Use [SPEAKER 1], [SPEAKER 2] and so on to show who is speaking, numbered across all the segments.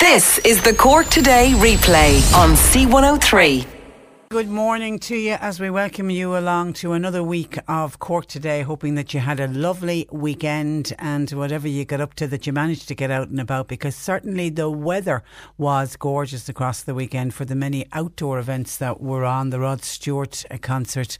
[SPEAKER 1] This is the Cork Today replay on C103.
[SPEAKER 2] Good morning to you as we welcome you along to another week of Cork Today, hoping that you had a lovely weekend and whatever you got up to that you managed to get out and about because certainly the weather was gorgeous across the weekend for the many outdoor events that were on. The Rod Stewart concert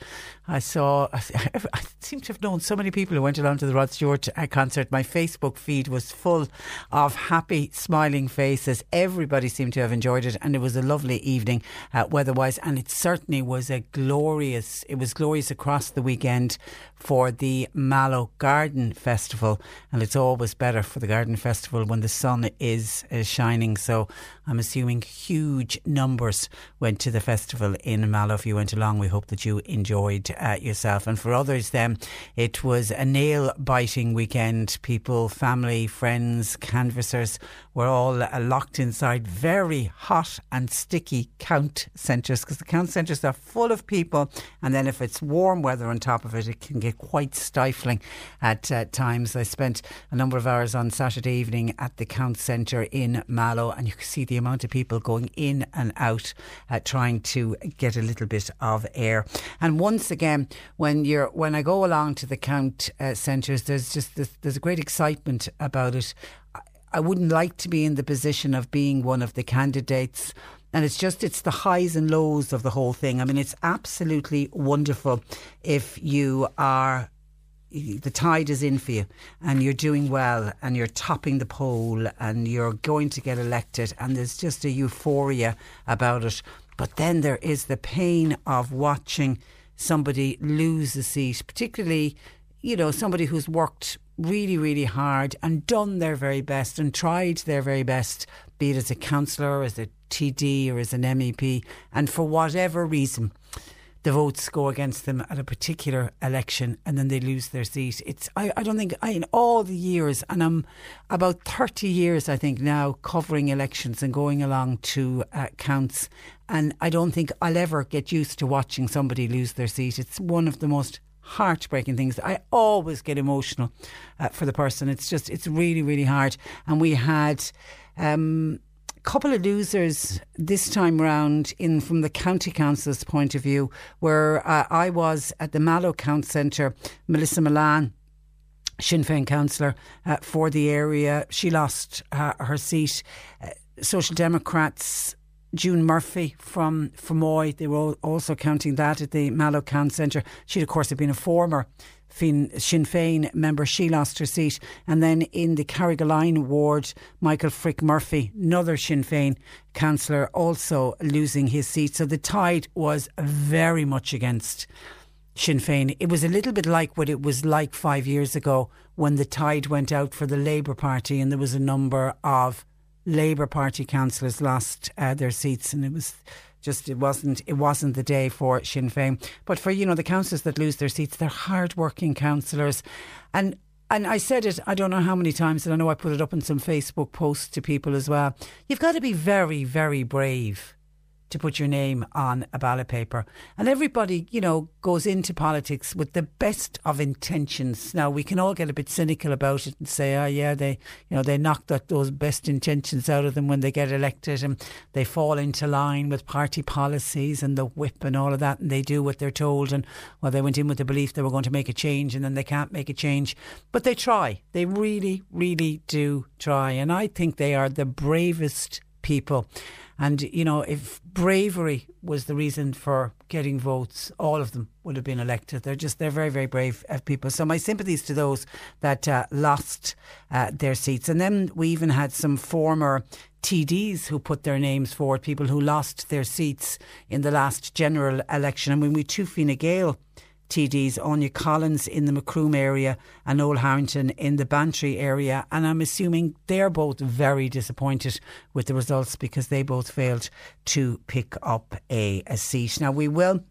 [SPEAKER 2] I saw, I seem to have known so many people who went along to the Rod Stewart uh, concert. My Facebook feed was full of happy, smiling faces. Everybody seemed to have enjoyed it, and it was a lovely evening uh, weather-wise. And it certainly was a glorious. It was glorious across the weekend for the Mallow Garden Festival, and it's always better for the Garden Festival when the sun is, is shining. So I'm assuming huge numbers went to the festival in Mallow. If you went along, we hope that you enjoyed uh, yourself. And for others, then it was a nail biting weekend. People, family, friends, canvassers were all uh, locked inside very hot and sticky count centres because the count centres are full of people. And then if it's warm weather on top of it, it can get quite stifling at uh, times. I spent a number of hours on Saturday evening at the count centre in Mallow, and you can see the amount of people going in and out uh, trying to get a little bit of air. And once again, when you're when I go along to the count uh, centres, there's just this, there's a great excitement about it. I wouldn't like to be in the position of being one of the candidates. And it's just, it's the highs and lows of the whole thing. I mean, it's absolutely wonderful if you are the tide is in for you and you're doing well and you're topping the poll and you're going to get elected and there's just a euphoria about it. But then there is the pain of watching somebody lose a seat, particularly, you know, somebody who's worked really, really hard and done their very best and tried their very best, be it as a councillor, as a TD, or as an MEP, and for whatever reason, the votes go against them at a particular election and then they lose their seat. It's I, I don't think I, in all the years and I'm about 30 years I think now covering elections and going along to uh, counts and I don't think I'll ever get used to watching somebody lose their seat. It's one of the most heartbreaking things. I always get emotional uh, for the person. It's just, it's really, really hard. And we had um, a couple of losers this time round in from the county council's point of view, where uh, I was at the Mallow Count Centre, Melissa Mullane. Sinn Féin councillor uh, for the area. She lost uh, her seat. Uh, Social Democrats June Murphy from Fermoy. They were also counting that at the Mallow Centre. She'd, of course, have been a former Sinn Féin member. She lost her seat. And then in the Carrigaline ward, Michael Frick Murphy, another Sinn Féin councillor, also losing his seat. So the tide was very much against Sinn Féin. It was a little bit like what it was like five years ago when the tide went out for the Labour Party and there was a number of Labour Party councillors lost uh, their seats, and it was just it wasn't it wasn't the day for Sinn Féin. But for you know the councillors that lose their seats, they're hard-working councillors, and and I said it I don't know how many times, and I know I put it up in some Facebook posts to people as well. You've got to be very very brave to put your name on a ballot paper. And everybody, you know, goes into politics with the best of intentions. Now, we can all get a bit cynical about it and say, oh, yeah, they, you know, they knocked that, those best intentions out of them when they get elected and they fall into line with party policies and the whip and all of that and they do what they're told. And, well, they went in with the belief they were going to make a change and then they can't make a change. But they try. They really, really do try. And I think they are the bravest people. And, you know, if bravery was the reason for getting votes, all of them would have been elected. They're just, they're very, very brave uh, people. So my sympathies to those that uh, lost uh, their seats. And then we even had some former TDs who put their names forward, people who lost their seats in the last general election. And when we two Fine Gael TDs, Áine Collins in the Macroom area and Noel Harrington in the Bantry area. And I'm assuming they're both very disappointed with the results because they both failed to pick up a, a seat. Now, we will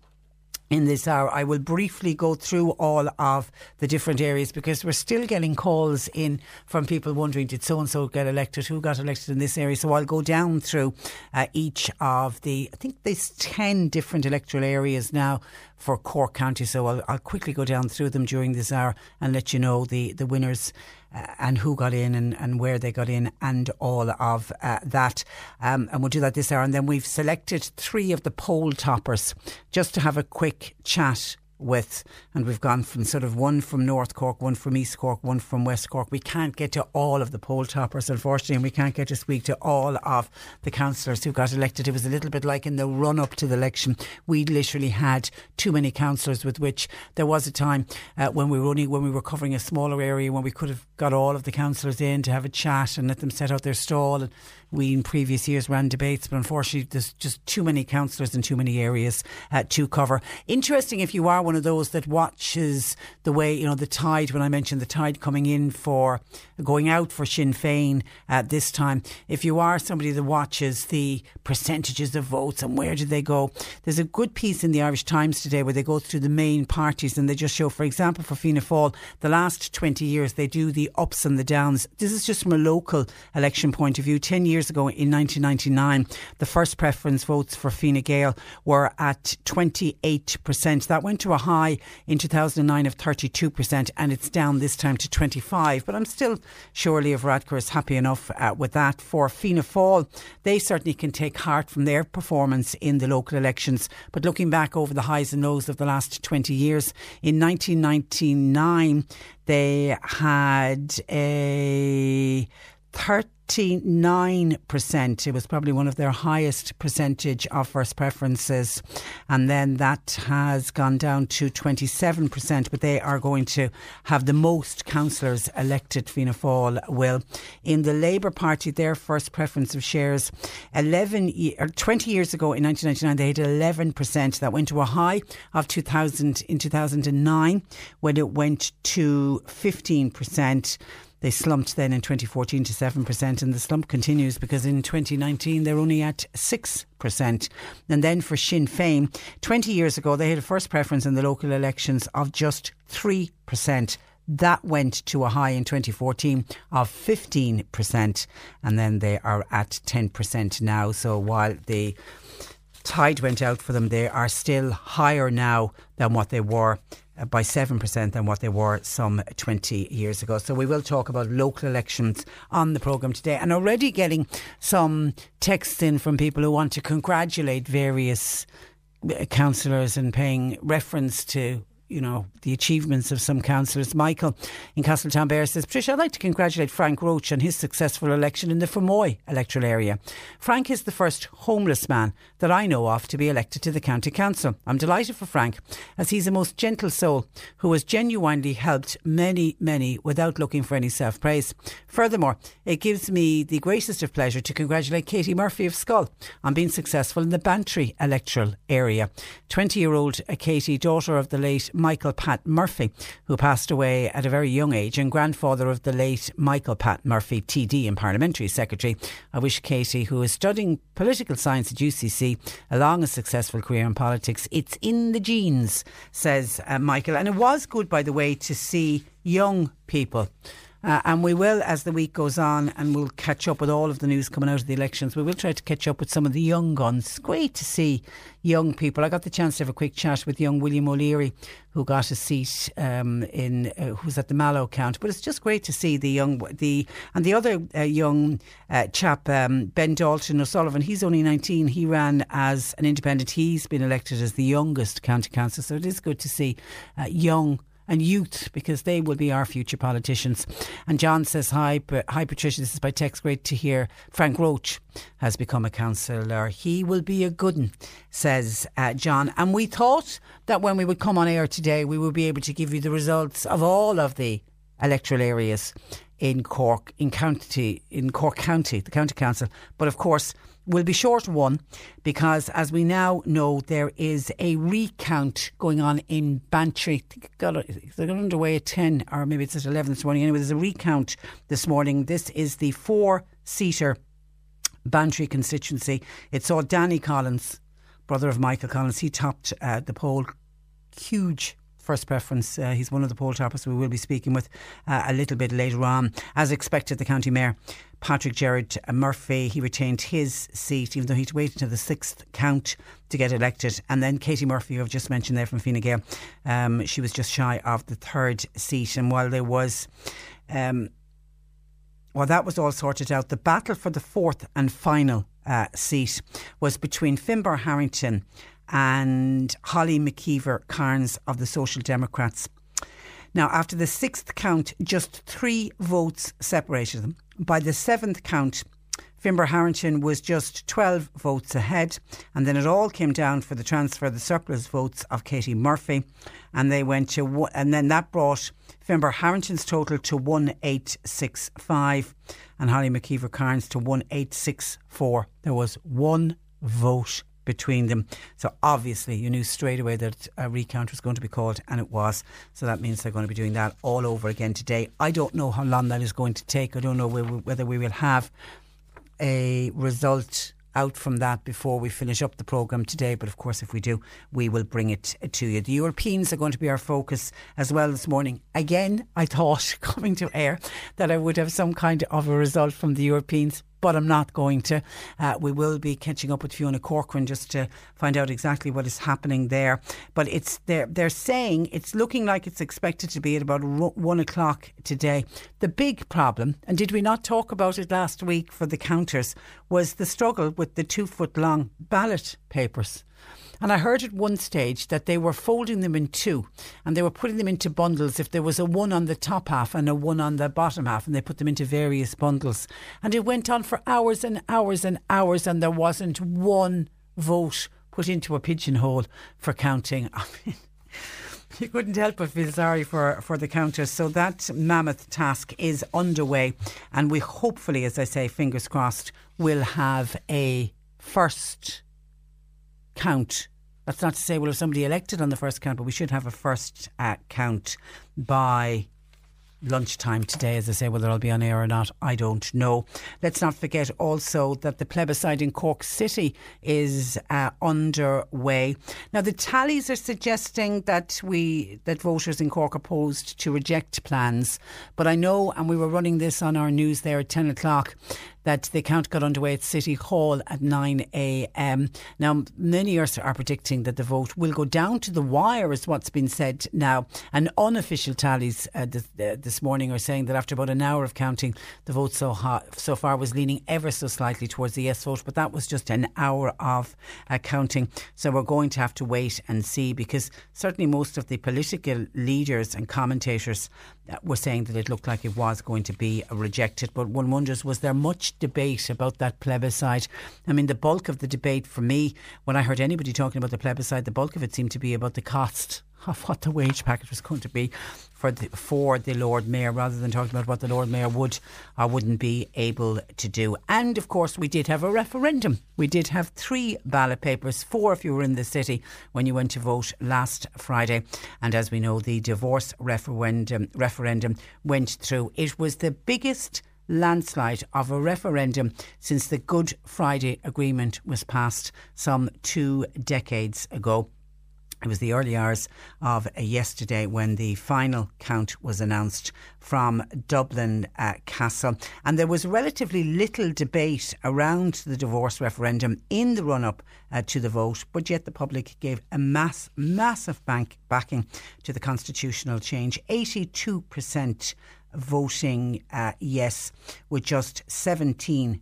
[SPEAKER 2] in this hour. I will briefly go through all of the different areas because we're still getting calls in from people wondering did so and so get elected, who got elected in this area. So I'll go down through uh, each of the, I think there's 10 different electoral areas now for Cork County. So I'll, I'll quickly go down through them during this hour and let you know the, the winners and who got in and, and where they got in and all of uh, that. Um, and we'll do that this hour. And then we've selected three of the poll toppers just to have a quick chat with, and we've gone from sort of one from North Cork, one from East Cork, one from West Cork. We can't get to all of the poll toppers, unfortunately, and we can't get to speak to all of the councillors who got elected. It was a little bit like in the run up to the election. We literally had too many councillors, with which there was a time uh, when we were only when we were covering a smaller area when we could have got all of the councillors in to have a chat and let them set out their stall and we in previous years ran debates, but unfortunately there's just too many councillors in too many areas uh, to cover. Interesting if you are one of those that watches the way, you know, the tide, when I mentioned the tide coming in for, going out for Sinn Féin at this time, if you are somebody that watches the percentages of votes and where did they go, there's a good piece in the Irish Times today where they go through the main parties and they just show, for example, for Fianna Fáil, the last 20 years they do the ups and the downs. This is just from a local election point of view. 10 years years ago in 1999, the first preference votes for Fine Gael were at 28%. That went to a high in 2009 of 32%, and it's down this time to 25. But I'm still surely if Radker is happy enough uh, with that. For Fianna Fáil, they certainly can take heart from their performance in the local elections. But looking back over the highs and lows of the last 20 years, in 1999, they had a 30 49%. It was probably one of their highest percentage of first preferences. And then that has gone down to 27%, but they are going to have the most councillors elected, Fianna Fáil will. In the Labour Party, their first preference of shares, 11, or er, 20 years ago in 1999, they had 11%. That went to a high of 2000 in 2009 when it went to 15%. They slumped then in 2014 to 7%, and the slump continues because in 2019 they're only at 6%. And then for Sinn Féin, 20 years ago, they had a first preference in the local elections of just 3%. That went to a high in 2014 of 15%, and then they are at 10% now. So while the tide went out for them, they are still higher now than what they were by 7% than what they were some 20 years ago. So we will talk about local elections on the programme today and already getting some texts in from people who want to congratulate various uh, councillors and paying reference to you know, the achievements of some councillors. Michael in Castletownbere says, Patricia, I'd like to congratulate Frank Roche on his successful election in the Fermoy electoral area. Frank is the first homeless man that I know of to be elected to the county council. I'm delighted for Frank as he's a most gentle soul who has genuinely helped many, many without looking for any self praise. Furthermore, it gives me the greatest of pleasure to congratulate Katie Murphy of Schull on being successful in the Bantry electoral area. 20 year old Katie, daughter of the late Michael Pat Murphy, who passed away at a very young age, and grandfather of the late Michael Pat Murphy, TD and Parliamentary Secretary. I wish Katie, who is studying political science at UCC, a long and successful career in politics. It's in the genes, says uh, Michael. And it was good, by the way, to see young people Uh, and we will, as the week goes on, and we'll catch up with all of the news coming out of the elections. We will try to catch up with some of the young guns. Great to see young people. I got the chance to have a quick chat with young William O'Leary, who got a seat um, in, uh, who's at the Mallow count. But it's just great to see the young, the and the other uh, young uh, chap, um, Ben Dalton O'Sullivan. He's only 19. He ran as an independent. He's been elected as the youngest county councillor. So it is good to see uh, young and youth because they will be our future politicians. And John says, Hi, hi Patricia, this is by text. Great to hear Frank Roche has become a councillor. He will be a good one, says uh, John. And we thought that when we would come on air today, we would be able to give you the results of all of the electoral areas in Cork, in county, in Cork County, the county council. But of course, will be short one because, as we now know, there is a recount going on in Bantry. Got they got underway at 10 or maybe it's at 11 this morning. Anyway, there's a recount this morning. This is the four seater Bantry constituency. It saw Danny Collins, brother of Michael Collins, he topped uh, the poll. Huge first preference. Uh, he's one of the poll toppers we will be speaking with uh, a little bit later on. As expected, the county mayor, Patrick Gerard Murphy, he retained his seat, even though he'd wait until the sixth count to get elected. And then Katie Murphy, who I've just mentioned there from Fine Gael, um, she was just shy of the third seat. And while there was. Um, well, that was all sorted out. The battle for the fourth and final uh, seat was between Finbar Harrington and Holly McKeever Cairns of the Social Democrats. Now, after the sixth count, just three votes separated them. By the seventh count, Finbar Harrington was just 12 votes ahead, and then it all came down for the transfer of the surplus votes of Katie Murphy, and they went to and then that brought Finbar Harrington's total to 1865 and Holly McKeever Cairns to 1864. There was one vote between them. So obviously, you knew straight away that a recount was going to be called, and it was. So that means they're going to be doing that all over again today. I don't know how long that is going to take. I don't know whether we will have a result out from that before we finish up the programme today. But of course, if we do, we will bring it to you. The Europeans are going to be our focus as well this morning. Again, I thought coming to air that I would have some kind of a result from the Europeans but I'm not going to. Uh, we will be catching up with Fiona Corcoran just to find out exactly what is happening there. But it's they're, they're saying it's looking like it's expected to be at about one o'clock today. The big problem, and did we not talk about it last week for the counters, was the struggle with the two foot long ballot papers. And I heard at one stage that they were folding them in two and they were putting them into bundles if there was a one on the top half and a one on the bottom half, and they put them into various bundles. And it went on for hours and hours and hours, and there wasn't one vote put into a pigeonhole for counting. I mean, you couldn't help but feel sorry for, for the counters. So that mammoth task is underway, and we hopefully, as I say, fingers crossed, will have a first count that's not to say, well, if somebody elected on the first count, but we should have a first uh, count by lunchtime today, as I say, whether I'll be on air or not, I don't know. Let's not forget also that the plebiscite in Cork City is uh, underway. Now, the tallies are suggesting that we that voters in Cork opposed to reject plans, but I know, and we were running this on our news there at ten o'clock, that the count got underway at City Hall at 9am. Now, many are, are predicting that the vote will go down to the wire, is what's been said now. And unofficial tallies uh, this, uh, this, morning are saying that after about an hour of counting, the vote so, so far was leaning ever so slightly towards the yes vote, but that was just an hour of uh, counting. So we're going to have to wait and see because certainly most of the political leaders and commentators uh, were saying that it looked like it was going to be rejected. But one wonders, was there much debate about that plebiscite? I mean, the bulk of the debate for me, when I heard anybody talking about the plebiscite, the bulk of it seemed to be about the cost of what the wage package was going to be for the, for the Lord Mayor rather than talking about what the Lord Mayor would or wouldn't be able to do. And of course, we did have a referendum. We did have three ballot papers, four if you were in the city when you went to vote last Friday. And as we know, the divorce referendum, referendum went through. It was the biggest landslide of a referendum since the Good Friday Agreement was passed some two decades ago. It was the early hours of yesterday when the final count was announced from Dublin uh, Castle. And there was relatively little debate around the divorce referendum in the run up uh, to the vote, but yet the public gave a mass, massive bank backing to the constitutional change. 82% voting uh, yes, with just 17%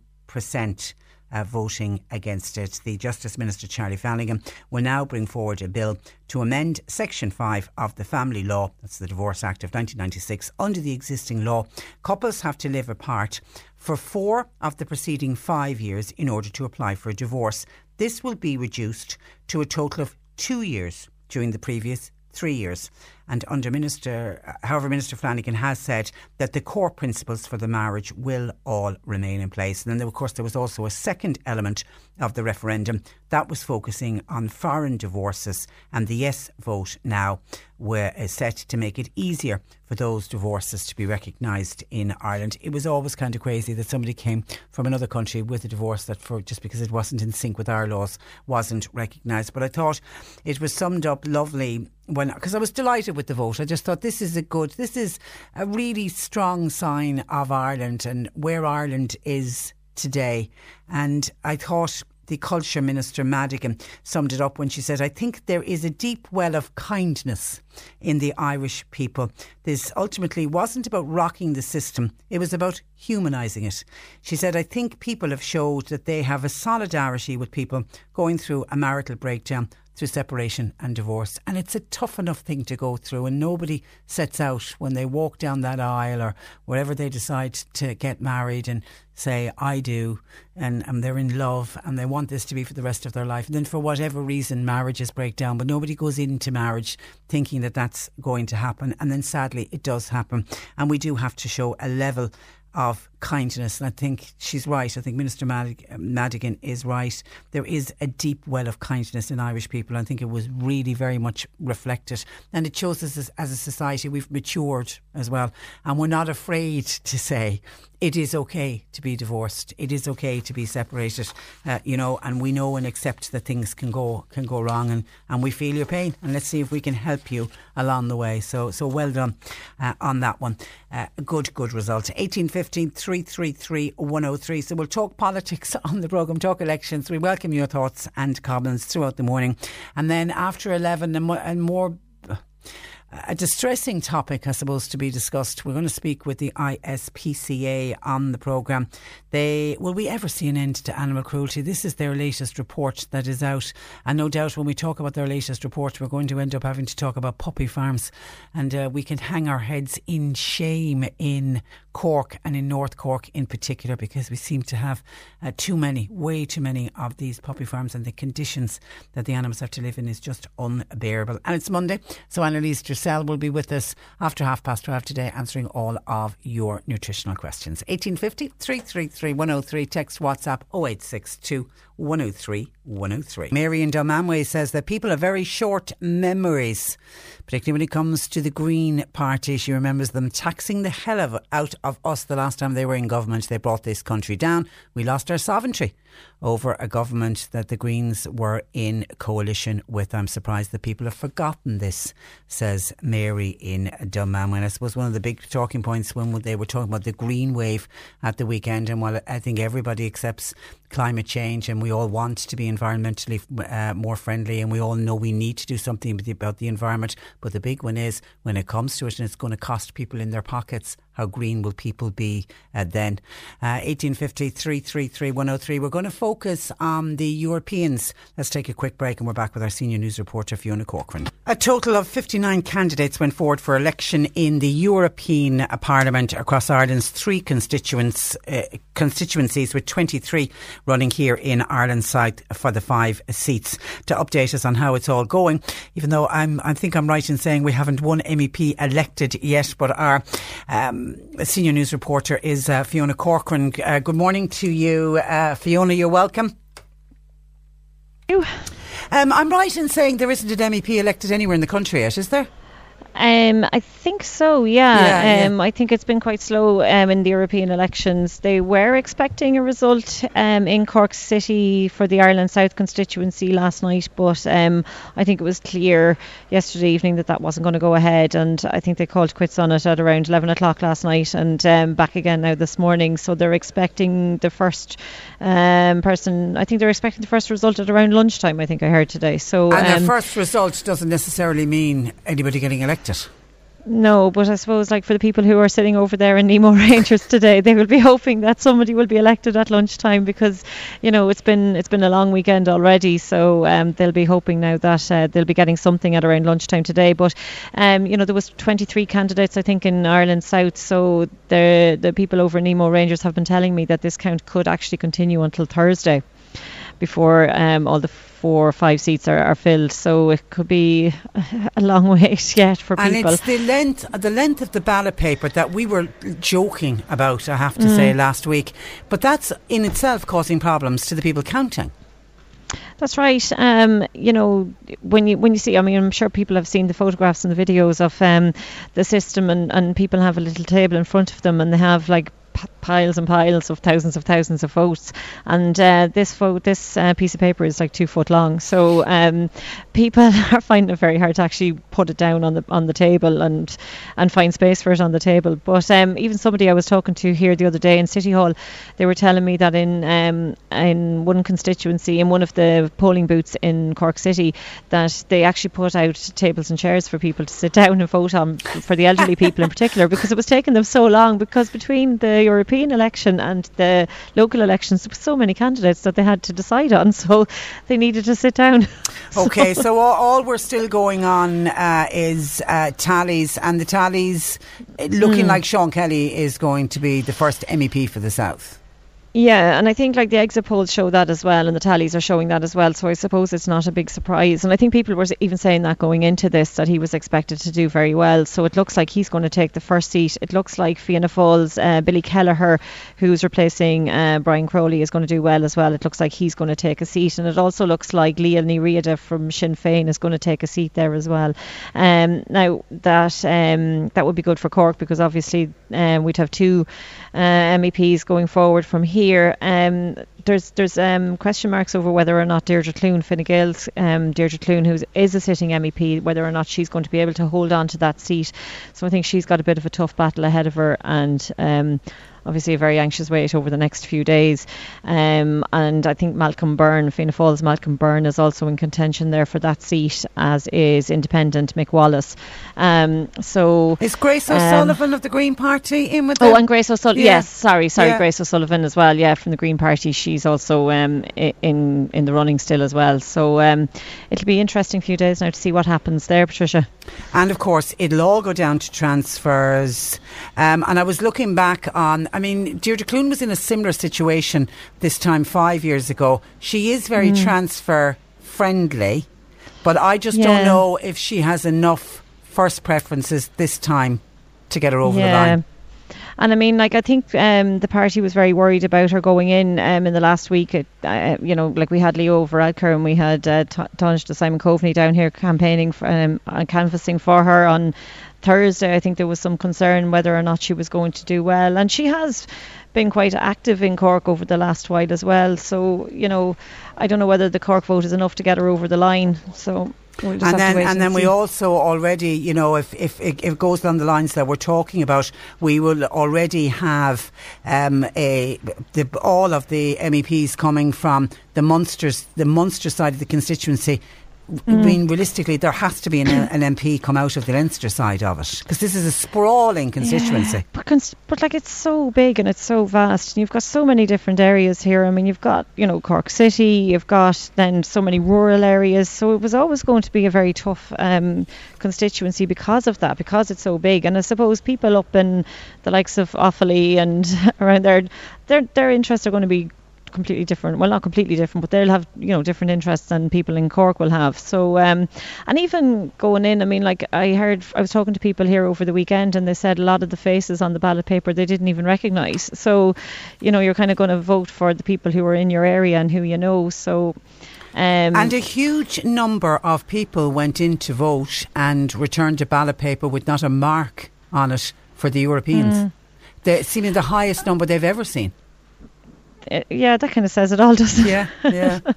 [SPEAKER 2] uh, voting against it. The Justice Minister Charlie Flanagan will now bring forward a bill to amend Section 5 of the Family Law, that's the Divorce Act of 1996. Under the existing law, couples have to live apart for four of the preceding five years in order to apply for a divorce. This will be reduced to a total of two years during the previous three years. And under Minister, however, Minister Flanagan has said that the core principles for the marriage will all remain in place. And then, of course, there was also a second element of the referendum that was focusing on foreign divorces. And the yes vote now were uh, set to make it easier for those divorces to be recognised in Ireland. It was always kind of crazy that somebody came from another country with a divorce that, for just because it wasn't in sync with our laws, wasn't recognised. But I thought it was summed up lovely when because I was delighted with the vote. I just thought this is a good, this is a really strong sign of Ireland and where Ireland is today. And I thought the Culture Minister Madigan summed it up when she said, I think there is a deep well of kindness in the Irish people. This ultimately wasn't about rocking the system, it was about humanising it. She said, I think people have showed that they have a solidarity with people going through a marital breakdown through separation and divorce. And it's a tough enough thing to go through, and nobody sets out when they walk down that aisle or wherever they decide to get married and say, I do, and, and they're in love and they want this to be for the rest of their life. And then, for whatever reason, marriages break down, but nobody goes into marriage thinking that that's going to happen. And then, sadly, it does happen. And we do have to show a level of kindness. And I think she's right. I think Minister um, Madigan is right. There is a deep well of kindness in Irish people. I think it was really very much reflected. And it shows us as, as a society we've matured as well. And we're not afraid to say it is okay to be divorced. It is okay to be separated, uh, you know, and we know and accept that things can go can go wrong, and, and we feel your pain, and let's see if we can help you along the way. So so well done uh, on that one. Uh, good good result. Eighteen fifteen three three three one zero oh three. So we'll talk politics on the programme, talk elections. We welcome your thoughts and comments throughout the morning, and then after eleven and more. A distressing topic, I suppose, to be discussed. We're going to speak with the ISPCA on the programme. They will we ever see an end to animal cruelty? This is their latest report that is out, and no doubt when we talk about their latest report, we're going to end up having to talk about puppy farms, and uh, we can hang our heads in shame in Cork and in North Cork in particular because we seem to have uh, too many, way too many of these puppy farms, and the conditions that the animals have to live in is just unbearable. And it's Monday, so Annalise Dressel will be with us after half past 12 today answering all of your nutritional questions. 1850 333 103, text WhatsApp 0862 103 103. Mary in says that people have very short memories, particularly when it comes to the Green Party. She remembers them taxing the hell out of us the last time they were in government. They brought this country down. We lost our sovereignty over a government that the Greens were in coalition with. I'm surprised that people have forgotten this, says Mary in Dunmanway. I suppose one of the big talking points when they were talking about the green wave at the weekend, and while I think everybody accepts climate change and we all want to be environmentally uh, more friendly and we all know we need to do something about the environment, but the big one is when it comes to it and it's going to cost people in their pockets how green will people be uh, then? Uh, 1850 333 103. We're going to focus on the Europeans. Let's take a quick break and we're back with our senior news reporter Fiona Corcoran. A total of 59 candidates went forward for election in the European Parliament across Ireland's three constituents, uh, constituencies, with 23 running here in Ireland side for the five seats. To update us on how it's all going, even though I'm, I think I'm right in saying we haven't one MEP elected yet, but are. um, senior news reporter is uh, Fiona Corcoran. Uh, good morning to you, uh, Fiona. You're welcome.
[SPEAKER 3] You.
[SPEAKER 2] Um, I'm right in saying there isn't an MEP elected anywhere in the country yet, is there?
[SPEAKER 3] Um, I think so. Yeah.
[SPEAKER 2] Yeah,
[SPEAKER 3] um, I think it's been quite slow um, in the European elections. They were expecting a result um, in Cork City for the Ireland South constituency last night, but um, I think it was clear yesterday evening that that wasn't going to go ahead, and I think they called quits on it at around 11 o'clock last night, and um, back again now this morning. So they're expecting the first um, person. I think they're expecting the first result at around lunchtime. I think I heard today. So
[SPEAKER 2] And the first result doesn't necessarily mean anybody getting elected.
[SPEAKER 3] No, but I suppose like for the people who are sitting over there in Nemo Rangers today, they will be hoping that somebody will be elected at lunchtime because, you know, it's been it's been a long weekend already. So um, they'll be hoping now that uh, they'll be getting something at around lunchtime today. But um, you know, there was 23 candidates I think in Ireland South. So the the people over Nemo Rangers have been telling me that this count could actually continue until Thursday before um, all the four or five seats are, are filled. So it could be a long wait yet for
[SPEAKER 2] And
[SPEAKER 3] people.
[SPEAKER 2] And it's the length, the length of the ballot paper that we were joking about. I have to say last week, but that's in itself causing problems to the people counting.
[SPEAKER 3] That's right. Um, you know, when you when you see, I mean, I'm sure people have seen the photographs and the videos of um, the system, and, and people have a little table in front of them, and they have like piles and piles of thousands of thousands of votes. And uh, this vote, this uh, piece of paper is like two foot long. So um, people are finding it very hard to actually put it down on the on the table and and find space for it on the table. But um, even somebody I was talking to here the other day in City Hall, they were telling me that in um, in one constituency, in one of the polling booths in Cork City, that they actually put out tables and chairs for people to sit down and vote on, for the elderly people in particular, because it was taking them so long. Because between the European election and the local elections, there were so many candidates that they had to decide on, so they needed to sit down.
[SPEAKER 2] Okay, so all, all we're still going on uh, is uh, tallies, and the tallies uh, looking like Sean Kelly is going to be the first MEP for the South.
[SPEAKER 3] Yeah, and I think like the exit polls show that as well, and the tallies are showing that as well. So I suppose it's not a big surprise. And I think people were even saying that going into this that he was expected to do very well. So it looks like he's going to take the first seat. It looks like Fianna Fáil's uh, Billy Kelleher, who's replacing uh, Brian Crowley, is going to do well as well. It looks like he's going to take a seat, and it also looks like Liadh Ní Riada from Sinn Féin is going to take a seat there as well. Um, now that um, that would be good for Cork because obviously um, we'd have two MEPs going forward from here. Um, there's there's um, question marks over whether or not Deirdre Clune, Fine Gael's um, Deirdre Clune, who is a sitting MEP, whether or not she's going to be able to hold on to that seat. So I think she's got a bit of a tough battle ahead of her, and um, obviously a very anxious wait over the next few days. Um, and I think Malcolm Byrne, Fianna Fáil's Malcolm Byrne, is also in contention there for that seat, as is independent Mick Wallace. Um, so
[SPEAKER 2] Is Grace
[SPEAKER 3] Um,
[SPEAKER 2] O'Sullivan of the Green Party in with
[SPEAKER 3] Oh,
[SPEAKER 2] them?
[SPEAKER 3] and Grace O'Sullivan.
[SPEAKER 2] Yeah.
[SPEAKER 3] Yes, sorry, sorry,
[SPEAKER 2] Yeah.
[SPEAKER 3] Grace O'Sullivan as well. Yeah, from the Green Party, she's also um, in in the running still as well. So um, it'll be interesting few days now to see what happens there, Patricia.
[SPEAKER 2] And of course, it'll all go down to transfers. Um, and I was looking back on, I mean, Deirdre Clune was in a similar situation this time five years ago. She is very
[SPEAKER 3] Mm.
[SPEAKER 2] transfer friendly, but I just don't know if she has enough first preferences this time to get her over the line.
[SPEAKER 3] And I mean, like, I think um, the party was very worried about her going in um, in the last week. Uh, you know, like we had Leo Varadkar and we had uh, T- Simon Coveney down here campaigning for, um, and canvassing for her on Thursday. I think there was some concern whether or not she was going to do well. And she has been quite active in Cork over the last while as well. So, you know, I don't know whether the Cork vote is enough to get her over the line. So we'll
[SPEAKER 2] and then,
[SPEAKER 3] wait
[SPEAKER 2] and then we also already, you know, if, if, if it goes along the lines that we're talking about, we will already have um, a the, all of the MEPs coming from the Munsters, the Munster side of the constituency. I
[SPEAKER 3] Mm.
[SPEAKER 2] mean, realistically, there has to be an, an MP come out of the Leinster side of it because this is a sprawling constituency.
[SPEAKER 3] Yeah, but, cons- but like it's so big and it's so vast, and you've got so many different areas here. I mean, you've got you know Cork City, you've got then so many rural areas. So it was always going to be a very tough um, constituency because of that, because it's so big. And I suppose people up in the likes of Offaly and around there, their their interests are going to be completely different. Well, not completely different, but they'll have you know different interests than people in Cork will have. So, um, and even going in, I mean, like I heard, I was talking to people here over the weekend, and they said a lot of the faces on the ballot paper they didn't even recognise. So, you know, you're kind of going to vote for the people who are in your area and who you know. So. Um,
[SPEAKER 2] and a huge number of people went in to vote and returned a ballot paper with not a mark on it for the Europeans.
[SPEAKER 3] Mm.
[SPEAKER 2] They're seeming the highest number they've ever seen.
[SPEAKER 3] Yeah, that kind of says it all, doesn't it?
[SPEAKER 2] Yeah, yeah.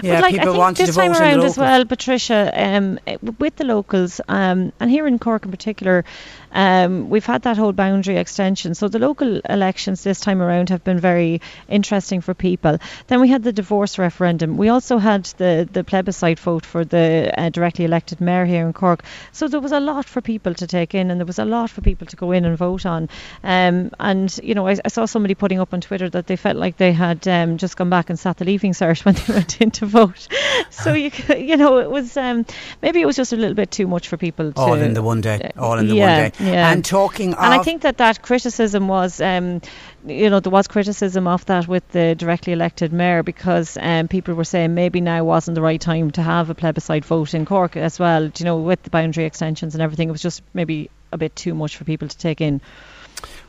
[SPEAKER 3] But
[SPEAKER 2] yeah,
[SPEAKER 3] like,
[SPEAKER 2] people
[SPEAKER 3] I think
[SPEAKER 2] wanted
[SPEAKER 3] this
[SPEAKER 2] to
[SPEAKER 3] time around as well, Patricia, um, eh, with the locals, um, and here in Cork in particular, um, we've had that whole boundary extension. So the local elections this time around have been very interesting for people. Then we had the divorce referendum. We also had the, the plebiscite vote for the uh, directly elected mayor here in Cork. So there was a lot for people to take in, and there was a lot for people to go in and vote on. Um, and you know, I, I saw somebody putting up on Twitter that they felt like they had um, just gone back and sat the leaving cert when they went in to vote. So you you know, it was um, maybe it was just a little bit too much for people. To,
[SPEAKER 2] all in the one day. All in the
[SPEAKER 3] yeah,
[SPEAKER 2] one day.
[SPEAKER 3] Yeah.
[SPEAKER 2] And talking
[SPEAKER 3] and I think that that criticism was, um, you know, there was criticism of that with the directly elected mayor because um, people were saying maybe now wasn't the right time to have a plebiscite vote in Cork as well. You know, with the boundary extensions and everything, it was just maybe a bit too much for people to take in.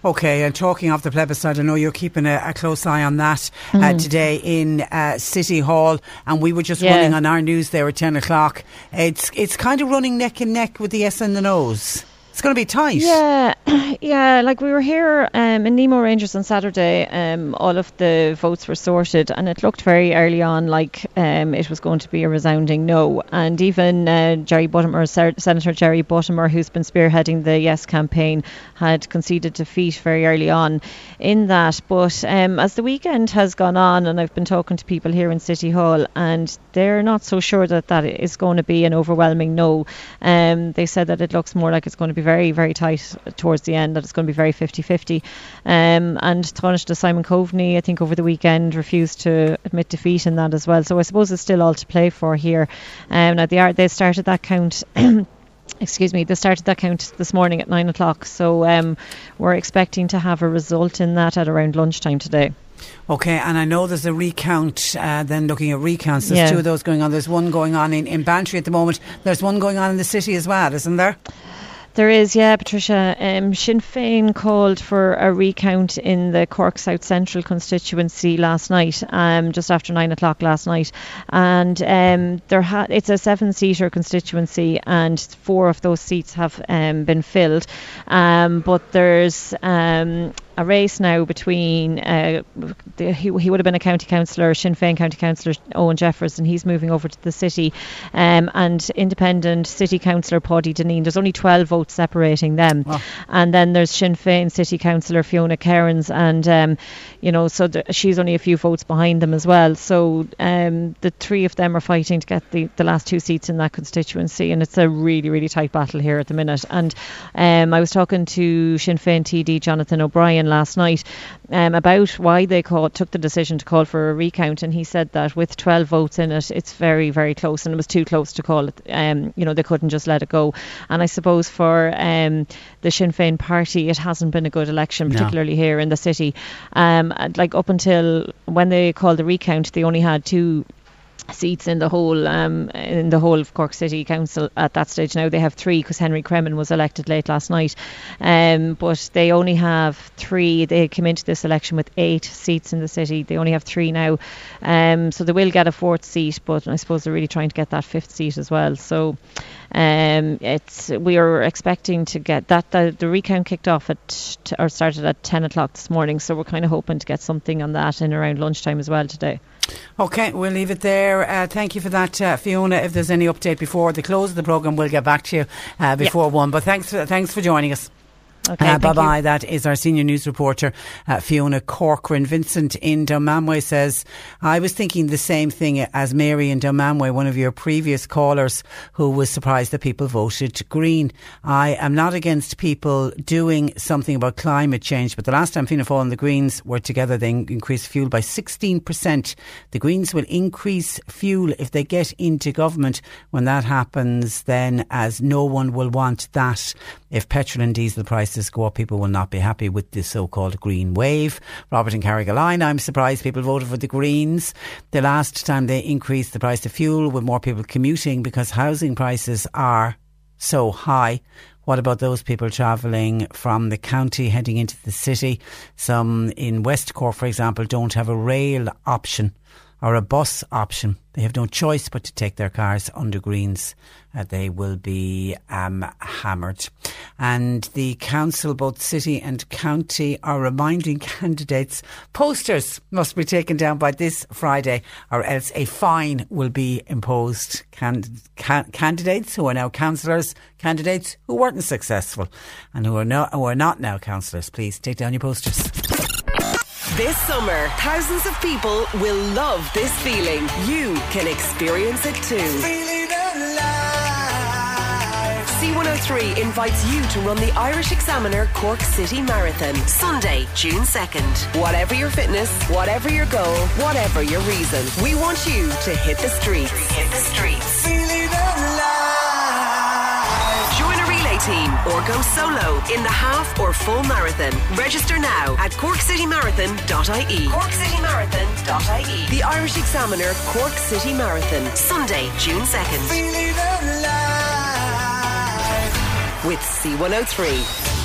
[SPEAKER 2] Okay, and talking of the plebiscite, I know you're keeping a, a close eye on that uh, today in uh, City Hall, and we were just
[SPEAKER 3] Mm. Yeah.
[SPEAKER 2] running on our news there at ten o'clock. It's it's kind of running neck and neck with the yes and the no's. It's going to be tight.
[SPEAKER 3] Yeah, yeah. Like we were here um, in Nemo Rangers on Saturday. Um, all of the votes were sorted, and it looked very early on like um, it was going to be a resounding no. And even uh, Jerry Buttimer, Senator Jerry Buttimer, who's been spearheading the Yes campaign, had conceded defeat very early on in that. But um, as the weekend has gone on, and I've been talking to people here in City Hall, and they're not so sure that that is going to be an overwhelming no. Um, they said that it looks more like it's going to be very, very tight towards the end, that it's going to be very 50 50. Um, and Taoiseach Simon Coveney, I think over the weekend, refused to admit defeat in that as well. So I suppose it's still all to play for here. Um, now, they, are, they started that count. Excuse me, they started that count this morning at nine o'clock, so um, we're expecting to have a result in that at around lunchtime today.
[SPEAKER 2] Okay, and I know there's a recount. Uh, then looking at recounts, there's
[SPEAKER 3] Yeah.
[SPEAKER 2] two of those going on. There's one going on in, in Bantry at the moment. There's one going on in the city as well, isn't there?
[SPEAKER 3] There is, yeah, Patricia. Um, Sinn Féin called for a recount in the Cork South Central constituency last night, um, just after nine o'clock last night, and um, there ha- it's a seven-seater constituency, and four of those seats have um, been filled, um, but there's um, a race now between uh, the, he, he would have been a county councillor, Sinn Féin county councillor Owen Jeffers, and he's moving over to the city, um, and independent city councillor Paddy Dineen. There's only 12 votes separating them, and then there's Sinn Féin city councillor Fiona Kerins, and um, you know, so th- she's only a few votes behind them as well. So um, the three of them are fighting to get the, the last two seats in that constituency, and it's a really, really tight battle here at the minute. And um, I was talking to Sinn Féin TD Jonathan O'Brien last night um, about why they call, took the decision to call for a recount, and he said that with 12 votes in it, it's very, very close, and it was too close to call it. Um, you know, they couldn't just let it go. And I suppose for um, the Sinn Féin party, it hasn't been a good election,
[SPEAKER 2] No.
[SPEAKER 3] particularly here in the city. Um, like up until when they called the recount, they only had two seats in the whole um, in the whole of Cork City Council at that stage. Now they have three because Henry Cremin was elected late last night, um, but they only have three. They came into this election with eight seats in the city. They only have three now, um, so they will get a fourth seat. But I suppose they're really trying to get that fifth seat as well. So. Um, it's we are expecting to get that the, the recount kicked off at t- or started at 10 o'clock this morning so we're kind of hoping to get something on that in around lunchtime as well today
[SPEAKER 2] Okay, we'll leave it there. Uh, thank you for that, uh, Fiona. If there's any update before the close of the programme, we'll get back to you uh, before one. But thanks, for, thanks for joining us.
[SPEAKER 3] Okay
[SPEAKER 2] Uh, bye bye. That is our senior news reporter, uh, Fiona Corcoran. Vincent in Dunmanway says, I was thinking the same thing as Mary in Dunmanway, one of your previous callers who was surprised that people voted Green. I am not against people doing something about climate change, but the last time Fianna Fáil and the Greens were together, they increased fuel by 16%. The Greens will increase fuel if they get into government. When that happens, then as no one will want that. If petrol and diesel prices go up, people will not be happy with this so-called green wave. Robert and Carrigaline, I'm surprised people voted for the Greens. The last time they increased the price of fuel with more people commuting because housing prices are so high. What about those people travelling from the county heading into the city? Some in West Cork, for example, don't have a rail option. or a bus option. They have no choice but to take their cars under greens. Uh, they will be um, hammered. And the council, both city and county, are reminding candidates posters must be taken down by this Friday or else a fine will be imposed. Can, can, candidates who are now councillors, candidates who weren't successful and who are, not, who are not now councillors, please take down your posters.
[SPEAKER 1] This summer, thousands of people will love this feeling. You can experience it too. C103 invites you to run the Irish Examiner Cork City Marathon, Sunday, June 2nd. Whatever your fitness, whatever your goal, whatever your reason, we want you to hit the streets. Hit the streets. Join a relay team or go solo in the half or full marathon. Register now at corkcitymarathon.ie. Corkcitymarathon.ie. The Irish Examiner Cork City Marathon, Sunday, June 2nd. With C103.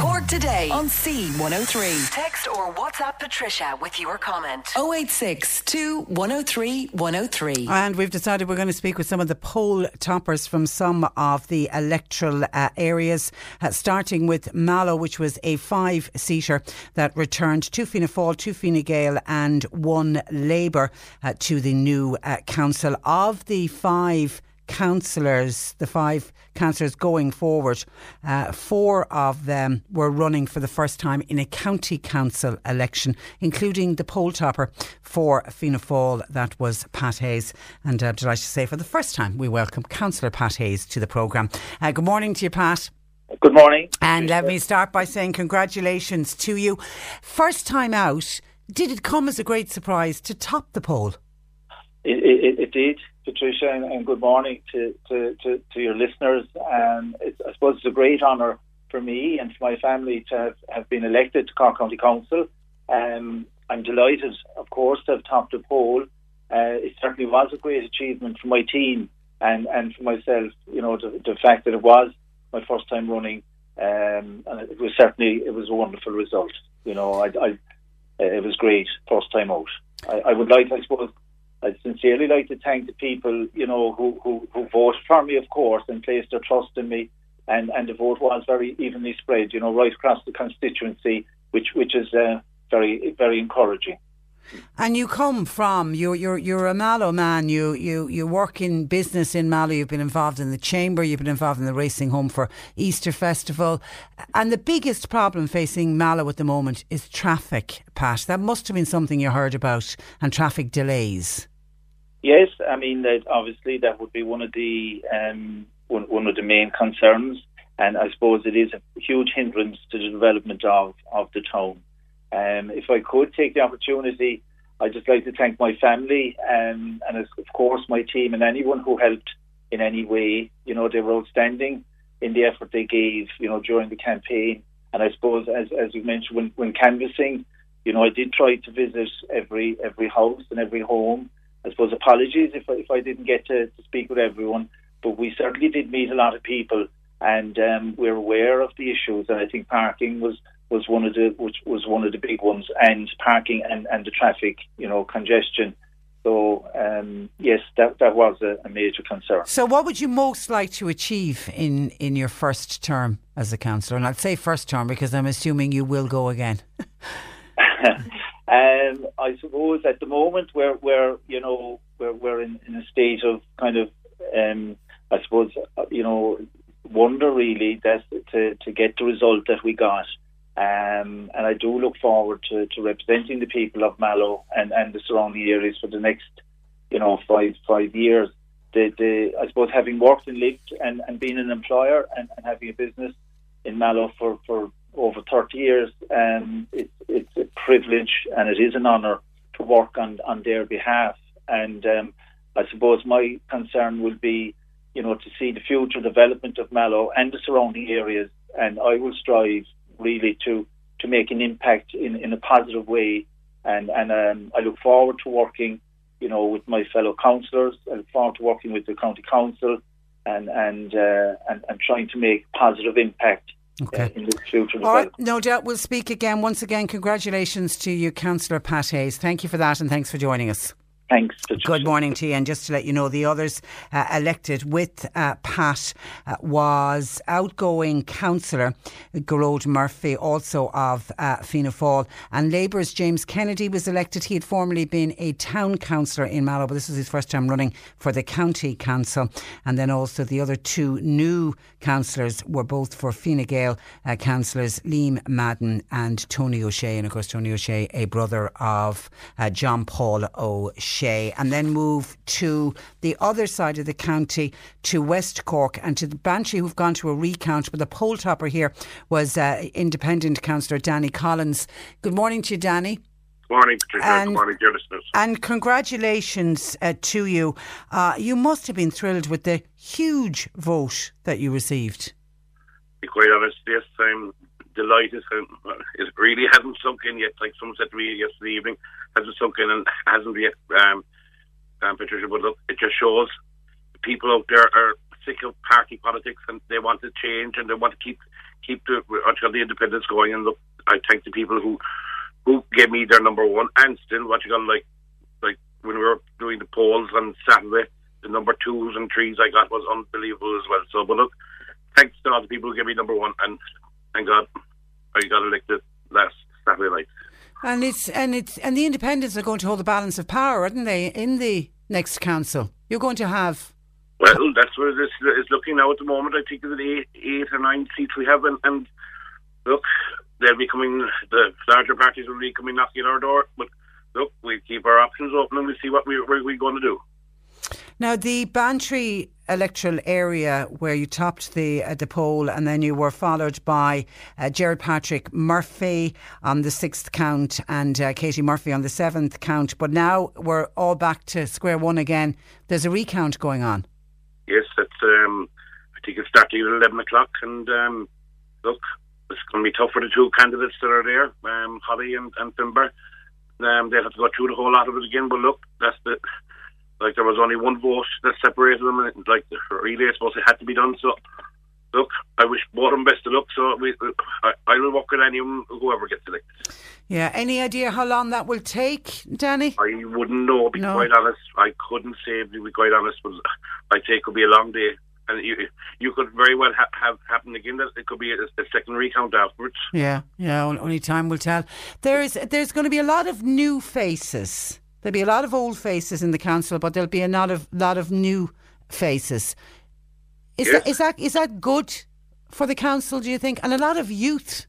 [SPEAKER 1] Cork today on C103. Text or WhatsApp Patricia with your comment. 086 103 103.
[SPEAKER 2] And we've decided we're going to speak with some of the poll toppers from some of the electoral uh, areas, uh, starting with Mallow, which was a five seater that returned two Fianna Fáil, two Fine Gael, and one Labour uh, to the new uh, council. Of the five councillors, the five councillors going forward, uh, four of them were running for the first time in a county council election, including the poll topper for Fianna Fáil, that was Pat Hayes. And I'm delighted to say for the first time we welcome Councillor Pat Hayes to the programme. Uh, good morning to you, Pat.
[SPEAKER 4] Good morning.
[SPEAKER 2] And let me start by saying congratulations to you. First time out, did it come as a great surprise to top the poll?
[SPEAKER 4] It, it, it did, Patricia, and, and good morning to, to, to, to your listeners. Um, it's, I suppose it's a great honour for me and for my family to have, have been elected to Cork County Council. Um, I'm delighted, of course, to have topped the poll. Uh, it certainly was a great achievement for my team and, and for myself. You know, the, the fact that it was my first time running, um, and it was certainly it was a wonderful result. You know, I, I it was great first time out. I, I would like, I suppose, I'd sincerely like to thank the people, you know, who, who, who voted for me, of course, and placed their trust in me. And, and the vote was very evenly spread, you know, right across the constituency, which which is uh, very very encouraging.
[SPEAKER 2] And you come from you're you're you're a Mallow man. You you you work in business in Mallow. You've been involved in the chamber. You've been involved in the racing home for Easter Festival. And the biggest problem facing Mallow at the moment is traffic. Pat, that must have been something you heard about, and traffic delays.
[SPEAKER 4] Yes, I mean obviously that would be one of the um, one, one of the main concerns, and I suppose it is a huge hindrance to the development of of the town. Um, if I could take the opportunity, I'd just like to thank my family um, and, of course, my team and anyone who helped in any way. You know, they were outstanding in the effort they gave, you know, during the campaign. And I suppose, as, as you mentioned, when, when canvassing, you know, I did try to visit every every house and every home. I suppose apologies if I, if I didn't get to, to speak with everyone, but we certainly did meet a lot of people, and um, we're aware of the issues. And I think parking was was one of the which was one of the big ones, and parking and, and the traffic, you know, congestion. So um, yes, that that was a, a, major concern.
[SPEAKER 2] So, what would you most like to achieve in in your first term as a councillor? And I'd say first term because I'm assuming you will go again.
[SPEAKER 4] um, I suppose at the moment we're we're you know we're we're in, in a state of kind of um, I suppose you know wonder really that to to get the result that we got. Um, and I do look forward to, to representing the people of Mallow and, and the surrounding areas for the next, you know, five five years. The, the I suppose having worked and lived and, and been an employer and, and having a business in Mallow for, for over 30 years, um, it, it's a privilege and it is an honour to work on, on their behalf. And um, I suppose my concern will be, you know, to see the future development of Mallow and the surrounding areas. And I will strive really to to make an impact in, in a positive way. And and um, I look forward to working, you know, with my fellow councillors. I look forward to working with the county council and and uh, and, and trying to make positive impact
[SPEAKER 2] Okay.
[SPEAKER 4] uh, in the future. as
[SPEAKER 2] All right, no doubt we'll speak again. Once again, congratulations to you, Councillor Pat Hayes. Thank you for that and thanks for joining us.
[SPEAKER 4] Thanks.
[SPEAKER 2] Good morning to you. And just to let you know, the others uh, elected with uh, Pat uh, was outgoing councillor Gerard Murphy, also of uh, Fianna Fáil, and Labour's James Kennedy was elected. He had formerly been a town councillor in Mallow, but this was his first time running for the county council. And then also the other two new councillors were both for Fine Gael uh, councillors Liam Madden and Tony O'Shea. And of course, Tony O'Shea, a brother of uh, John Paul O'Shea. And then move to the other side of the county to West Cork and to the Bantry, who've gone to a recount. But the poll topper here was uh, independent councillor Danny Collins. Good morning to you, Danny.
[SPEAKER 5] Morning, Patricia.
[SPEAKER 2] And-
[SPEAKER 5] Good morning, dear listeners.
[SPEAKER 2] And congratulations uh, to you. Uh, you must have been thrilled with the huge vote that you received.
[SPEAKER 5] To be quite honest, yes, I'm delighted. It really hasn't sunk in yet. Like someone said to me yesterday evening, hasn't sunk in and hasn't yet, um, um, Patricia. But look, it just shows people out there are sick of party politics and they want to change and they want to keep keep the until the independence going. And look, I thank the people who who gave me their number one and still what you got like like when we were doing the polls on Saturday, the number twos and threes I got was unbelievable as well. So, but look, thanks to all the people who gave me number one, and thank God I got elected last Saturday night.
[SPEAKER 2] And it's and it's and the independents are going to hold the balance of power, aren't they, in the next council? You're going to have
[SPEAKER 5] Well, that's where it is, looking now at the moment. I think it's eight, eight or nine seats we have, and, and look, they'll be coming. The larger parties will be coming knocking at our door, but. Look, we keep our options open and we see what we, we're going to do.
[SPEAKER 2] Now the Bantry electoral area where you topped the uh, the poll, and then you were followed by uh, Gerard Patrick Murphy on the sixth count and uh, Katie Murphy on the seventh count. But now we're all back to square one again. There's a recount going on.
[SPEAKER 5] Yes, it's, um, I think it's starting at 11 o'clock, and um, look, it's going to be tough for the two candidates that are there, um, Holly and, and. Um, they'll have to go through the whole lot of it again, but look, that's the. Like there was only one vote that separated them, and like really, I suppose it had to be done. So, look, I wish both of them best of luck. So we, I, I will work with any of them, whoever gets elected.
[SPEAKER 2] Yeah. Any idea how long that will take, Danny?
[SPEAKER 5] I wouldn't know, be
[SPEAKER 2] No.
[SPEAKER 5] quite honest. I couldn't say, to be quite honest, but I'd say it could be a long day. And you, you could very well ha- have happen again. That it could be a, a second recount afterwards.
[SPEAKER 2] Yeah, yeah. Only time will tell. There's there's going to be a lot of new faces. There'll be a lot of old faces in the council, but there'll be a lot of lot of new faces. Is
[SPEAKER 5] Yes.
[SPEAKER 2] that is that is that good for the council? Do you think? And a lot of youth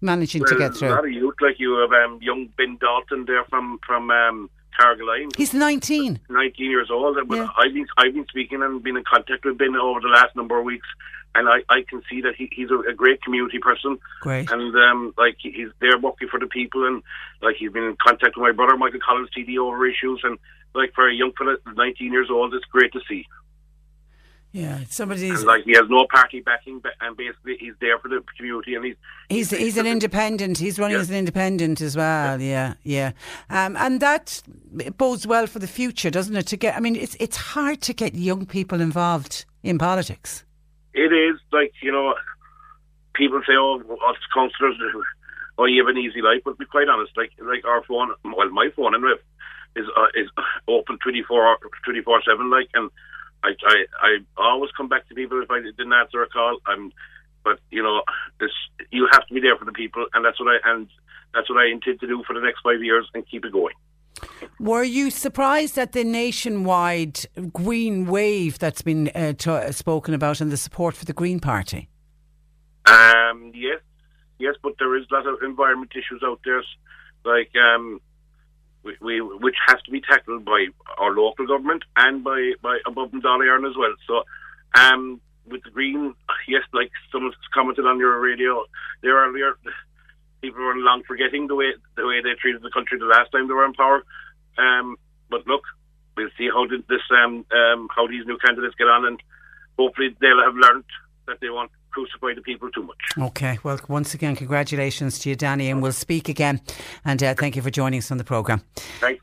[SPEAKER 2] managing to get through.
[SPEAKER 5] A lot of youth, like you have um, young Ben Dalton there from from um, Carrigaline,
[SPEAKER 2] He's nineteen.
[SPEAKER 5] 19 years old. But
[SPEAKER 2] Yeah.
[SPEAKER 5] I've been I've been speaking and been in contact with Ben over the last number of weeks, and I, I can see that he, he's a, a great community person.
[SPEAKER 2] Great.
[SPEAKER 5] And um, like he's there working for the people, and like he's been in contact with my brother Michael Collins, TD over issues, and like for a young fella, 19 years old, it's great to see.
[SPEAKER 2] Yeah, somebody's
[SPEAKER 5] And like he has no party backing, but- and basically he's there for the community, and he's
[SPEAKER 2] He's he's an independent. He's running
[SPEAKER 5] Yeah.
[SPEAKER 2] as an independent as well. Yeah, yeah, um, and that bodes well for the future, doesn't it? To get, I mean, it's it's hard to get young people involved in politics.
[SPEAKER 5] It is like you know, people say, "Oh, us councillors, oh, you have an easy life." But be quite honest, like like our phone, well, my phone anyway, is uh, is open 24 24 seven. Like, and I, I I always come back to people if I didn't answer a call. I'm, but you know, this you have to be there for the people, and that's what I and that's what I intend to do for the next five years and keep it going.
[SPEAKER 2] Were you surprised at the nationwide green wave that's been uh, t- spoken about and the support for the Green Party?
[SPEAKER 5] Um, yes, yes, but there is a lot of environment issues out there, like um, we, we which has to be tackled by our local government and by by above and Dolly as well. So, um, with the green, yes, like someone's commented on your radio there earlier, people were long forgetting the way the way they treated the country the last time they were in power. Um, but look, we'll see how this um, um how these new candidates get on, and hopefully they'll have learned that they won't crucify the people too much.
[SPEAKER 2] Okay, well, once again, congratulations to you, Danny, and we'll speak again. And uh, thank you for joining us on the programme.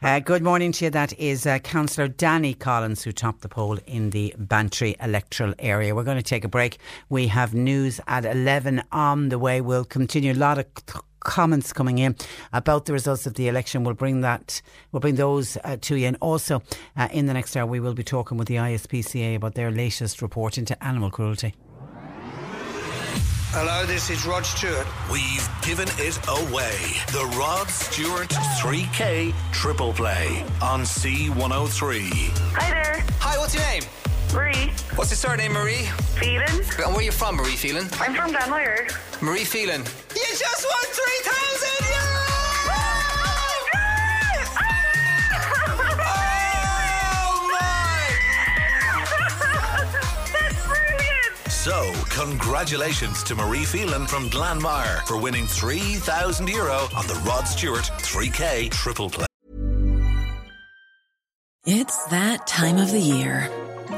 [SPEAKER 2] Uh, good morning to you. That is uh, Councillor Danny Collins, who topped the poll in the Bantry electoral area. We're going to take a break. We have news at 11 on the way. We'll continue. A lot of comments coming in about the results of the election. We'll bring that, we'll bring those uh, to you. And also, uh, in the next hour, we will be talking with the ISPCA about their latest report into animal cruelty.
[SPEAKER 6] Hello, this is Rod Stewart.
[SPEAKER 7] We've given it away. The Rod Stewart 3K Triple Play on C103.
[SPEAKER 8] Hi there.
[SPEAKER 9] Hi, what's your name?
[SPEAKER 8] Marie.
[SPEAKER 9] What's your surname, Marie?
[SPEAKER 8] Phelan.
[SPEAKER 9] And where are you from, Marie Phelan?
[SPEAKER 8] I'm from Glanmire.
[SPEAKER 9] Marie Phelan. You just won 3,000 euros! Oh my. That's brilliant.
[SPEAKER 7] So, congratulations to Marie Phelan from Glanmire for winning 3,000 euro on the Rod Stewart 3K Triple Play.
[SPEAKER 10] It's that time of the year.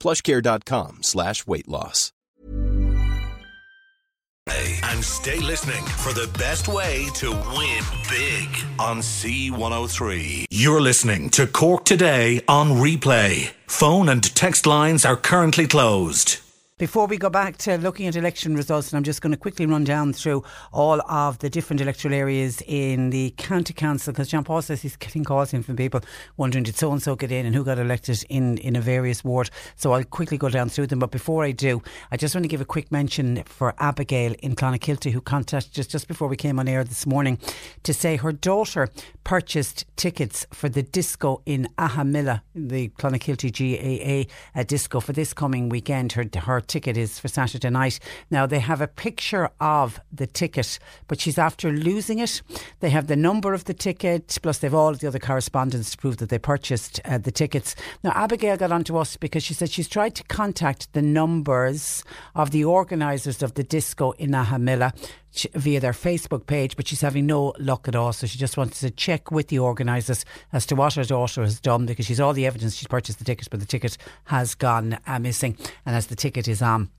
[SPEAKER 11] plushcare.com slash weight loss.
[SPEAKER 7] And stay listening for the best way to win big on C103. You're listening to Cork Today on replay. Phone and text lines are currently closed.
[SPEAKER 2] Before we go back to looking at election results, and I'm just going to quickly run down through all of the different electoral areas in the county council, because John Paul says he's getting calls in from people wondering did so and so get in and who got elected in, in a various ward. So I'll quickly go down through them. But before I do, I just want to give a quick mention for Abigail in Clonakilty, who contacted us just before we came on air this morning to say her daughter purchased tickets for the disco in Ahamilla, the Clonakilty GAA disco, for this coming weekend. Her, her ticket is for Saturday night. Now, they have a picture of the ticket, but she's after losing it. They have the number of the ticket, plus they've all the other correspondence to prove that they purchased uh, the tickets. Now, Abigail got onto us because she said she's tried to contact the numbers of the organisers of the disco in Ahamilla via their Facebook page, but she's having no luck at all. So she just wants to check with the organisers as to what her daughter has done because she's all the evidence she's purchased the tickets, but the ticket has gone uh, missing. And as the ticket is on,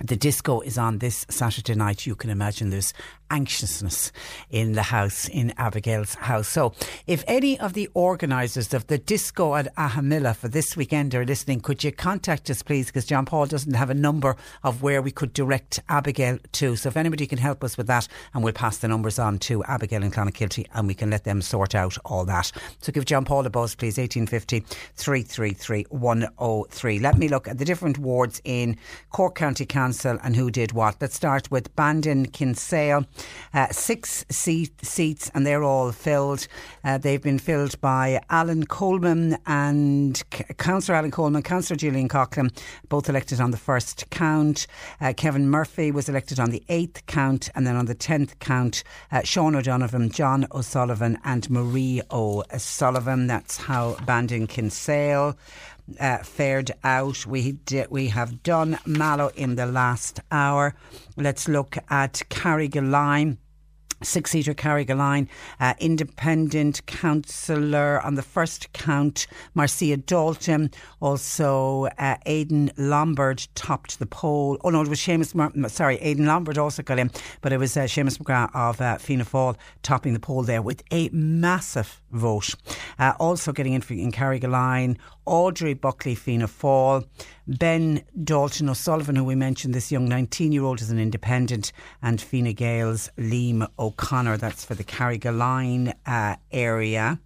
[SPEAKER 2] the disco is on this Saturday night. You can imagine there's anxiousness in the house, in Abigail's house. So, if any of the organisers of the disco at Ahamilla for this weekend are listening, could you contact us, please? Because John Paul doesn't have a number of where we could direct Abigail to. So, if anybody can help us with that, and we'll pass the numbers on to Abigail and Clonakilty and we can let them sort out all that. So, give John Paul a buzz, please, 1850 333 103. Let me look at the different wards in Cork County Council and who did what. Let's start with Bandon Kinsale. Uh, six seat, seats, and they're all filled. Uh, they've been filled by Alan Coleman and C- Councillor Alan Coleman, Councillor Gillian Coughlin, both elected on the first count. Uh, Kevin Murphy was elected on the eighth count, and then on the tenth count, uh, Sean O'Donovan, John O'Sullivan, and Marie O'Sullivan. That's how Bandon Kinsale uh, fared out. We did, we have done Mallow in the last hour. Let's look at Carrigaline. Six seater Carrigaline, uh, independent councillor on the first count, Marcia D'Alton. Also, uh, Aidan Lombard topped the poll. Oh no, it was Seamus, Mar- sorry, Aidan Lombard also got in, but it was uh, Seamus McGrath of uh, Fianna Fáil topping the poll there with a massive vote. Uh, also getting in, for, in Carrigaline, Audrey Buckley, Fianna Fáil. Ben Dalton O'Sullivan, who we mentioned, this young 19 year old is an independent, and Fine Gael's Liam O'Connor, that's for the Carrigaline uh, area.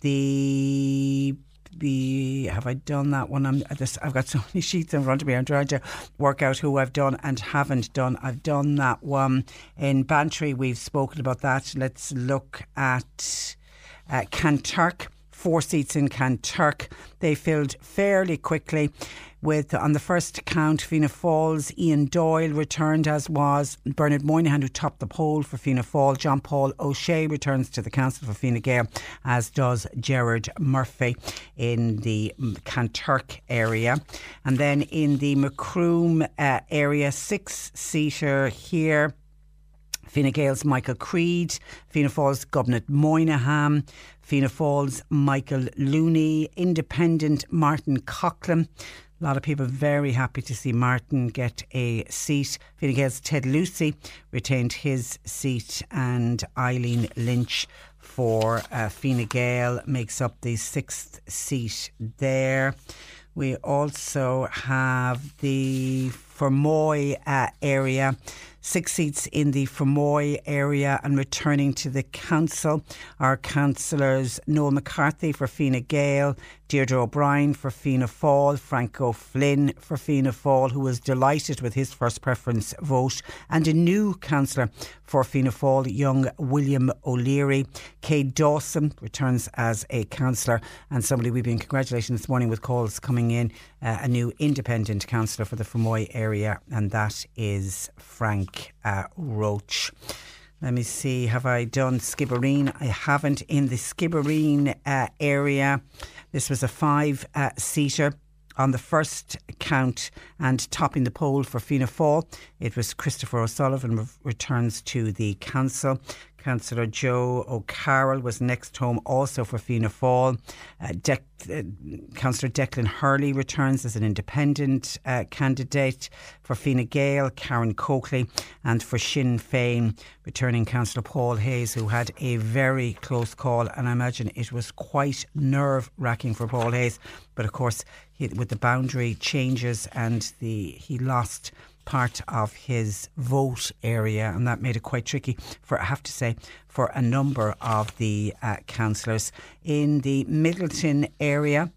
[SPEAKER 2] The the have I done that one? I'm just I've got so many sheets in front of me. I'm trying to work out who I've done and haven't done. I've done that one in Bantry. We've spoken about that. Let's look at uh, four seats in Kanturk. They filled fairly quickly. With on the first count, Fianna Fáil's Ian Doyle returned, as was Bernard Moynihan, who topped the poll for Fianna Fáil. John Paul O'Shea returns to the council for Fine Gael, as does Gerard Murphy in the Kanturk area. And then in the Macroom uh, area, six seater here. Fianna Gael's Michael Creed, Fianna Fáil's Gobnait Moynihan, Fianna Fáil's Michael Looney, Independent Martin Coughlin. A lot of people very happy to see Martin get a seat. Fianna Gael's Ted Lucey retained his seat, and Eileen Lynch for uh, Fine Gael makes up the sixth seat there. We also have the Fermoy uh, area six seats in the Fermoy area. And returning to the council are councillors Noel McCarthy for Fine Gael, Deirdre O'Brien for Fianna Fáil, Frank O'Flynn for Fianna Fáil, who was delighted with his first preference vote, and a new councillor for Fianna Fáil, young William O'Leary. Kay Dawson returns as a councillor, and somebody we've been congratulating this morning with calls coming in, uh, a new independent councillor for the Fermoy area, and that is Frank uh, Roche. Let me see, have I done Skibbereen? I haven't. In the Skibbereen uh, area, this was a five uh, seater on the first count and topping the poll for Fianna Fáil. It was Christopher O'Sullivan re- returns to the council. Councillor Joe O'Carroll was next home also for Fianna Fáil. Uh, De- uh, Councillor Declan Hurley returns as an independent uh, candidate for Fine Gael, Karen Coakley, and for Sinn Féin, returning Councillor Paul Hayes, who had a very close call, and I imagine it was quite nerve wracking for Paul Hayes. But of course, he, with the boundary changes and the he lost part of his vote area, and that made it quite tricky for, I have to say, for a number of the uh, councillors. In the Midleton area,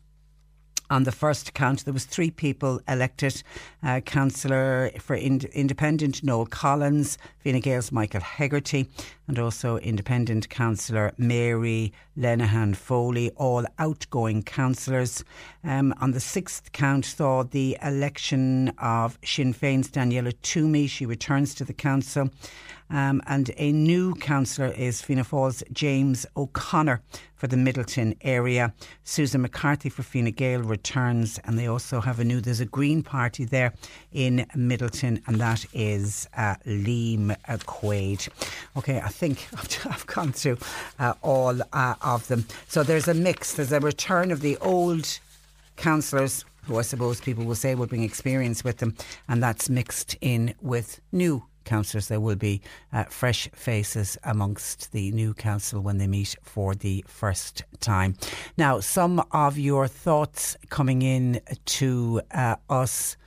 [SPEAKER 2] on the first count, there was three people elected. Uh, Councillor for ind- Independent Noel Collins, Fine Gael's Michael Hegarty, and also Independent Councillor Mary Linehan Foley, all outgoing councillors. Um, on the sixth count, saw the election of Sinn Féin's Daniela Twomey. She returns to the council. Um, and a new councillor is Fianna Fáil's James O'Connor for the Midleton area. Susan McCarthy for Fine Gael returns, and they also have a new. There's a Green Party there in Midleton, and that is uh, Liam Quaide. Okay, I think I've gone through uh, all uh, of them. So there's a mix. There's a return of the old councillors who I suppose people will say will bring experience with them, and that's mixed in with new councillors. There will be uh, fresh faces amongst the new council when they meet for the first time. Now, some of your thoughts coming in to uh, us.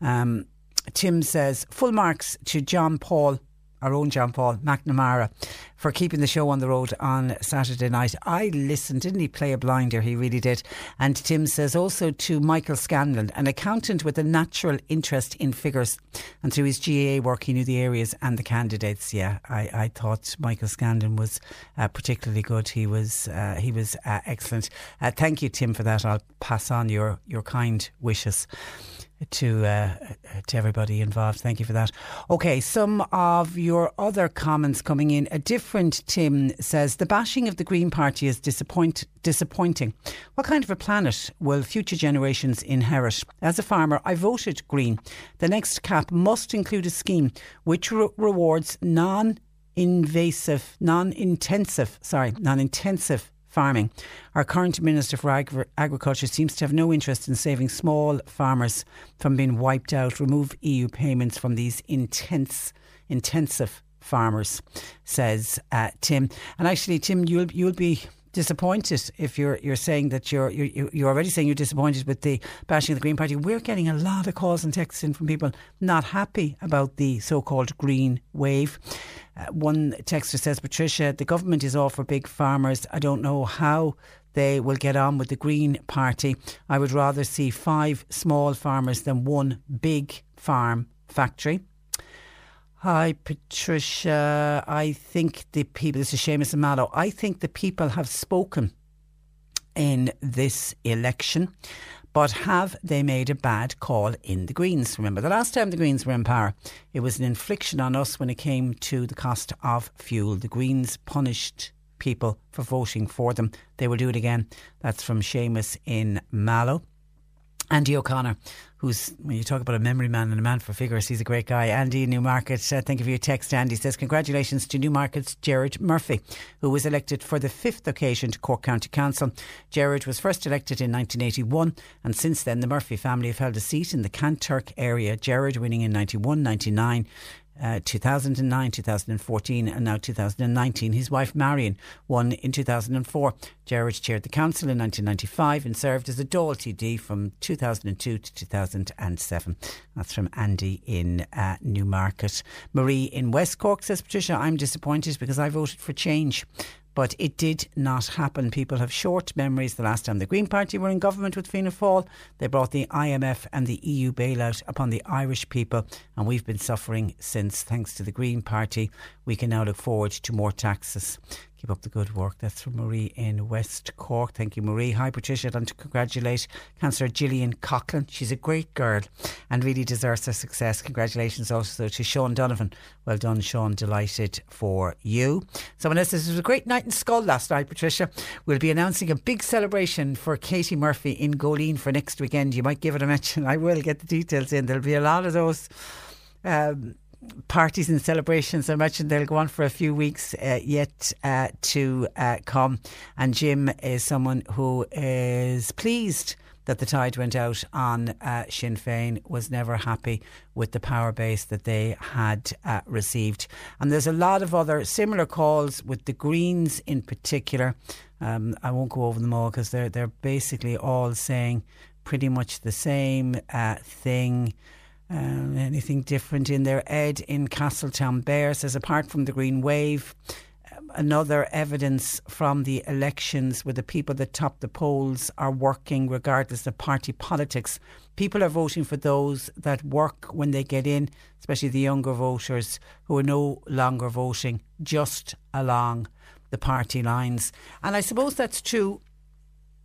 [SPEAKER 2] Um, Tim says full marks to John Paul our own John Paul McNamara for keeping the show on the road on Saturday night. I listened, didn't he play a blinder? He really did. And Tim says also to Michael Scanlon, an accountant with a natural interest in figures. And through his GAA work, he knew the areas and the candidates. Yeah, I, I thought Michael Scanlon was uh, particularly good. He was uh, he was uh, excellent. Uh, thank you, Tim, for that. I'll pass on your, your kind wishes to uh, to everybody involved. Thank you for that. Okay, some of your other comments coming in. A different Tim says the bashing of the Green Party is disappoint disappointing. What kind of a planet will future generations inherit? As a farmer, I voted Green. The next cap must include a scheme which re- rewards non invasive, non-intensive, sorry, non-intensive farming. Our current Minister for Agri- Agriculture seems to have no interest in saving small farmers from being wiped out. Remove EU payments from these intense, intensive farmers, says uh, Tim. And actually, Tim, you'll you'll be disappointed if you're you're saying that you're you're, you're already saying you're disappointed with the bashing of the Green Party. We're getting a lot of calls and texts in from people not happy about the so-called green wave. Uh, one texter says, Patricia, the government is all for big farmers. I don't know how they will get on with the Green Party. I would rather see five small farmers than one big farm factory. Hi, Patricia. I think the people, this is Seamus Mallow, I think the people have spoken in this election. But have they made a bad call in the Greens? Remember, the last time the Greens were in power, it was an infliction on us when it came to the cost of fuel. The Greens punished people for voting for them. They will do it again. That's from Seamus in Mallow. Andy O'Connor, who's, when you talk about a memory man and a man for figures, he's a great guy. Andy Newmarket, uh, thank you for your text. Andy says, Congratulations to Newmarket's Gerard Murphy, who was elected for the fifth occasion to Cork County Council. Gerard was first elected in 1981, and since then, the Murphy family have held a seat in the Kanturk area. Gerard winning in 91, 99, uh, 2009, 2014, and now 2019. His wife Marion won in 2004. Gerard chaired the council in 1995 and served as a Dáil TD from 2002 to 2007. That's from Andy in uh, Newmarket. Marie in West Cork says, Patricia, I'm disappointed because I voted for change but it did not happen. People have short memories. The last time the Green Party were in government with Fianna Fáil, they brought the IMF and the EU bailout upon the Irish people, and we've been suffering since. Thanks to the Green Party, we can now look forward to more taxes. Keep up the good work. That's from Marie in West Cork. Thank you, Marie. Hi, Patricia. I'd like to congratulate Councillor Gillian Coughlin. She's a great girl and really deserves her success. Congratulations also to Sean Donovan. Well done, Sean. Delighted for you. Someone else says it was a great night in Schull last night, Patricia. We'll be announcing a big celebration for Katie Murphy in Goleen for next weekend. You might give it a mention. I will get the details in. There'll be a lot of those. Um, parties and celebrations. I imagine they'll go on for a few weeks uh, yet uh, to uh, come. And Jim is someone who is pleased that the tide went out on uh, Sinn Féin, was never happy with the power base that they had uh, received. And there's a lot of other similar calls with the Greens in particular. Um, I won't go over them all because they're, they're basically all saying pretty much the same uh, thing. Um, anything different in there? Ed in Castletownbere says, apart from the Green Wave, um, another evidence from the elections where the people that top the polls are working regardless of party politics. People are voting for those that work when they get in, especially the younger voters who are no longer voting just along the party lines. And I suppose that's true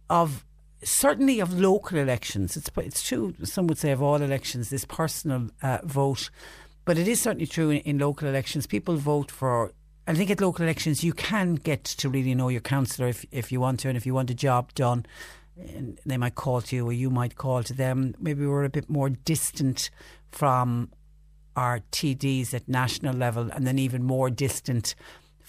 [SPEAKER 2] of certainly of local elections. It's it's true. Some would say of all elections, this personal uh, vote, but it is certainly true in, in, local elections. People vote for. I think at local elections you can get to really know your councillor if if you want to, and if you want a job done. They might call to you, or you might call to them. Maybe we're a bit more distant from our TDs at national level, and then even more distant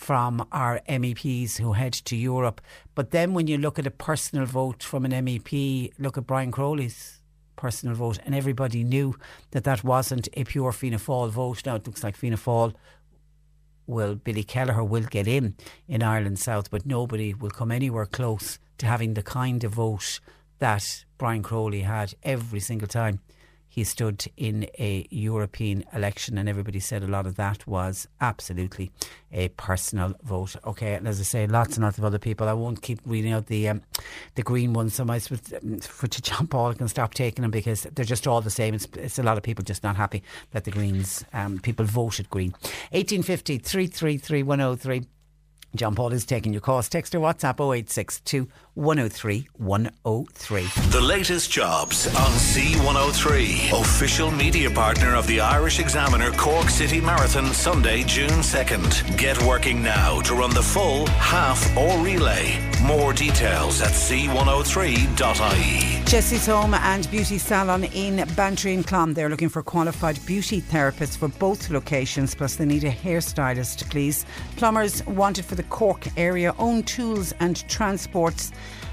[SPEAKER 2] from our MEPs who head to Europe. But then when you look at a personal vote from an MEP, look at Brian Crowley's personal vote, and everybody knew that that wasn't a pure Fianna Fáil vote. Now it looks like Fianna Fáil will, Billy Kelleher will get in in Ireland South, but nobody will come anywhere close to having the kind of vote that Brian Crowley had every single time he stood in a European election, and everybody said a lot of that was absolutely a personal vote. Okay, and as I say, lots and lots of other people. I won't keep reading out the um, the green ones. So I for to John Paul can stop taking them because they're just all the same. It's, it's a lot of people just not happy that the Greens um, people voted Green. 1850 333 103. John Paul is taking your calls. Text or WhatsApp 0862 103 103.
[SPEAKER 7] The latest jobs on C103. Official media partner of the Irish Examiner Cork City Marathon, Sunday, June 2nd. Get working now to run the full, half, or relay. More details at c103.ie.
[SPEAKER 2] Jesse's Home and Beauty Salon in Bantry and Clon. They're looking for qualified beauty therapists for both locations, plus they need a hairstylist, please. Plumbers wanted for the Cork area, own tools and transports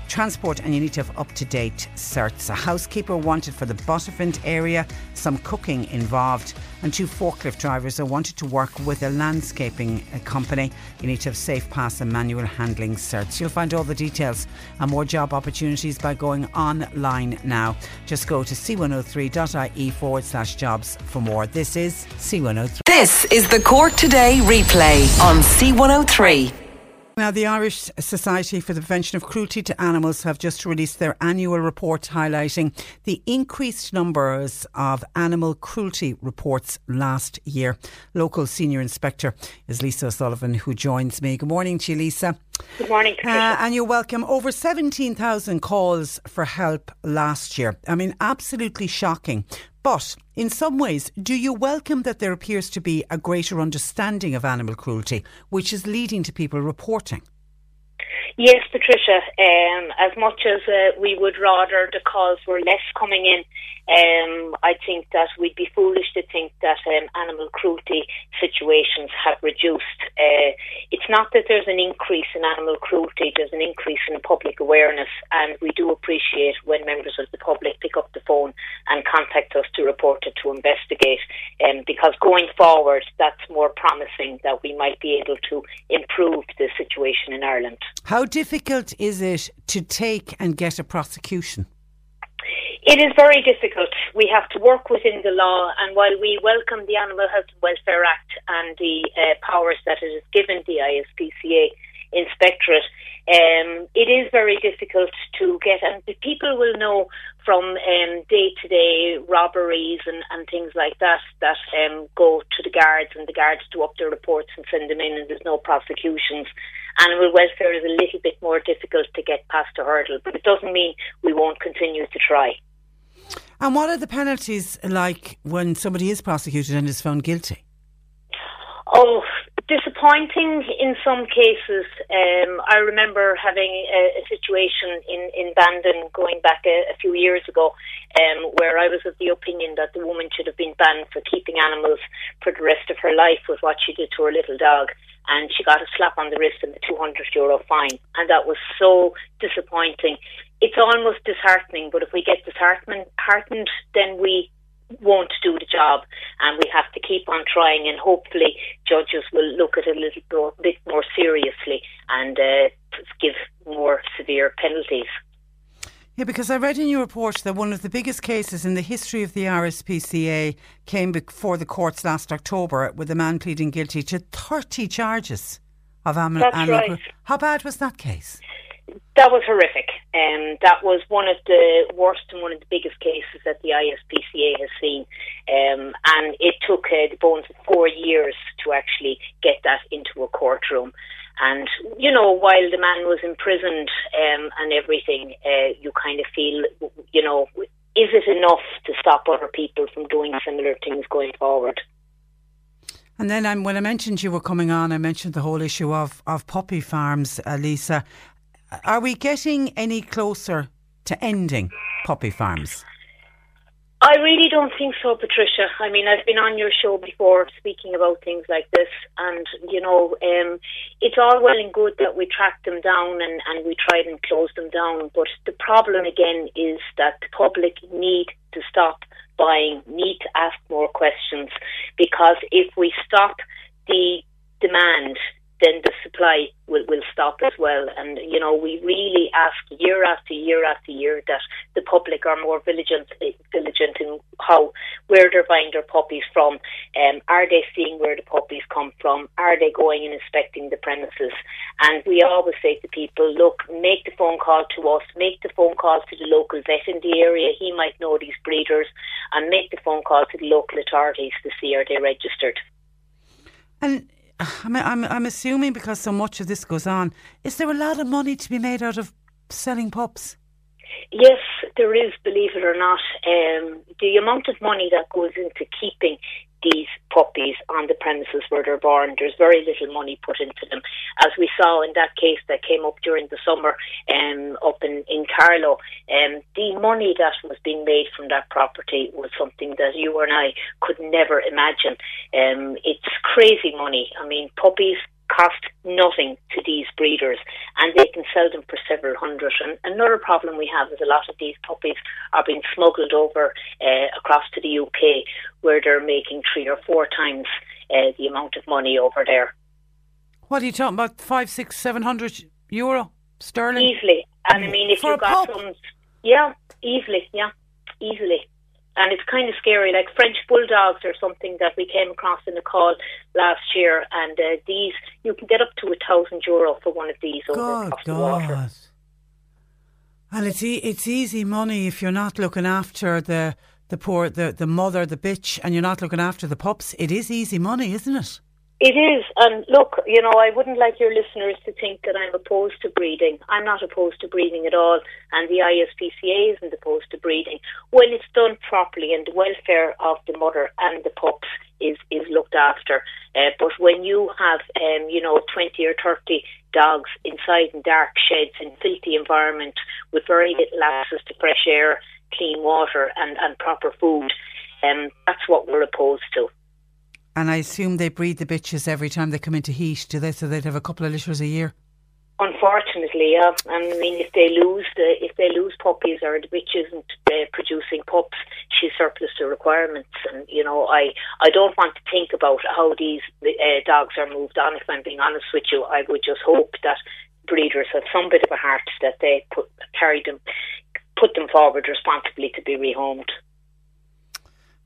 [SPEAKER 2] transport and you need to have up to date certs. A housekeeper wanted for the Buttevant area, some cooking involved, and two forklift drivers are wanted to work with a landscaping uh, company. You need to have safe pass and manual handling certs. You'll find all the details and more job opportunities by going online now. Just go to c103.ie forward slash jobs for more. This is C103.
[SPEAKER 1] This is the Cork Today replay on C103.
[SPEAKER 2] Now, the Irish Society for the Prevention of Cruelty to Animals have just released their annual report highlighting the increased numbers of animal cruelty reports last year. Local Senior Inspector is Lisa O'Sullivan, who joins me. Good morning to you, Lisa.
[SPEAKER 6] Good morning,
[SPEAKER 2] uh, and you're welcome. Over 17,000 calls for help last year. I mean, absolutely shocking. But in some ways, do you welcome that there appears to be a greater understanding of animal cruelty, which is leading to people reporting?
[SPEAKER 6] Yes, Patricia. Um, as much as uh, we would rather the calls were less coming in, um, I think that we'd be foolish to think that um, animal cruelty situations have reduced. Uh, it's not that there's an increase in animal cruelty, there's an increase in public awareness, and we do appreciate when members of the public pick up the phone and contact us to report it to investigate, um, because going forward, that's more promising that we might be able to improve the situation in Ireland.
[SPEAKER 2] How difficult is it to take and get a prosecution?
[SPEAKER 6] It is very difficult. We have to work within the law, and while we welcome the Animal Health and Welfare Act and the uh, powers that it has given the ISPCA inspectorate, um, it is very difficult to get, and people will know from day to day robberies and, and things like that that um, go to the guards, and the guards do up their reports and send them in, and there's no prosecutions animal welfare is a little bit more difficult to get past a hurdle, but it doesn't mean we won't continue to try.
[SPEAKER 2] And what are the penalties like when somebody is prosecuted and is found guilty?
[SPEAKER 6] Oh, disappointing in some cases. Um, I remember having a, a, situation in, in Bandon going back a, a few years ago um, where I was of the opinion that the woman should have been banned for keeping animals for the rest of her life with what she did to her little dog. And she got a slap on the wrist and a 200 euro fine. And that was so disappointing it's almost disheartening. But if we get disheartened, then we won't do the job, and we have to keep on trying. And hopefully, judges will look at it a little bit more seriously and uh, give more severe penalties.
[SPEAKER 2] Yeah, because I read in your report that one of the biggest cases in the history of the RSPCA came before the courts last October with a man pleading guilty to 30 charges of animal.
[SPEAKER 6] That's right.
[SPEAKER 2] How bad was that case?
[SPEAKER 6] That was horrific. Um, that was one of the worst and one of the biggest cases that the ISPCA has seen. Um, and it took uh, the bones of four years to actually get that into a courtroom. And, you know, while the man was imprisoned um, and everything, uh, you kind of feel, you know, is it enough to stop other people from doing similar things going forward?
[SPEAKER 2] And then um, when I mentioned you were coming on, I mentioned the whole issue of, of puppy farms, uh, Lisa. Are we getting any closer to ending poppy farms?
[SPEAKER 6] I really don't think so, Patricia. I mean, I've been on your show before speaking about things like this, and you know, um, it's all well and good that we track them down and, and we try and close them down, but the problem again is that the public need to stop buying, need to ask more questions, because if we stop the demand then the supply will, will stop as well. And, you know, we really ask year after year after year that the public are more vigilant, vigilant in how, where they're buying their puppies from. Um, are they seeing where the puppies come from? Are they going and inspecting the premises? And we always say to people, look, make the phone call to us, make the phone call to the local vet in the area. He might know these breeders and make the phone call to the local authorities to see are they registered.
[SPEAKER 2] And I'm, I'm, I'm assuming because so much of this goes on, is there a lot of money to be made out of selling pups?
[SPEAKER 6] Yes, there is, believe it or not. Um, the amount of money that goes into keeping these puppies on the premises where they're born, there's very little money put into them. As we saw in that case that came up during the summer um, up in, in Carlow, um, the money that was being made from that property was something that you and I could never imagine. Um, it's crazy money. I mean, puppies cost nothing to these breeders and they can sell them for several hundred. And another problem we have is a lot of these puppies are being smuggled over uh, across to the UK where they're making three or four times uh, the amount of money over there.
[SPEAKER 2] What are you talking about? Five, six, seven hundred euro sterling?
[SPEAKER 6] Easily. And I mean, if
[SPEAKER 2] For
[SPEAKER 6] you got
[SPEAKER 2] pup?
[SPEAKER 6] some. Yeah, easily. Yeah, easily. And it's kind of scary. Like French bulldogs or something that we came across in a call last year, and uh, these you can get up to a thousand euro for one of these over
[SPEAKER 2] God,
[SPEAKER 6] across the water.
[SPEAKER 2] God. And it's e- it's easy money if you're not looking after the the poor the, the mother the bitch and you're not looking after the pups. It is easy money, isn't it?
[SPEAKER 6] It is, and look, you know, I wouldn't like your listeners to think that I'm opposed to breeding. I'm not opposed to breeding at all, and the ISPCA isn't opposed to breeding when it's done properly and the welfare of the mother and the pups is is looked after. Uh, but when you have, um, you know, twenty or thirty dogs inside in dark sheds in filthy environment with very little access to fresh air, clean water, and and proper food, um, that's what we're opposed to.
[SPEAKER 2] And I assume they breed the bitches every time they come into heat, do they? So they'd have a couple of litters a year.
[SPEAKER 6] Unfortunately, yeah. And I mean, if they lose the if they lose puppies or the bitch isn't uh, producing pups, she's surplus to requirements. And you know, I I don't want to think about how these uh, dogs are moved on. If I'm being honest with you, I would just hope that breeders have some bit of a heart that they put carry them, put them forward responsibly to be rehomed.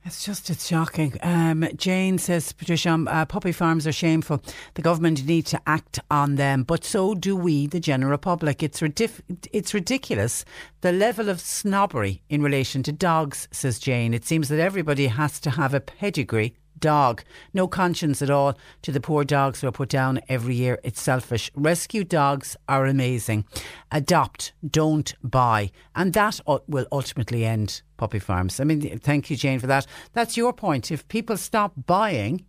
[SPEAKER 2] It's just, it's shocking. Um, Jane says, Patricia, um, uh, puppy farms are shameful. The government need to act on them, but so do we, the general public. It's, ridif- it's ridiculous, the level of snobbery in relation to dogs, says Jane. It seems that everybody has to have a pedigree dog. No conscience at all to the poor dogs who are put down every year. It's selfish. Rescue dogs are amazing. Adopt, don't buy. And that will ultimately end puppy farms. I mean, thank you, Jane, for that. That's your point. If people stop buying,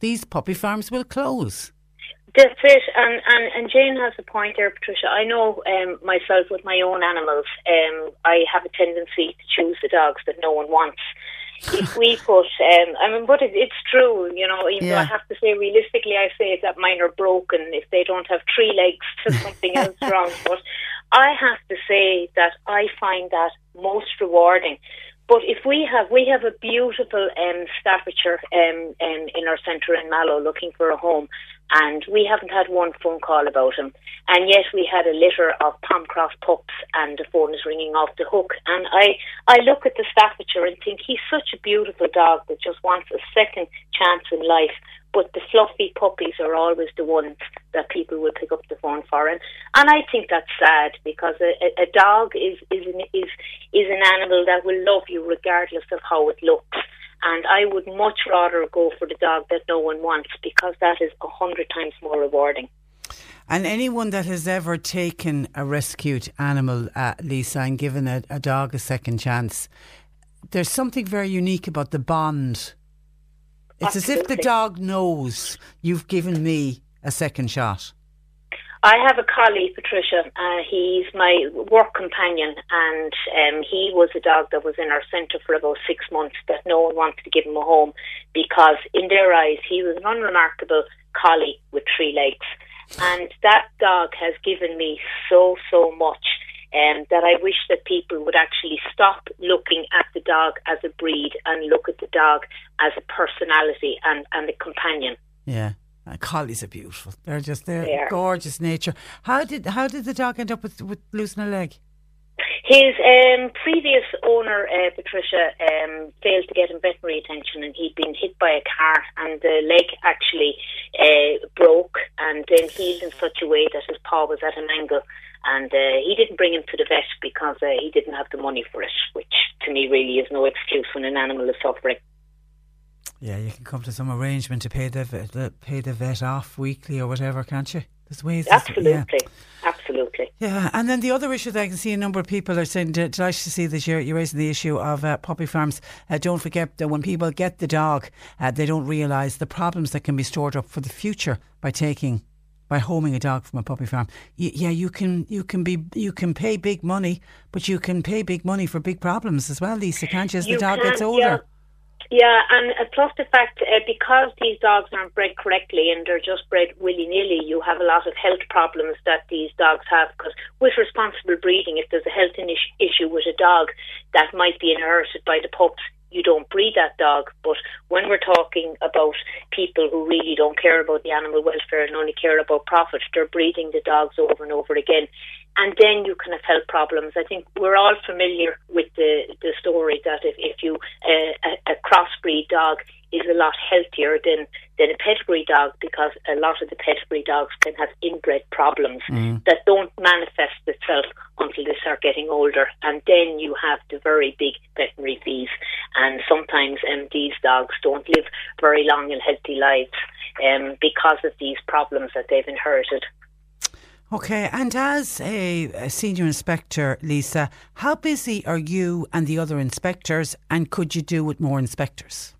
[SPEAKER 2] these puppy farms will close.
[SPEAKER 6] That's it, and, and and Jane has a point there, Patricia. I know um, myself with my own animals. Um, I have a tendency to choose the dogs that no one wants. If we put, um, I mean, but it, it's true, you know. Even though I have to say, realistically, I say that mine are broken. If they don't have three legs, something else wrong. But I have to say that I find that most rewarding. But if we have, we have a beautiful um, Staffordshire um, um, in our centre in Mallow looking for a home, and we haven't had one phone call about him. And yet we had a litter of Pomcroft pups, and the phone is ringing off the hook. And I, I look at the Staffordshire and think he's such a beautiful dog that just wants a second chance in life. But the fluffy puppies are always the ones that people will pick up the phone for, and and I think that's sad because a, a, a dog is is an, is is an animal that will love you regardless of how it looks. And I would much rather go for the dog that no one wants because that is a hundred times more rewarding.
[SPEAKER 2] And anyone that has ever taken a rescued animal, uh, Lisa, and given a, a dog a second chance, there's something very unique about the bond. It's as if the dog knows you've given me a second shot.
[SPEAKER 6] I have a colleague, Patricia. Uh, he's my work companion, and um, he was a dog that was in our centre for about six months. That no one wanted to give him a home because, in their eyes, he was an unremarkable collie with three legs, and that dog has given me so so much. Um, that I wish that people would actually stop looking at the dog as a breed and look at the dog as a personality and, and a companion.
[SPEAKER 2] Yeah. Uh, collies are beautiful. They're just they're
[SPEAKER 6] They
[SPEAKER 2] gorgeous nature. How did how did the dog end up with, with losing a leg?
[SPEAKER 6] His um, previous owner, uh, Patricia, um, failed to get him veterinary attention, and he'd been hit by a car, and the leg actually uh, broke and then healed in such a way that his paw was at an angle. And uh, he didn't bring him to the vet because uh, he didn't have the money for it, which to me really is no excuse when an animal is suffering.
[SPEAKER 2] Yeah, you can come to some arrangement to pay the vet, the, pay the vet off weekly or whatever, can't you? There's ways.
[SPEAKER 6] Absolutely,
[SPEAKER 2] yeah.
[SPEAKER 6] absolutely. absolutely.
[SPEAKER 2] Yeah, and then the other issue that I can see a number of people are saying, delighted to see that you're, you're raising the issue of uh, puppy farms. Uh, don't forget that when people get the dog, uh, they don't realise the problems that can be stored up for the future by taking by homing a dog from a puppy farm. Y- yeah, you can you can be you can pay big money, but you can pay big money for big problems as well, Lisa, can't you? As
[SPEAKER 6] You
[SPEAKER 2] the dog
[SPEAKER 6] can,
[SPEAKER 2] gets older.
[SPEAKER 6] yeah. Yeah, and plus the fact uh, because these dogs aren't bred correctly and they're just bred willy nilly, you have a lot of health problems that these dogs have. Because with responsible breeding, if there's a health issue with a dog that might be inherited by the pups, you don't breed that dog. But when we're talking about people who really don't care about the animal welfare and only care about profit, they're breeding the dogs over and over again. And then you can have health problems. I think we're all familiar with the, the story that if, if you uh, a, a crossbreed dog is a lot healthier than than a pedigree dog because a lot of the pedigree dogs can have inbred problems
[SPEAKER 2] Mm.
[SPEAKER 6] that don't manifest itself until they start getting older, and then you have the very big veterinary fees. And sometimes um, these dogs don't live very long and healthy lives um, because of these problems that they've inherited.
[SPEAKER 2] Okay, and as a, a senior inspector, Lisa, how busy are you and the other inspectors, and could you do with more inspectors?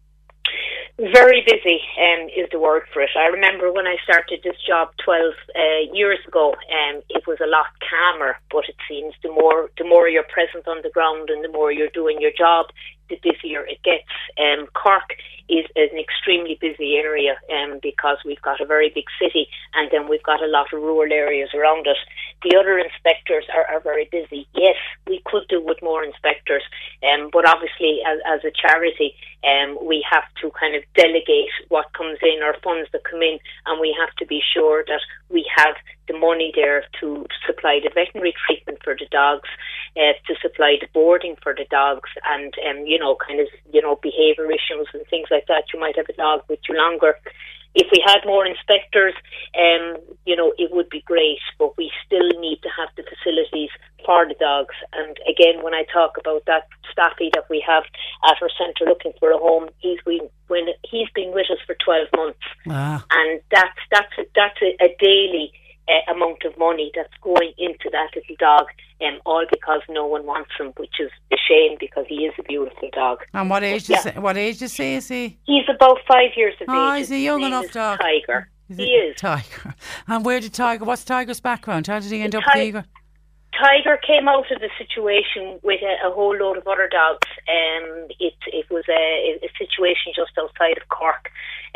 [SPEAKER 6] Very busy um, is the word for it. I remember when I started this job 12 uh, years ago, um, it was a lot calmer, but it seems the more the more you're present on the ground and the more you're doing your job, the busier it gets. Um, Cork is an extremely busy area um, because we've got a very big city and then we've got a lot of rural areas around us. The other inspectors are, are very busy. Yes, we could do with more inspectors, um, but obviously, as, as a charity, um, we have to kind of delegate what comes in, or funds that come in, and we have to be sure that we have the money there to supply the veterinary treatment for the dogs, uh, to supply the boarding for the dogs, and um, you know, kind of you know, behaviour issues and things like that. You might have a dog with you longer. If we had more inspectors, um, you know, it would be great, but we still need to have the facilities for the dogs. And again, when I talk about that staffy that we have at our centre looking for a home, he's been when he's been with us for twelve months
[SPEAKER 2] Ah.
[SPEAKER 6] and that's that's that's a, a daily uh, amount of money that's going into that little dog, um, all because no one wants him, which is a shame because he is a beautiful dog.
[SPEAKER 2] And what age?
[SPEAKER 6] Yeah.
[SPEAKER 2] Is, what age is he? Is he?
[SPEAKER 6] He's about five years of
[SPEAKER 2] Oh,
[SPEAKER 6] age.
[SPEAKER 2] he's a young enough dog.
[SPEAKER 6] Tiger.
[SPEAKER 2] Is
[SPEAKER 6] he is.
[SPEAKER 2] Tiger. And where did Tiger? What's Tiger's background? How did he end up
[SPEAKER 6] Ti-
[SPEAKER 2] Tiger?
[SPEAKER 6] Tiger came out of the situation with a, a whole load of other dogs. Um, it it was a, a situation just outside of Cork,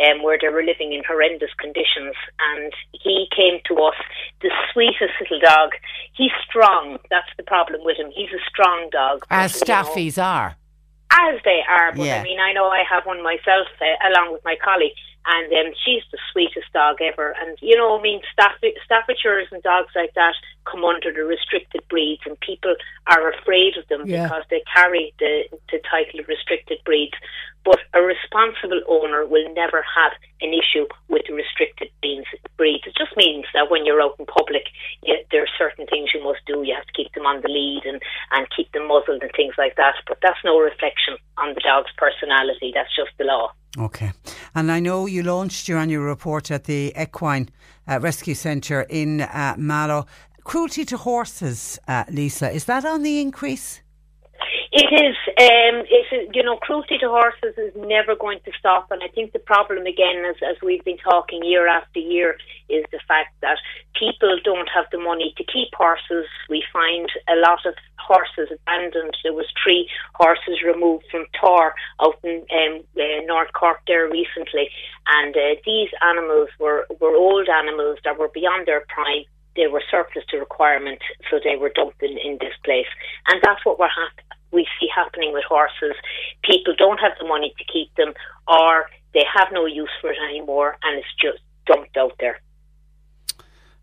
[SPEAKER 6] um, where they were living in horrendous conditions, and he came to us, the sweetest little dog. He's strong. That's the problem with him. He's a strong dog.
[SPEAKER 2] As
[SPEAKER 6] but, you know,
[SPEAKER 2] staffies are.
[SPEAKER 6] as they are. But
[SPEAKER 2] Yeah.
[SPEAKER 6] I mean, I know I have one myself uh, along with my collie, and um, she's the sweetest dog ever. And you know, I mean, staff Staffordshires and dogs like that come under the restricted breeds, and people are afraid of them
[SPEAKER 2] Yeah.
[SPEAKER 6] because they carry the the title of restricted breeds. But a responsible owner will never have an issue with restricted breeds. breeds. It just means that when you're out in public, you, there are certain things you must do. You have to keep them on the lead and, and keep them muzzled and things like that. But that's no reflection on the dog's personality. That's just the law.
[SPEAKER 2] Okay. And I know you launched your annual report at the Equine uh, Rescue Centre in uh, Mallow. Cruelty to horses, uh, Lisa, is that on the increase?
[SPEAKER 6] It is, um, it's, you know, cruelty to horses is never going to stop. And I think the problem, again, as, as we've been talking year after year, is the fact that people don't have the money to keep horses. We find a lot of horses abandoned. There was three horses removed from Tor out in um, uh, North Cork there recently. And uh, these animals were, were old animals that were beyond their prime they were surplus to requirement, so they were dumped in, in this place. And that's what we're hap- we see happening with horses. People don't have the money to keep them, or they have no use for it anymore, and it's just dumped out there.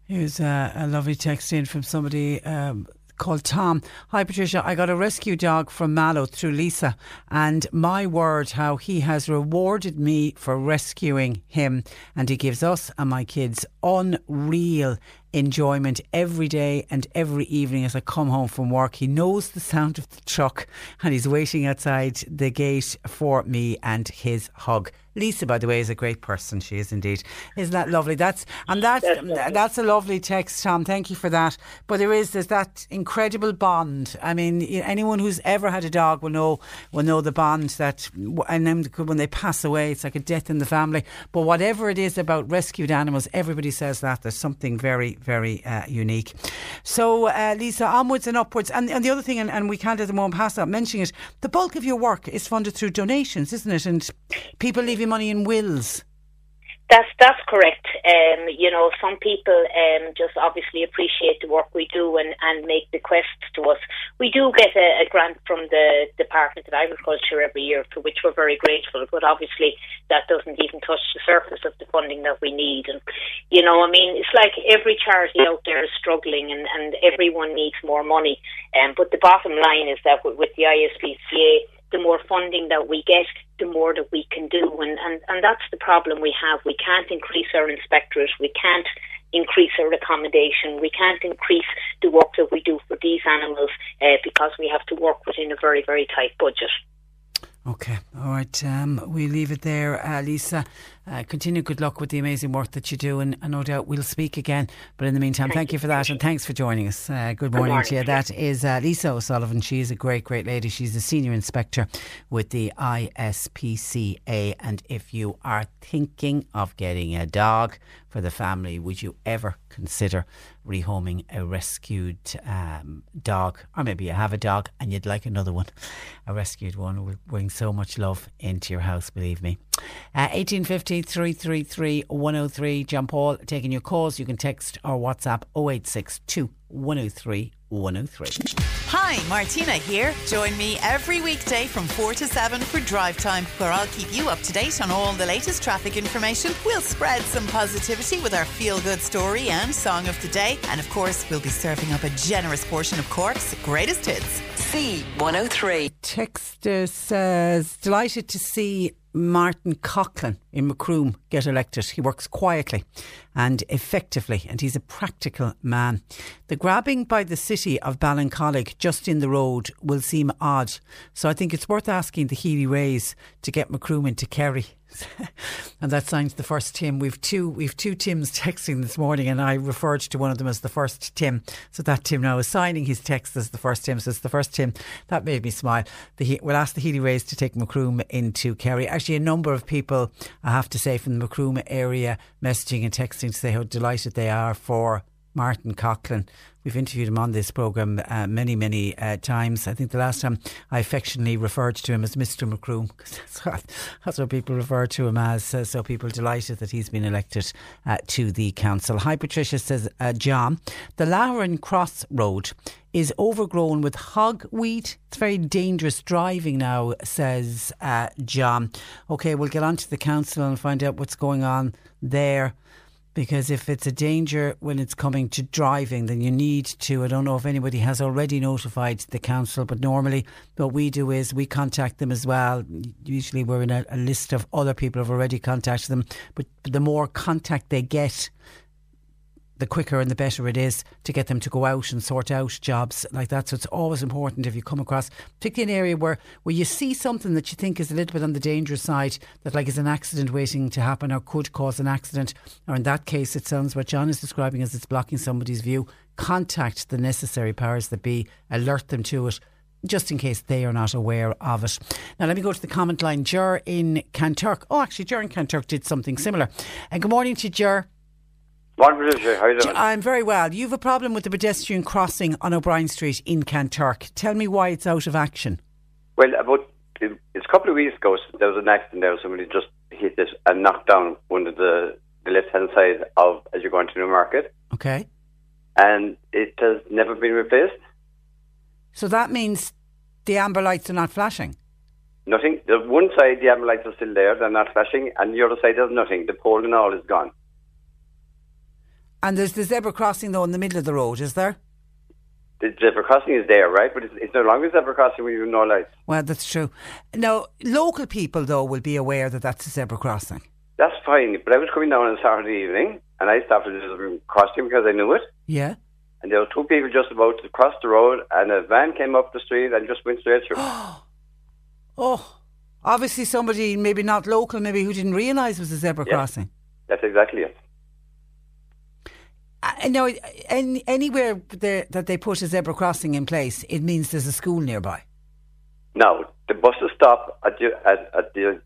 [SPEAKER 2] Here's a, a lovely text in from somebody um, called Tom. Hi, Patricia. I got a rescue dog from Mallow through Lisa, and my word, how he has rewarded me for rescuing him. And he gives us and my kids unreal enjoyment every day and every evening as I come home from work. He knows the sound of the truck and he's waiting outside the gate for me and his hug. Lisa, by the way, is a great person. She is indeed. Isn't that lovely? That's and that's that's, that's a lovely text, Tom. Thank you for that. But there is there's that incredible bond. I mean, anyone who's ever had a dog will know will know the bond that and then when they pass away, it's like a death in the family. But whatever it is about rescued animals, everybody says that there's something very very uh, unique. So, uh, Lisa, onwards and upwards. And, and the other thing, and, and we can't at the moment pass that mentioning it, the bulk of your work is funded through donations, isn't it? And people leaving money in wills.
[SPEAKER 6] That's that's correct. Um, you know, some people um, just obviously appreciate the work we do and, and make bequests to us. We do get a, a grant from the Department of Agriculture every year, for which we're very grateful. But obviously, that doesn't even touch the surface of the funding that we need. And you know, I mean, it's like every charity out there is struggling, and, and everyone needs more money. Um, but the bottom line is that with, with the ISPCA the more funding that we get, the more that we can do. And, and, and that's the problem we have. We can't increase our inspectorate. We can't increase our accommodation. We can't increase the work that we do for these animals uh, because we have to work within a very, very tight budget.
[SPEAKER 2] Okay, all right. Um, we leave it there, uh, Lisa. Uh, continue good luck with the amazing work that you do, and, and, no doubt we'll speak again. But in the meantime, thank, thank you for that, and thanks for joining us. Uh, good, morning good, morning to you. That is uh, Lisa O'Sullivan. She is a great, great lady. She's a senior inspector with the ISPCA. And if you are thinking of getting a dog for the family, would you ever consider rehoming a rescued um, dog, or maybe you have a dog and you'd like another one. A rescued one will bring so much love into your house, believe me. Uh, 1850 333 103. John Paul taking your calls. You can text or WhatsApp 0862 103 103.
[SPEAKER 12] Hi, Martina here. Join me every weekday from 4 to 7 for Drive Time, where I'll keep you up to date on all the latest traffic information. We'll spread some positivity with our feel good story and song of the day. And of course, we'll be serving up a generous portion of Cork's greatest hits.
[SPEAKER 1] C103.
[SPEAKER 2] Texter says, delighted to see Martin Coughlin in Macroom get elected. He works quietly and effectively, and he's a practical man. The grabbing by the city of Ballincollig just in the road will seem odd, so I think it's worth asking the Healy-Raes to get Macroom into Kerry. and that signs the first Tim. We've two we've two Tims texting this morning, and I referred to one of them as the first Tim. So that Tim now is signing his text as the first Tim. So it's the first Tim. That made me smile. The, we'll ask the Healy-Raes to take Macroom into Kerry. Actually, a number of people, I have to say, from the Macroom area, messaging and texting to say how delighted they are for Martin Coughlin. We've interviewed him on this programme uh, many, many uh, times. I think the last time I affectionately referred to him as Mr. Macroom, because that's what, that's what people refer to him as. Uh, so people are delighted that he's been elected uh, to the council. Hi, Patricia, says uh, John. The Lauren Cross Road is overgrown with hogweed. It's very dangerous driving now, says uh, John. Okay, we'll get on to the council and find out what's going on there because if it's a danger when it's coming to driving, then you need to. I don't know if anybody has already notified the council, but normally what we do is we contact them as well. Usually we're in a, a list of other people who have already contacted them, but the more contact they get, the quicker and the better it is to get them to go out and sort out jobs like that. So it's always important if you come across, particularly an area where, where you see something that you think is a little bit on the dangerous side, that like is an accident waiting to happen or could cause an accident, or in that case, it sounds what John is describing as it's blocking somebody's view. Contact the necessary powers that be, alert them to it just in case they are not aware of it. Now, let me go to the comment line. Jer in Kanturk. Oh, actually, Jer in Kanturk did something similar. And good morning to Jer.
[SPEAKER 13] Morning, Patricia. How you doing?
[SPEAKER 2] I'm very well. You have a problem with the pedestrian crossing on O'Brien Street in Kanturk. Tell me why it's out of action.
[SPEAKER 13] Well, about it's a couple of weeks ago, there was an accident there. Somebody just hit it and knocked down one of the, the left hand side of as you're going to Newmarket.
[SPEAKER 2] Okay.
[SPEAKER 13] And it has never been replaced.
[SPEAKER 2] So that means the amber lights are not flashing?
[SPEAKER 13] Nothing. The one side, the amber lights are still there, they're not flashing, and the other side, there's nothing. The pole and all is gone.
[SPEAKER 2] And there's the zebra crossing though in the middle of the road, is there?
[SPEAKER 13] The zebra crossing is there, right? But it's, it's no longer zebra crossing when you have no lights.
[SPEAKER 2] Well, that's true. Now, local people though will be aware that that's a zebra crossing.
[SPEAKER 13] That's fine. But I was coming down on Saturday evening, and I stopped at the zebra crossing because I knew it.
[SPEAKER 2] Yeah.
[SPEAKER 13] And there were two people just about to cross the road, and a van came up the street and just went straight through.
[SPEAKER 2] Oh, obviously somebody maybe not local, maybe who didn't realise it was a zebra
[SPEAKER 13] Yeah.
[SPEAKER 2] crossing.
[SPEAKER 13] That's exactly it.
[SPEAKER 2] Uh, no, any, anywhere there, that they put a zebra crossing in place, it means there's a school nearby.
[SPEAKER 13] Now, the buses stop at the, at, at the,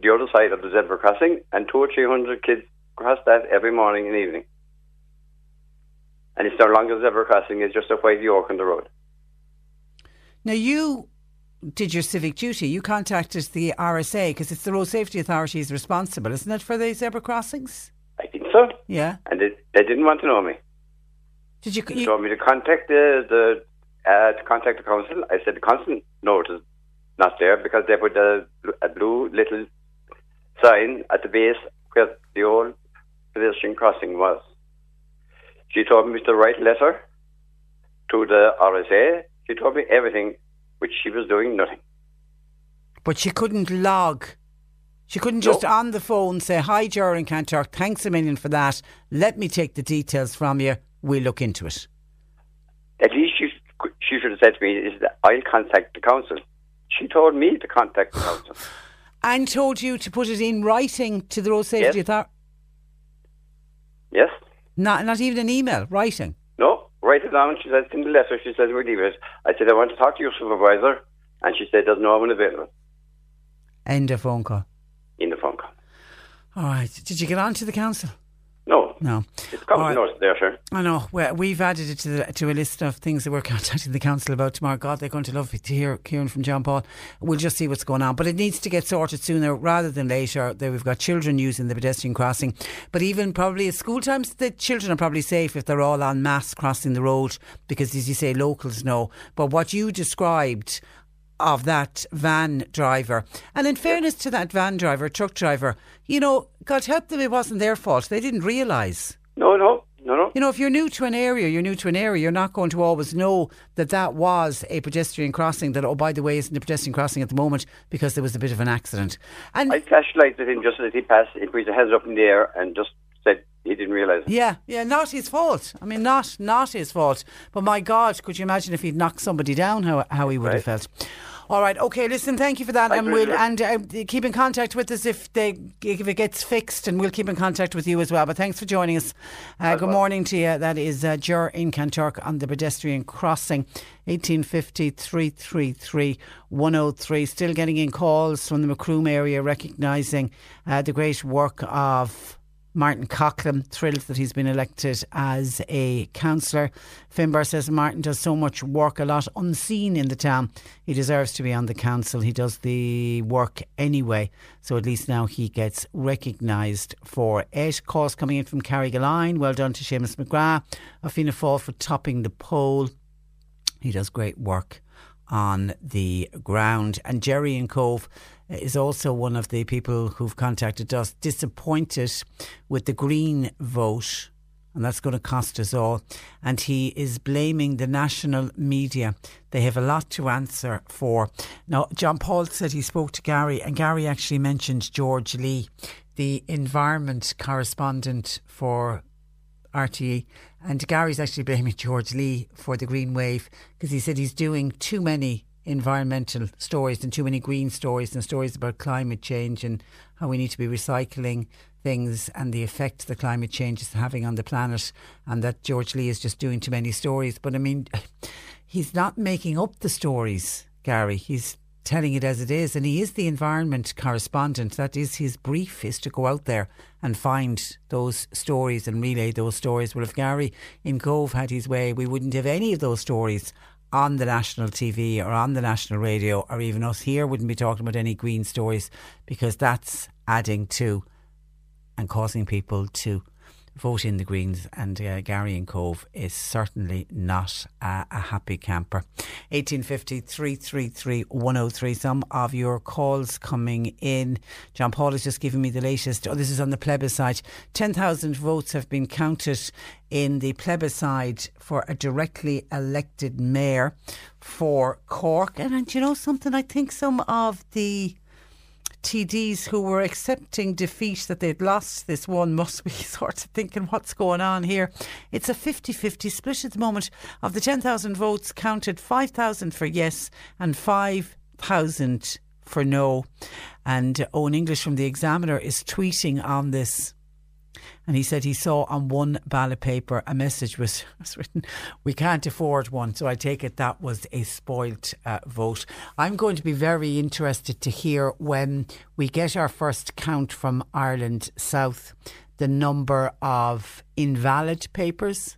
[SPEAKER 13] the other side of the zebra crossing, and two or three hundred kids cross that every morning and evening. And it's no longer a zebra crossing, it's just a white yoke on the road.
[SPEAKER 2] Now, you did your civic duty. You contacted the RSA because it's the Road Safety Authority is responsible, isn't it, for the zebra crossings? Yeah.
[SPEAKER 13] And they, they didn't want to know me.
[SPEAKER 2] Did you?
[SPEAKER 13] They told me to contact the, the uh, to contact the council. I said the council notice not there because they put a, a blue little sign at the base where the old pedestrian crossing was. She told me to write a letter to the RSA. She told me everything, which she was doing nothing.
[SPEAKER 2] But she couldn't log. She couldn't just on the phone say, Hi, Joran Kanturk, thanks a million for that. Let me take the details from you. We'll look into it.
[SPEAKER 13] At least she, she should have said to me, is that I'll contact the council. She told me to contact the council.
[SPEAKER 2] And told you to put it in writing to the Road Safety
[SPEAKER 13] Yes.
[SPEAKER 2] Authority.
[SPEAKER 13] Yes?
[SPEAKER 2] Not, not even an email, writing.
[SPEAKER 13] No, write it down. She said, in the letter. She said, we'll leave it. I said, I want to talk to your supervisor. And she said, there's no one available
[SPEAKER 2] End of phone call.
[SPEAKER 13] In the phone call.
[SPEAKER 2] All right. Did you get on to the council?
[SPEAKER 13] No.
[SPEAKER 2] No.
[SPEAKER 13] It's
[SPEAKER 2] All right.
[SPEAKER 13] there, sure.
[SPEAKER 2] I know. Well, we've added it to the, to a list of things that we're contacting the council about tomorrow. God, they're going to love to hear hearing from John Paul. We'll just see what's going on, but it needs to get sorted sooner rather than later. There, we've got children using the pedestrian crossing, but even probably at school times, the children are probably safe if they're all en masse crossing the road because, as you say, locals know. But what you described of that van driver. And in fairness to that van driver, truck driver, you know, God help them, it wasn't their fault. They didn't realise.
[SPEAKER 13] No, no, no, no.
[SPEAKER 2] You know, if you're new to an area, you're new to an area, you're not going to always know that that was a pedestrian crossing, that, oh, by the way, isn't a pedestrian crossing at the moment because there was a bit of an accident. And
[SPEAKER 13] I flashlighted at him just as he passed. He put his hands up in the air and just said he didn't realise.
[SPEAKER 2] Yeah, yeah, not his fault. I mean, not not his fault. But my God, could you imagine if he'd knocked somebody down, how how he would have felt? All right, okay. Listen, thank you for that, and we'll and uh, keep in contact with us if they if it gets fixed, and we'll keep in contact with you as well. But thanks for joining us. Uh, good morning to you. That is uh, Jer in Kanturk on the pedestrian crossing. 1850 333 103. Still getting in calls from the Macroom area recognising uh, the great work of Martin Coughlin, thrilled that he's been elected as a councillor. Finbar says Martin does so much work, a lot unseen in the town. He deserves to be on the council. He does the work anyway, so at least now he gets recognised for it. Calls coming in from Carrigaline. Well done to Seamus McGrath of Fianna Fáil for topping the poll. He does great work on the ground. And Jerry in Cobh is also one of the people who've contacted us, disappointed with the Green vote. And that's going to cost us all. And he is blaming the national media. They have a lot to answer for. Now, John Paul said he spoke to Gary, and Gary actually mentioned George Lee, the environment correspondent for RTE. And Gary's actually blaming George Lee for the green wave because he said he's doing too many environmental stories and too many green stories and stories about climate change and how we need to be recycling things and the effect the climate change is having on the planet and that George Lee is just doing too many stories. But I mean, he's not making up the stories, Gary. He's telling it as it is and he is the environment correspondent. That is his brief is to go out there and find those stories and relay those stories. Well if Gary in Cobh had his way we wouldn't have any of those stories on the national TV or on the national radio or even us here wouldn't be talking about any green stories because that's adding to and causing people to vote in the Greens, and uh, Gary and Cobh is certainly not a, happy camper. 1850 333 103. Some of your calls coming in. John Paul has just given me the latest. Oh, this is on the plebiscite. 10,000 votes have been counted in the plebiscite for a directly elected mayor for Cork. And, and you know something? I think some of the TDs who were accepting defeat that they'd lost this one must be sort of thinking, what's going on here? It's a 50 50 split at the moment. Of the 10,000 votes counted, 5,000 for yes and 5,000 for no. And Eoin English from the Examiner is tweeting on this and he said he saw on one ballot paper a message was, was written, "We can't afford one." So I take it that was a spoilt uh, vote. I'm going to be very interested to hear when we get our first count from Ireland South the number of invalid papers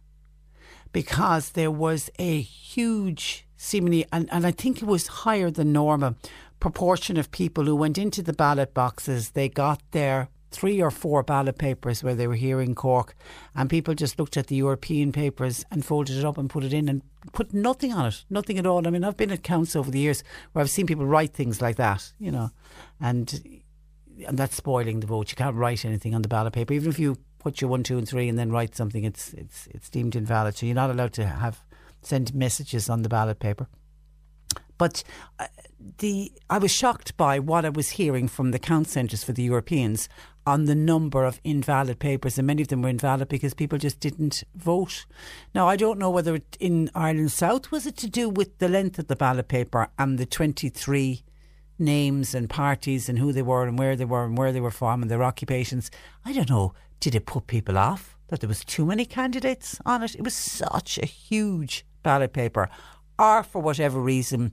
[SPEAKER 2] because there was a huge seemingly and, and I think it was higher than normal proportion of people who went into the ballot boxes they got their three or four ballot papers where they were here in Cork, and people just looked at the European papers and folded it up and put it in and put nothing on it, nothing at all. I mean, I've been at counts over the years where I've seen people write things like that, you know, and and that's spoiling the vote. You can't write anything on the ballot paper, even if you put your one, two, and three, and then write something. It's it's it's deemed invalid. So you're not allowed to have send messages on the ballot paper. But uh, the I was shocked by what I was hearing from the count centres for the Europeans on the number of invalid papers, and many of them were invalid because people just didn't vote. Now, I don't know whether it, in Ireland South was it to do with the length of the ballot paper and the 23 names and parties and who they were and where they were and where they were from and their occupations. I don't know. Did it put people off that there was too many candidates on it? It was such a huge ballot paper. Or for whatever reason,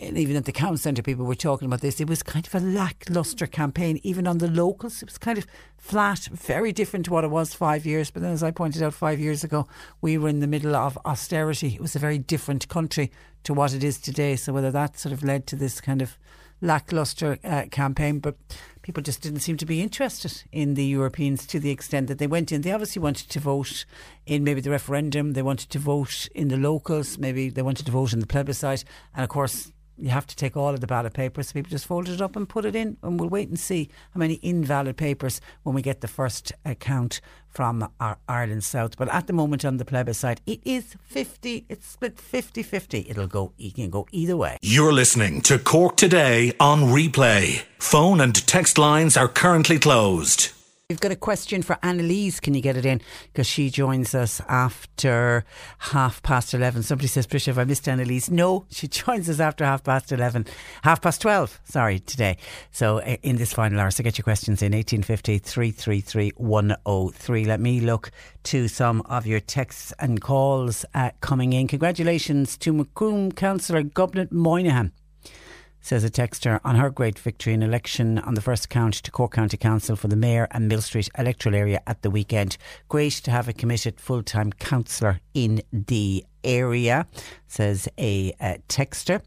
[SPEAKER 2] and even at the count centre, people were talking about this. It was kind of a lacklustre campaign, even on the locals. It was kind of flat, very different to what it was five years. But then, as I pointed out five years ago, we were in the middle of austerity. It was a very different country to what it is today. So, whether that sort of led to this kind of lacklustre uh, campaign, but people just didn't seem to be interested in the Europeans to the extent that they went in. They obviously wanted to vote in maybe the referendum, they wanted to vote in the locals, maybe they wanted to vote in the plebiscite, and of course you have to take all of the ballot papers. People just folded it up and put it in, and we'll wait and see how many invalid papers when we get the first count from our Ireland South. But at the moment on the plebiscite, it is 50, it's split 50 50. It'll go, it can go either way.
[SPEAKER 7] You're listening to Cork Today on replay. Phone and text lines are currently closed.
[SPEAKER 2] We've got a question for Annalise. Can you get it in? Because she joins us after half past 11. Somebody says, Prisha, have I missed Annalise? No, she joins us after half past 11. Half past 12, sorry, today. So uh, in this final hour, so get your questions in 1850 333 103. Let me look to some of your texts and calls uh, coming in. Congratulations to Macroom Councillor Gobnait Moynihan says a texter, on her great victory in election on the first count to Cork County Council for the Mayor and Millstreet electoral area at the weekend. Great to have a committed full time councillor in the area, says a uh, texter.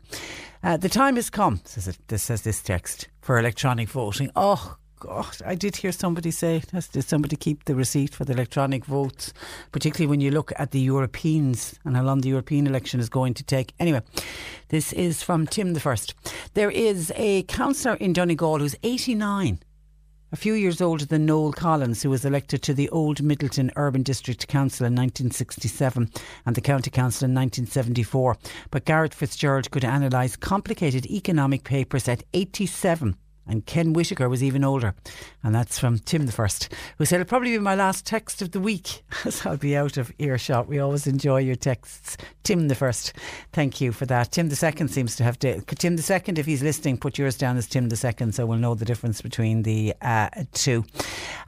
[SPEAKER 2] Uh, the time has come, says, it, this, says this text, for electronic voting. Oh, God, I did hear somebody say, did somebody keep the receipt for the electronic votes, particularly when you look at the Europeans and how long the European election is going to take. Anyway, this is from Tim the First. There is a councillor in Donegal who's 89 a few years older than Noel Collins, who was elected to the Old Midleton Urban District Council in 1967 and the County Council in 1974. But Garret FitzGerald could analyse complicated economic papers at 87 and Ken Whitaker was even older. And that's from Tim the First, who said it'll probably be my last text of the week as I'll be out of earshot. We always enjoy your texts. Tim the First, thank you for that. Tim the Second seems to have to, Tim the Second, if he's listening, put yours down as Tim the Second so we'll know the difference between the uh, two.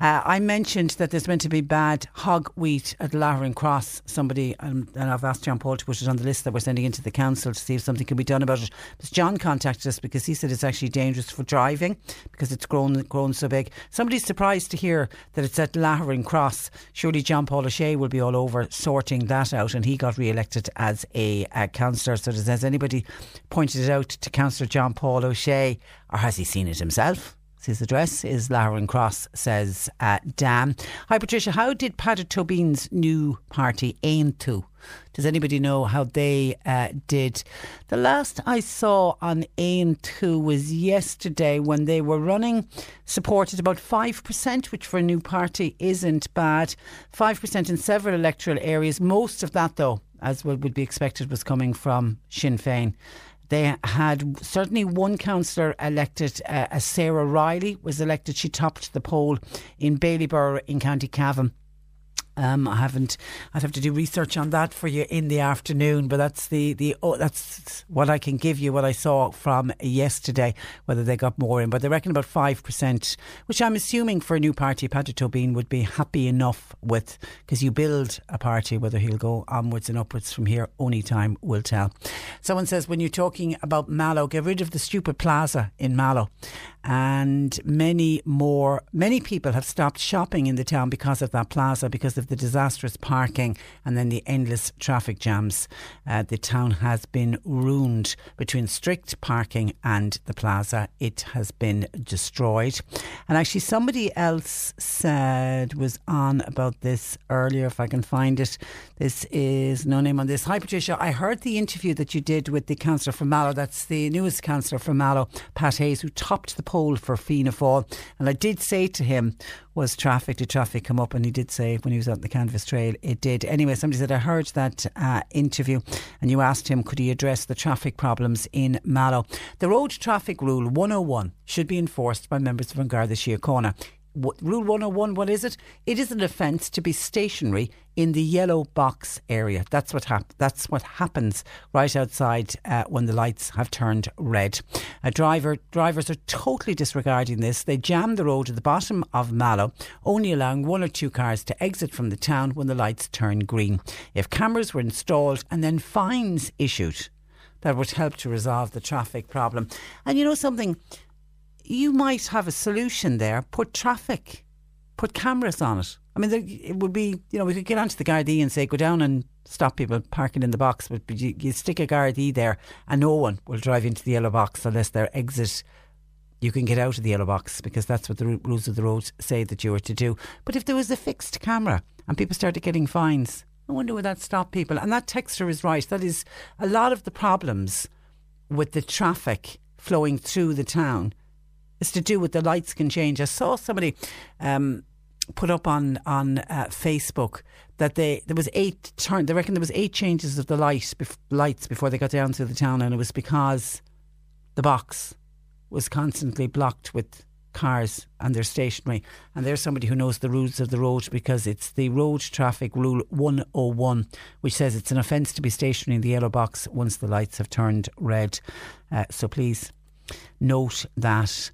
[SPEAKER 2] Uh, I mentioned that there's meant to be bad hogweed at Laverin Cross. Somebody, um, and I've asked John Paul to put it on the list that we're sending into the council to see if something can be done about it. But John contacted us because he said it's actually dangerous for driving because it's grown grown so big. Somebody's surprised to hear that it's at Laverin Cross. Surely John Paul O'Shea will be all over sorting that out, and he got re-elected as a, a councillor. So has anybody pointed it out to Councillor John Paul O'Shea, or has he seen it himself? His address is Laverin Cross, says uh, Dan. Hi, Patricia. How did Peadar Tóibín's new party Aontú? Does anybody know how they uh, did? The last I saw on Aontú was yesterday when they were running, supported about 5%, which for a new party isn't bad. 5% in several electoral areas. Most of that, though, as would be expected, was coming from Sinn Féin. They had certainly one councillor elected, uh, Sarah Riley was elected. She topped the poll in Ballybor in County Cavan. Um, I haven't. I'd have to do research on that for you in the afternoon. But that's the the oh, that's what I can give you. What I saw from yesterday. Whether they got more in, but they reckon about five percent, which I'm assuming for a new party, Peadar Tóibín would be happy enough with because you build a party. Whether he'll go onwards and upwards from here, only time will tell. Someone says when you're talking about Mallow, get rid of the stupid plaza in Mallow and many more many people have stopped shopping in the town because of that plaza because of the disastrous parking and then the endless traffic jams uh, the town has been ruined between strict parking and the plaza. It has been destroyed. And actually somebody else said was on about this earlier if I can find it. This is no name on this. Hi Patricia. I heard the interview that you did with the councillor from Mallow that's the newest councillor from Mallow Pat Hayes who topped the poll for Fianna Fáil. And I did say to him, was traffic, did traffic come up? And he did say when he was on the Canvas Trail, it did. Anyway, somebody said, I heard that uh, interview and you asked him, could he address the traffic problems in Mallow? The road traffic rule 101 should be enforced by members of An Garda Síochána what, Rule 101, what is it? It is an offence to be stationary in the yellow box area. That's what hap- That's what happens right outside uh, when the lights have turned red. A driver drivers are totally disregarding this. They jam the road at the bottom of Mallow, only allowing one or two cars to exit from the town when the lights turn green. If cameras were installed and then fines issued, that would help to resolve the traffic problem. And you know something you might have a solution there. Put traffic, put cameras on it. I mean, it would be, you know, we could get onto the Gardaí and say, go down and stop people parking in the box, but you, you stick a Gardaí there and no one will drive into the yellow box unless their exit you can get out of the yellow box because that's what the rules of the road say that you are to do. But if there was a fixed camera and people started getting fines, I wonder would that stop people? And that texter is right. That is a lot of the problems with the traffic flowing through the town is to do with the lights can change. I saw somebody um, put up on on uh, Facebook that they there was eight turn. They reckon there was eight changes of the light bef- lights before they got down to the town, and it was because the box was constantly blocked with cars and they're stationary. And there's somebody who knows the rules of the road because it's the Road Traffic Rule 101, which says it's an offence to be stationary in the yellow box once the lights have turned red. Uh, so please note that.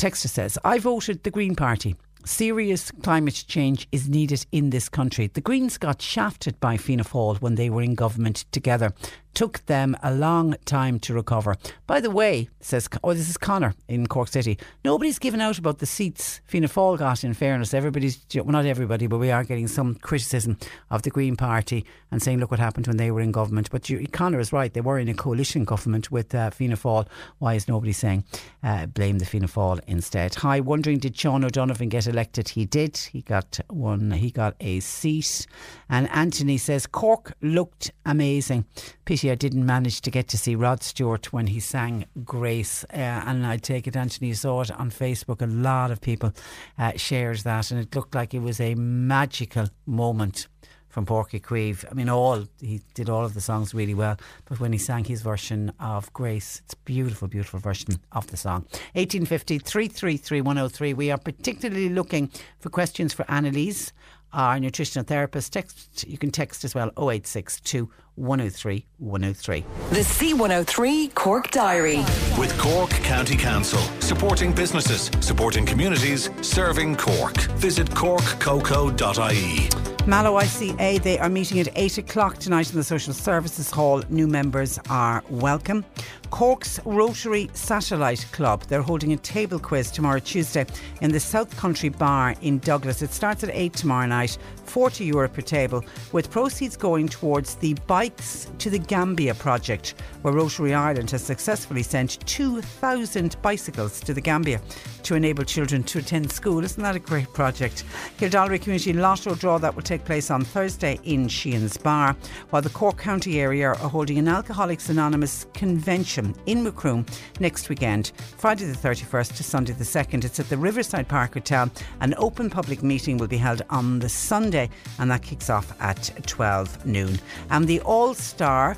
[SPEAKER 2] Texter says, I voted the Green Party. Serious climate change is needed in this country. The Greens got shafted by Fianna Fáil when they were in government together took them a long time to recover. By the way, says oh this is Connor in Cork City. Nobody's given out about the seats Fianna Fáil got. In fairness, everybody's well, not everybody, but we are getting some criticism of the Green Party and saying, look what happened when they were in government. But you, Connor is right; they were in a coalition government with uh, Fianna Fáil. Why is nobody saying uh, blame the Fianna Fáil instead? Hi, wondering did Sean O'Donovan get elected? He did. He got one. He got a seat. And Anthony says Cork looked amazing. Pity I didn't manage to get to see Rod Stewart when he sang Grace. Uh, and I take it Anthony saw it on Facebook. A lot of people uh, shared that, and it looked like it was a magical moment from Uí Chaoimh. I mean, all he did all of the songs really well, but when he sang his version of Grace, it's beautiful, beautiful version of the song. 1850 333 103. We are particularly looking for questions for Annalise our nutritional therapist. Text, you can text as well 0862 103 103.
[SPEAKER 1] The C103 Cork Diary.
[SPEAKER 7] With Cork County Council, supporting businesses, supporting communities, serving Cork. Visit corkcoco.ie.
[SPEAKER 2] Mallow ICA, they are meeting at 8 o'clock tonight in the Social Services Hall. New members are welcome. Cork's Rotary Satellite Club, they're holding a table quiz tomorrow, Tuesday, in the South County Bar in Douglas. It starts at 8 tomorrow night, 40 euro per table, with proceeds going towards the Bikes to the Gambia project, where Rotary Ireland has successfully sent 2,000 bicycles to the Gambia to enable children to attend school. Isn't that a great project? Kildorrery Community Lotto draw that will take place on Thursday in Sheehan's Bar, while the Cork County area are holding an Alcoholics Anonymous convention in Macroom next weekend, Friday the 31st to Sunday the 2nd. It's at the Riverside Park Hotel. An open public meeting will be held on the Sunday and that kicks off at 12 noon. And the All Star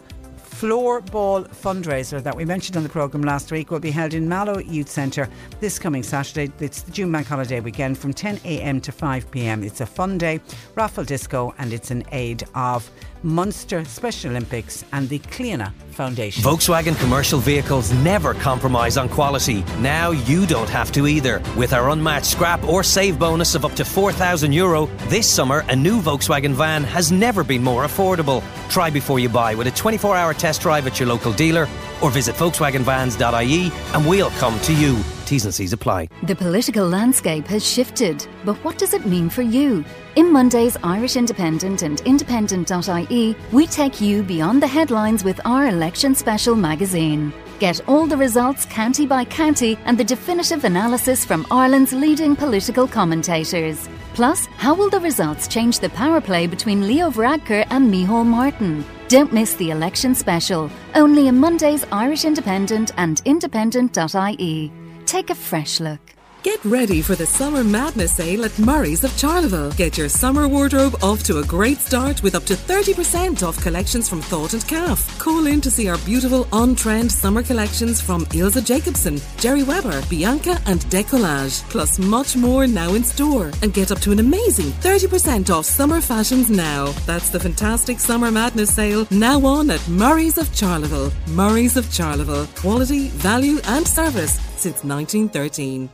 [SPEAKER 2] floorball fundraiser that we mentioned on the programme last week will be held in Mallow Youth Centre this coming Saturday. It's the June Bank Holiday weekend from 10am to 5pm. It's a fun day, raffle disco, and it's an aid of Munster Special Olympics and the Cliona Foundation.
[SPEAKER 14] Volkswagen commercial vehicles never compromise on quality. Now you don't have to either. With our unmatched scrap or save bonus of up to €4,000 Euro, this summer a new Volkswagen van has never been more affordable. Try before you buy with a 24 hour test drive at your local dealer or visit VolkswagenVans.ie and we'll come to you. T's and C's apply.
[SPEAKER 15] The political landscape has shifted, but what does it mean for you? In Monday's Irish Independent and Independent.ie, we take you beyond the headlines with our election special magazine. Get all the results county by county and the definitive analysis from Ireland's leading political commentators. Plus, how will the results change the power play between Leo Varadkar and Micheál Martin? Don't miss the election special, only in Monday's Irish Independent and Independent.ie. Take a fresh look.
[SPEAKER 16] Get ready for the Summer Madness sale at Murray's of Charleville. Get your summer wardrobe off to a great start with up to 30% off collections from Thought and Calf. Call in to see our beautiful on-trend summer collections from Ilse Jacobsen, Gerry Weber, Bianca and Decollage. Plus much more now in store. And get up to an amazing 30% off summer fashions now. That's the fantastic Summer Madness sale now on at Murray's of Charleville. Murray's of Charleville. Quality, value and service since 1913.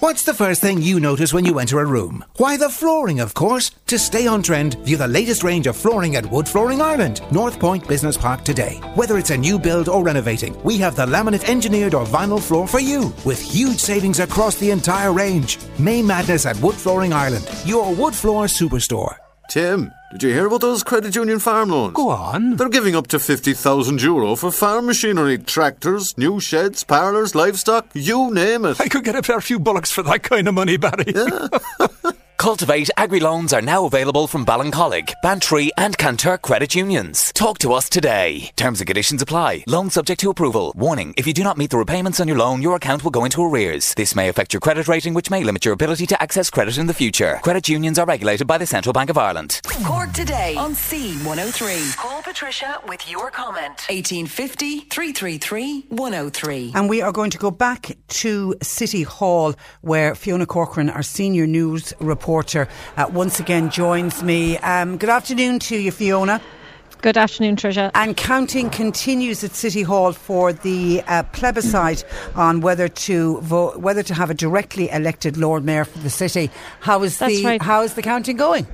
[SPEAKER 17] What's the first thing you notice when you enter a room? Why, the flooring, of course. To stay on trend, view the latest range of flooring at Wood Flooring Ireland, North Point Business Park today. Whether it's a new build or renovating, we have the laminate engineered or vinyl floor for you, with huge savings across the entire range. May Madness at Wood Flooring Ireland, your wood floor superstore.
[SPEAKER 18] Tim, did you hear about those credit union farm loans?
[SPEAKER 17] Go on.
[SPEAKER 18] They're giving up to 50,000 euro for farm machinery, tractors, new sheds, parlours, livestock, you name it.
[SPEAKER 17] I could get a fair few bullocks for that kind of money, Barry.
[SPEAKER 18] Yeah.
[SPEAKER 19] Cultivate Agri Loans are now available from Ballincollig, Bantry, and Kanturk Credit Unions. Talk to us today. Terms and conditions apply. Loan subject to approval. Warning: If you do not meet the repayments on your loan, your account will go into arrears. This may affect your credit rating, which may limit your ability to access credit in the future. Credit unions are regulated by the Central Bank of Ireland.
[SPEAKER 1] Cork today on C103. Call Patricia with your comment. 1850 333 103.
[SPEAKER 2] And we are going to go back to City Hall where Fiona Corcoran, our senior news reporter, uh, once again joins me. Um, good afternoon to you, Fiona.
[SPEAKER 3] Good afternoon, Tricia.
[SPEAKER 2] And counting continues at City Hall for the uh, plebiscite on whether to vote, whether to have a directly elected Lord Mayor for the city. How is
[SPEAKER 3] That's
[SPEAKER 2] the
[SPEAKER 3] right.
[SPEAKER 2] how is the counting going?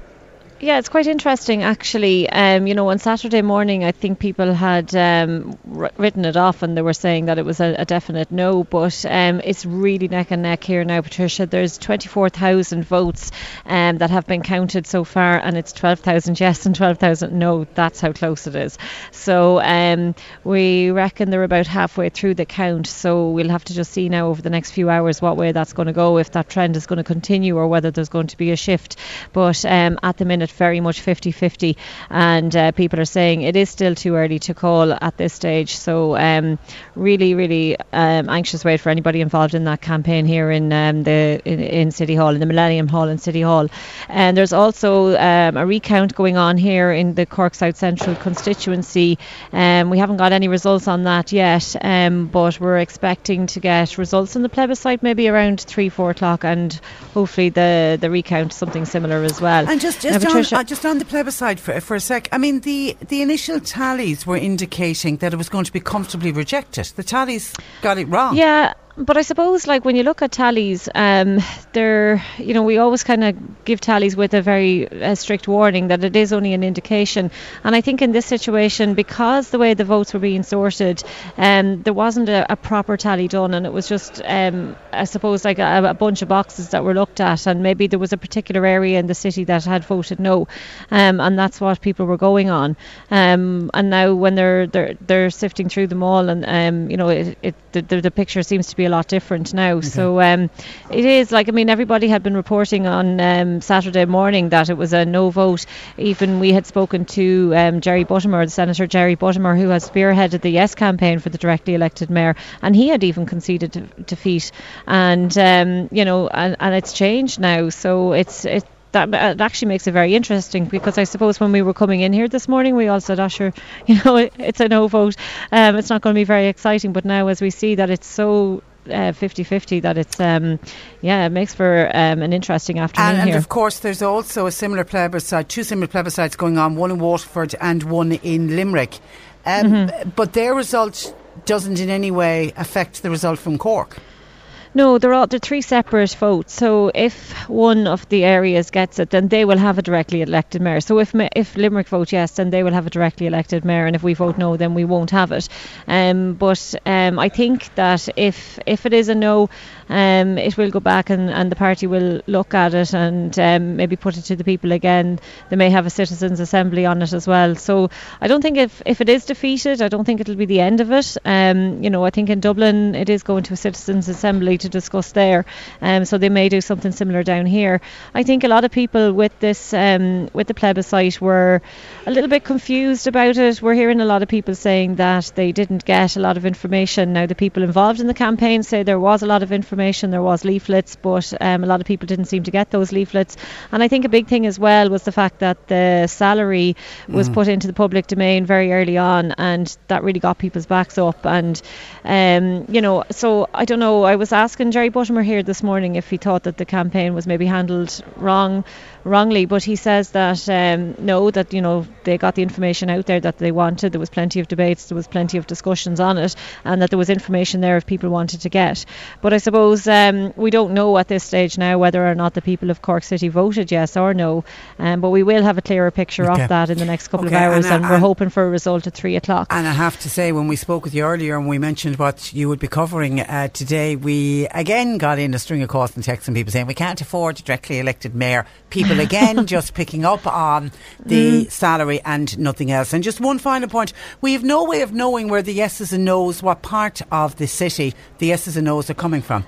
[SPEAKER 3] Yeah, it's quite interesting actually. Um, you know, on Saturday morning, I think people had um, r- written it off and they were saying that it was a, a definite no. But um, it's really neck and neck here now, Patricia. There's 24,000 votes um, that have been counted so far, and it's 12,000 yes and 12,000 no. That's how close it is. So um, we reckon they're about halfway through the count. So we'll have to just see now over the next few hours what way that's going to go, if that trend is going to continue or whether there's going to be a shift. But um, at the minute, very much 50 50. And uh, people are saying it is still too early to call at this stage. So, um, really, really um, anxious wait for anybody involved in that campaign here in um, the in, in City Hall, in the Millennium Hall in City Hall. And there's also um, a recount going on here in the Cork South Central constituency. Um, we haven't got any results on that yet, um, but we're expecting to get results in the plebiscite maybe around three, four o'clock, and hopefully the the recount something similar as well.
[SPEAKER 2] And just just on,
[SPEAKER 3] Patricia-
[SPEAKER 2] uh, just on the plebiscite for, for a sec. I mean, the the initial tallies were indicating that it was going to be comfortably rejected. The tallies got it wrong.
[SPEAKER 3] Yeah, but I suppose like when you look at tallies, um, they're you know we always kind of give tallies with a very uh, strict warning that it is only an indication. And I think in this situation, because the way the votes were being sorted, um, there wasn't a, a proper tally done, and it was just um, I suppose like a, a bunch of boxes that were looked at, and maybe there was a particular area in the city that had voted no, um, and that's what people were going on. Um, and now when they're they're they're sifting through them all, and um, you know it, it the, the the picture seems to be a lot different now. So um, it is like I mean everybody had been reporting on um, Saturday morning that it was a no vote. Even we had spoken to um, Jerry Buttimer, the Senator Jerry Buttimer, who has spearheaded the Yes campaign for the directly elected mayor, and he had even conceded de- defeat. And um, you know, and, and it's changed now. So it's it that it actually makes it very interesting because I suppose when we were coming in here this morning, we all said, "Oh, sure, you know, it's a no vote. Um, it's not going to be very exciting." But now, as we see that it's so uh, 50-50 that it's um, yeah it makes for um, an interesting afternoon
[SPEAKER 2] and, and
[SPEAKER 3] here.
[SPEAKER 2] of course there's also a similar plebiscite two similar plebiscites going on one in Waterford and one in Limerick um,
[SPEAKER 3] Mm-hmm.
[SPEAKER 2] but their result doesn't in any way affect the result from Cork
[SPEAKER 3] No, they're all they're three separate votes. So if one of the areas gets it, then they will have a directly elected mayor. So if if Limerick vote yes, then they will have a directly elected mayor, and if we vote no, then we won't have it. Um, but um, I think that if if it is a no, um, it will go back and, and the party will look at it and um, maybe put it to the people again. They may have a citizens' assembly on it as well. So I don't think if, if it is defeated, I don't think it'll be the end of it. Um, you know, I think in Dublin it is going to a citizens' assembly to discuss there. Um, so they may do something similar down here. I think a lot of people with this um, with the plebiscite were a little bit confused about it. We're hearing a lot of people saying that they didn't get a lot of information. Now the people involved in the campaign say there was a lot of information, there was leaflets, but um, a lot of people didn't seem to get those leaflets. And I think a big thing as well was the fact that the salary was
[SPEAKER 20] Mhm.
[SPEAKER 3] put into the public domain very early on, and that really got people's backs up. And um, you know, so I don't know. I was asking Jerry Buttimer here this morning if he thought that the campaign was maybe handled wrong, wrongly, but he says that um, no, that you know they got the information out there that they wanted. There was plenty of debates, there was plenty of discussions on it, and that there was information there if people wanted to get. But I suppose um, we don't know at this stage now whether or not the people of Cork City voted yes or no. Um, but we will have a clearer picture
[SPEAKER 2] Okay.
[SPEAKER 3] of that in the next couple
[SPEAKER 2] Okay,
[SPEAKER 3] of hours,
[SPEAKER 2] and, uh,
[SPEAKER 3] and, we're hoping for a result at three o'clock.
[SPEAKER 2] And I have to say, when we spoke with you earlier and we mentioned what you would be covering uh, today, we again got in a string of calls and texts and people saying we can't afford a directly elected mayor. People again just picking up on the
[SPEAKER 3] Mm.
[SPEAKER 2] salary and nothing else. And just one final point we have no way of knowing where the yeses and nos, what part of the city the yeses and nos are coming from.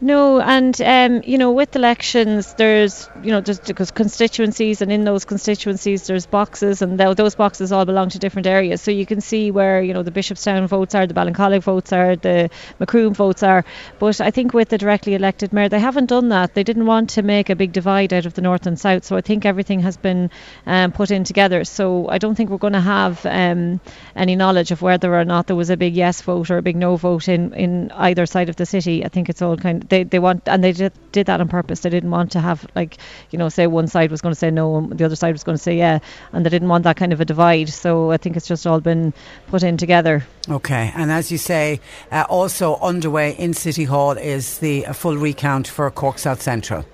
[SPEAKER 3] No, and um, you know, with elections, there's you know, there's because constituencies, and in those constituencies, there's boxes, and tho- those boxes all belong to different areas. So you can see where you know the Bishopstown votes are, the Ballincollig votes are, the Macroom votes are. But I think with the directly elected mayor, they haven't done that. They didn't want to make a big divide out of the north and south. So I think everything has been um, put in together. So I don't think we're going to have um, any knowledge of whether or not there was a big yes vote or a big no vote in in either side of the city. I think it's all kind they, they want and they did, did that on purpose. They didn't want to have like you know say one side was going to say no and the other side was going to say yeah, and they didn't want that kind of a divide. So I think it's just all been put in together.
[SPEAKER 2] Okay, and as you say, uh, also underway in City Hall is the uh, full recount for Cork South Central.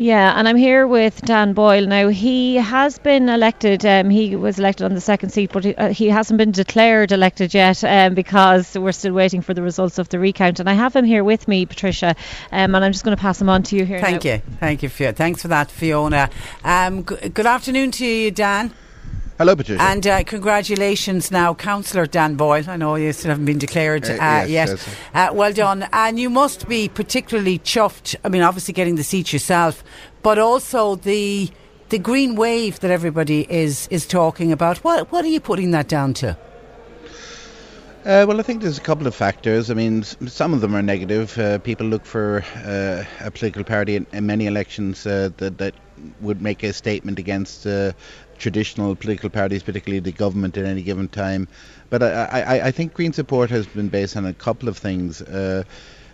[SPEAKER 3] Yeah, and I'm here with Dan Boyle. Now, he has been elected, um, he was elected on the second seat, but he, uh, he hasn't been declared elected yet um, because we're still waiting for the results of the recount. And I have him here with me, Patricia, um, and I'm just going to pass him on to you here.
[SPEAKER 2] Thank
[SPEAKER 3] now.
[SPEAKER 2] you. Thank you, Fiona. Thanks for that, Fiona. Um, g- good afternoon to you, Dan.
[SPEAKER 20] Hello, Patricia.
[SPEAKER 2] And uh, congratulations now, Councillor Dan Boyle. I know you still haven't been declared
[SPEAKER 20] Uh,
[SPEAKER 2] uh,
[SPEAKER 20] yes,
[SPEAKER 2] yet.
[SPEAKER 20] yes.
[SPEAKER 2] Uh, well done. And you must be particularly chuffed. I mean, obviously getting the seat yourself, but also the the green wave that everybody is is talking about. What what are you putting that down to?
[SPEAKER 20] Uh, well, I think there's a couple of factors. I mean, some of them are negative. Uh, people look for uh, a political party in, in many elections uh, that that would make a statement against uh, traditional political parties, particularly the government at any given time. But I, I, I think Green support has been based on a couple of things. Uh,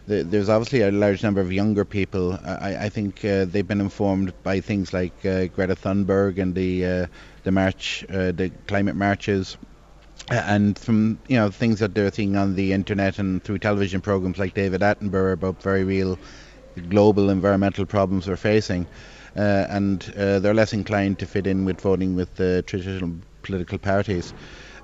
[SPEAKER 20] the- there's obviously a large number of younger people. I, I think uh, they've been informed by things like uh, Greta Thunberg and the uh, the march, uh, the climate marches. And from you know things that they're seeing on the internet and through television programs like David Attenborough about very real global environmental problems we're facing, and uh, they're less inclined to fit in with voting with the traditional political parties.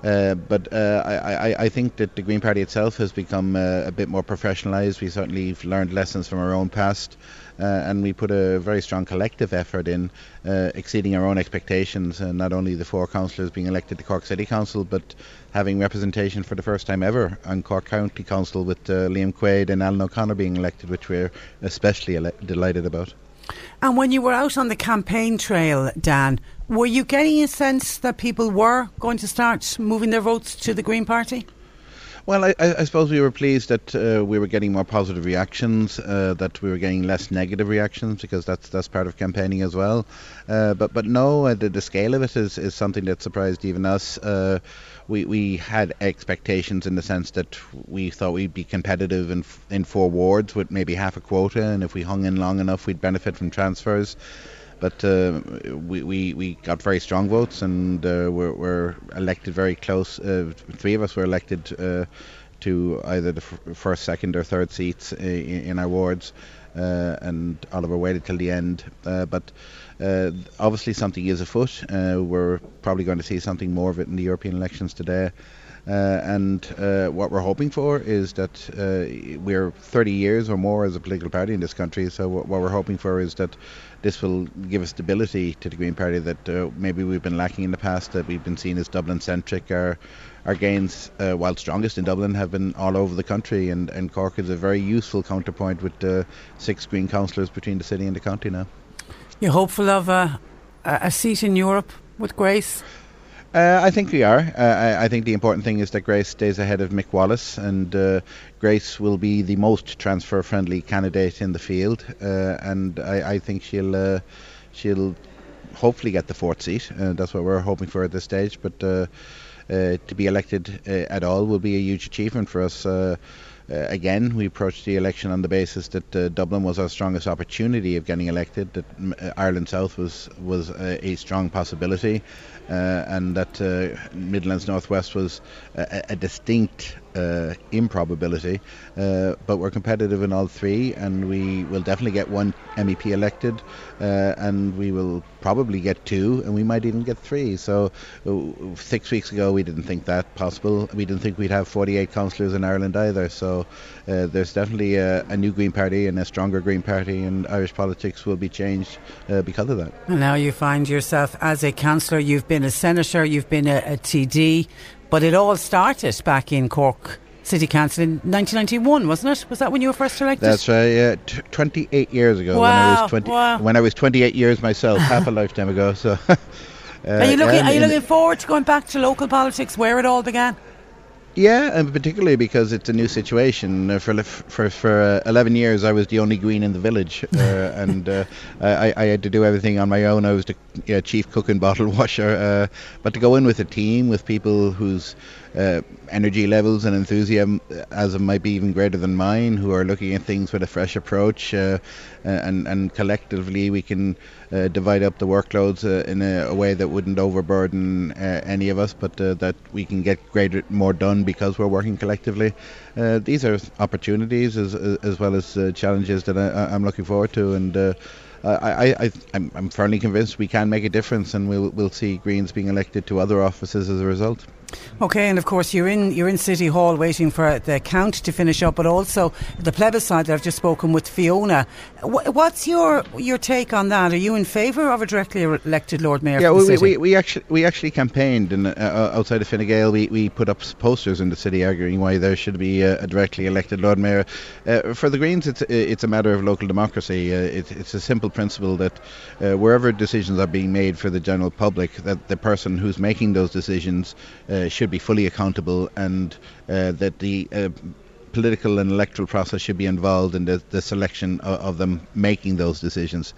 [SPEAKER 20] Uh, but uh, I, I, think that the Green Party itself has become uh, a bit more professionalised. We certainly learned lessons from our own past, uh, and we put a very strong collective effort in, uh, exceeding our own expectations. And not only the four councillors being elected to Cork City Council, but having representation for the first time ever on Cork County Council with uh, Liam Quaide and Alan O'Connor being elected, which we're especially ele- delighted about.
[SPEAKER 2] And when you were out on the campaign trail, Dan, were you getting a sense that people were going to start moving their votes to the Green Party?
[SPEAKER 20] Well, I, I, suppose we were pleased that uh, we were getting more positive reactions, uh, that we were getting less negative reactions, because that's that's part of campaigning as well. Uh, but but no, uh, the, the scale of it is, is something that surprised even us. Uh, we we had expectations in the sense that we thought we'd be competitive in in four wards with maybe half a quota, and if we hung in long enough, we'd benefit from transfers but uh, we, we, we got very strong votes and uh, were, were elected very close. Uh, three of us were elected uh, to either the f- first, second, or third seats in, in our wards, uh, and Oliver waited till the end. Uh, obviously, something is afoot. we're probably going to see something more of it in the European elections today. Uh, and uh, what we're hoping for is that uh, we're 30 years or more as a political party in this country. So what, what we're hoping for is that this will give a stability to the Green Party that uh, maybe we've been lacking in the past. That we've been seen as Dublin centric. Our our gains, uh, while strongest in Dublin, have been all over the country, and, and Cork is a very useful counterpoint with uh, six Green councillors between the city and the county now.
[SPEAKER 2] You're hopeful of a, a seat in Europe with Grace?
[SPEAKER 20] Uh, I think we are. Uh, I, I, think the important thing is that Grace stays ahead of Mick Wallace, and uh, Grace will be the most transfer-friendly candidate in the field, uh, and I, I, think she'll uh, she'll hopefully get the fourth seat. Uh, that's what we're hoping for at this stage. But to be elected at all will be a huge achievement for us. Uh, again, we approached the election on the basis that uh, Dublin was our strongest opportunity of getting elected, that uh, Ireland South was was a, a strong possibility, uh, and that uh, Midlands Northwest was a, a distinct uh, improbability. Uh, but we're competitive in all three, and we will definitely get one MEP elected, uh, and we will probably get two, and we might even get three. So uh, six weeks ago, we didn't think that possible. We didn't think we'd have 48 councillors in Ireland either. So uh, there's definitely a, a, new Green Party and a stronger Green Party, and Irish politics will be changed uh, because of that.
[SPEAKER 2] And now you find yourself as a councillor. You've been a senator. You've been a, a TD. But it all started back in Cork City Council in 1991, wasn't it? Was that when you were first elected?
[SPEAKER 20] That's right. Yeah, T- 28 years ago.
[SPEAKER 2] Wow,
[SPEAKER 20] when I
[SPEAKER 2] was 20,
[SPEAKER 20] wow. when I was 28 years myself, half a lifetime ago. So. Uh,
[SPEAKER 2] are you looking? Are you looking forward to going back to local politics, where it all began?
[SPEAKER 20] Yeah, and particularly because it's a new situation. Uh, for for for uh, 11 years, I was the only green in the village, uh, and uh, I, I had to do everything on my own. I was the yeah, chief cook and bottle washer. Uh, but to go in with a team with people whose uh, energy levels and enthusiasm as might be even greater than mine, who are looking at things with a fresh approach, uh, and and collectively we can uh, divide up the workloads uh, in a, a, way that wouldn't overburden uh, any of us, but uh, that we can get greater more done because we're working collectively. these are opportunities as as well as challenges that I, am looking forward to, and. I, I, I'm, I'm firmly convinced we can make a difference, and we'll, we'll see Greens being elected to other offices as a result.
[SPEAKER 2] Okay, and of course you're in you're in City Hall waiting for the count to finish up, but also the plebiscite that I've just spoken with Fiona. What's your your take on that? Are you in favour of a directly elected Lord Mayor?
[SPEAKER 20] Yeah, we, we, we, actually we actually campaigned in, uh, uh, outside of Fine Gael. We, we put up posters in the city arguing why there should be a, a directly elected Lord Mayor. Uh, for the Greens, it's it's a matter of local democracy. Uh, it, it's a simple principle that uh, wherever decisions are being made for the general public, that the person who's making those decisions uh, uh, should be fully accountable and uh, that the uh, political and electoral process should be involved in the, the selection of, of, them making those decisions.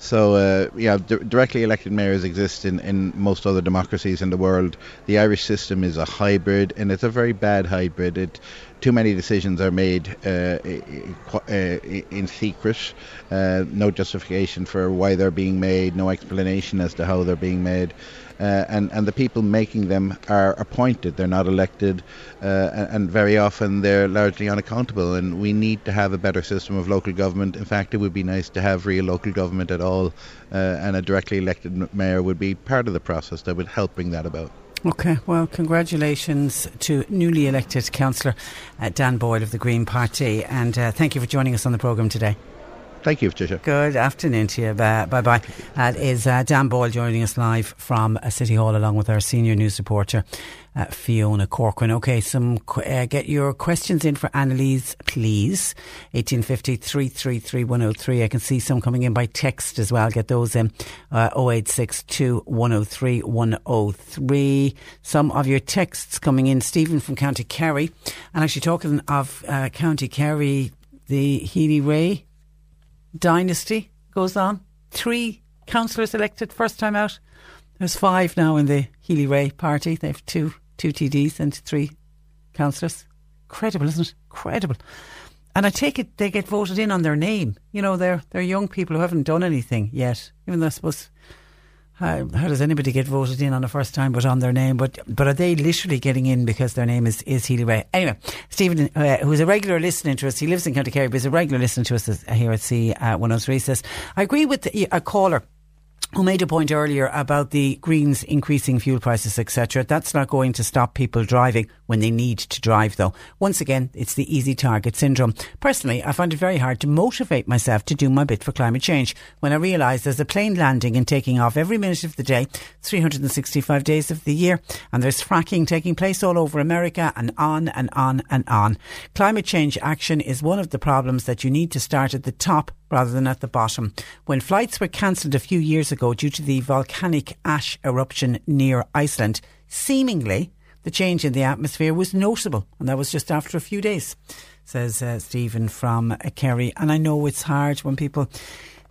[SPEAKER 20] So, uh, yeah, d- directly elected mayors exist in, in most other democracies in the world. The Irish system is a hybrid, and it's a very bad hybrid. It, too many decisions are made uh, in secret, uh, no justification for why they're being made, no explanation as to how they're being made uh, and and the people making them are appointed. They're not elected, uh, and, very often they're largely unaccountable. And we need to have a better system of local government. In fact, it would be nice to have real local government at all, uh, and a directly elected mayor would be part of the process that would help bring that about.
[SPEAKER 2] Okay, well, congratulations to newly elected councillor uh, Dan Boyle of the Green Party, and uh, thank you for joining us on the programme today.
[SPEAKER 20] Thank you, Patricia.
[SPEAKER 2] Good afternoon to you. Bye bye. That is uh, Dan Boyle joining us live from uh, City Hall along with our senior news reporter. Uh, Fiona Corcoran. Okay, some uh, get your questions in for Annalise, please. 1850 333 103. I can see some coming in by text as well. Get those in. Uh, 0862 103 103. Some of your texts coming in. Stephen from County Kerry. And actually, talking of uh, County Kerry, the Healy-Rae dynasty goes on. Three councillors elected first time out. There's five now in the Healy-Rae party. They have two two TDs and three councillors. Credible, isn't it? Credible. And I take it they get voted in on their name. You know, they're they're young people who haven't done anything yet. Even though I suppose how, how does anybody get voted in on the first time but on their name? But but are they literally getting in because their name is, is Healy-Rae? Anyway, Stephen, uh, who's a regular listener to us, he lives in County Kerry, but he's a regular listener to us here at C103, uh, says, I agree with the, a caller who made a point earlier about the Greens increasing fuel prices, etc. That's not going to stop people driving when they need to drive, though. Once again, it's the easy target syndrome. Personally, I find it very hard to motivate myself to do my bit for climate change when I realise there's a plane landing and taking off every minute of the day, 365 days of the year, and there's fracking taking place all over America and on and on and on. Climate change action is one of the problems that you need to start at the top rather than at the bottom. When flights were cancelled a few years ago due to the volcanic ash eruption near Iceland, seemingly the change in the atmosphere was noticeable, and that was just after a few days, says uh, Stephen from uh, Kerry. And I know it's hard when people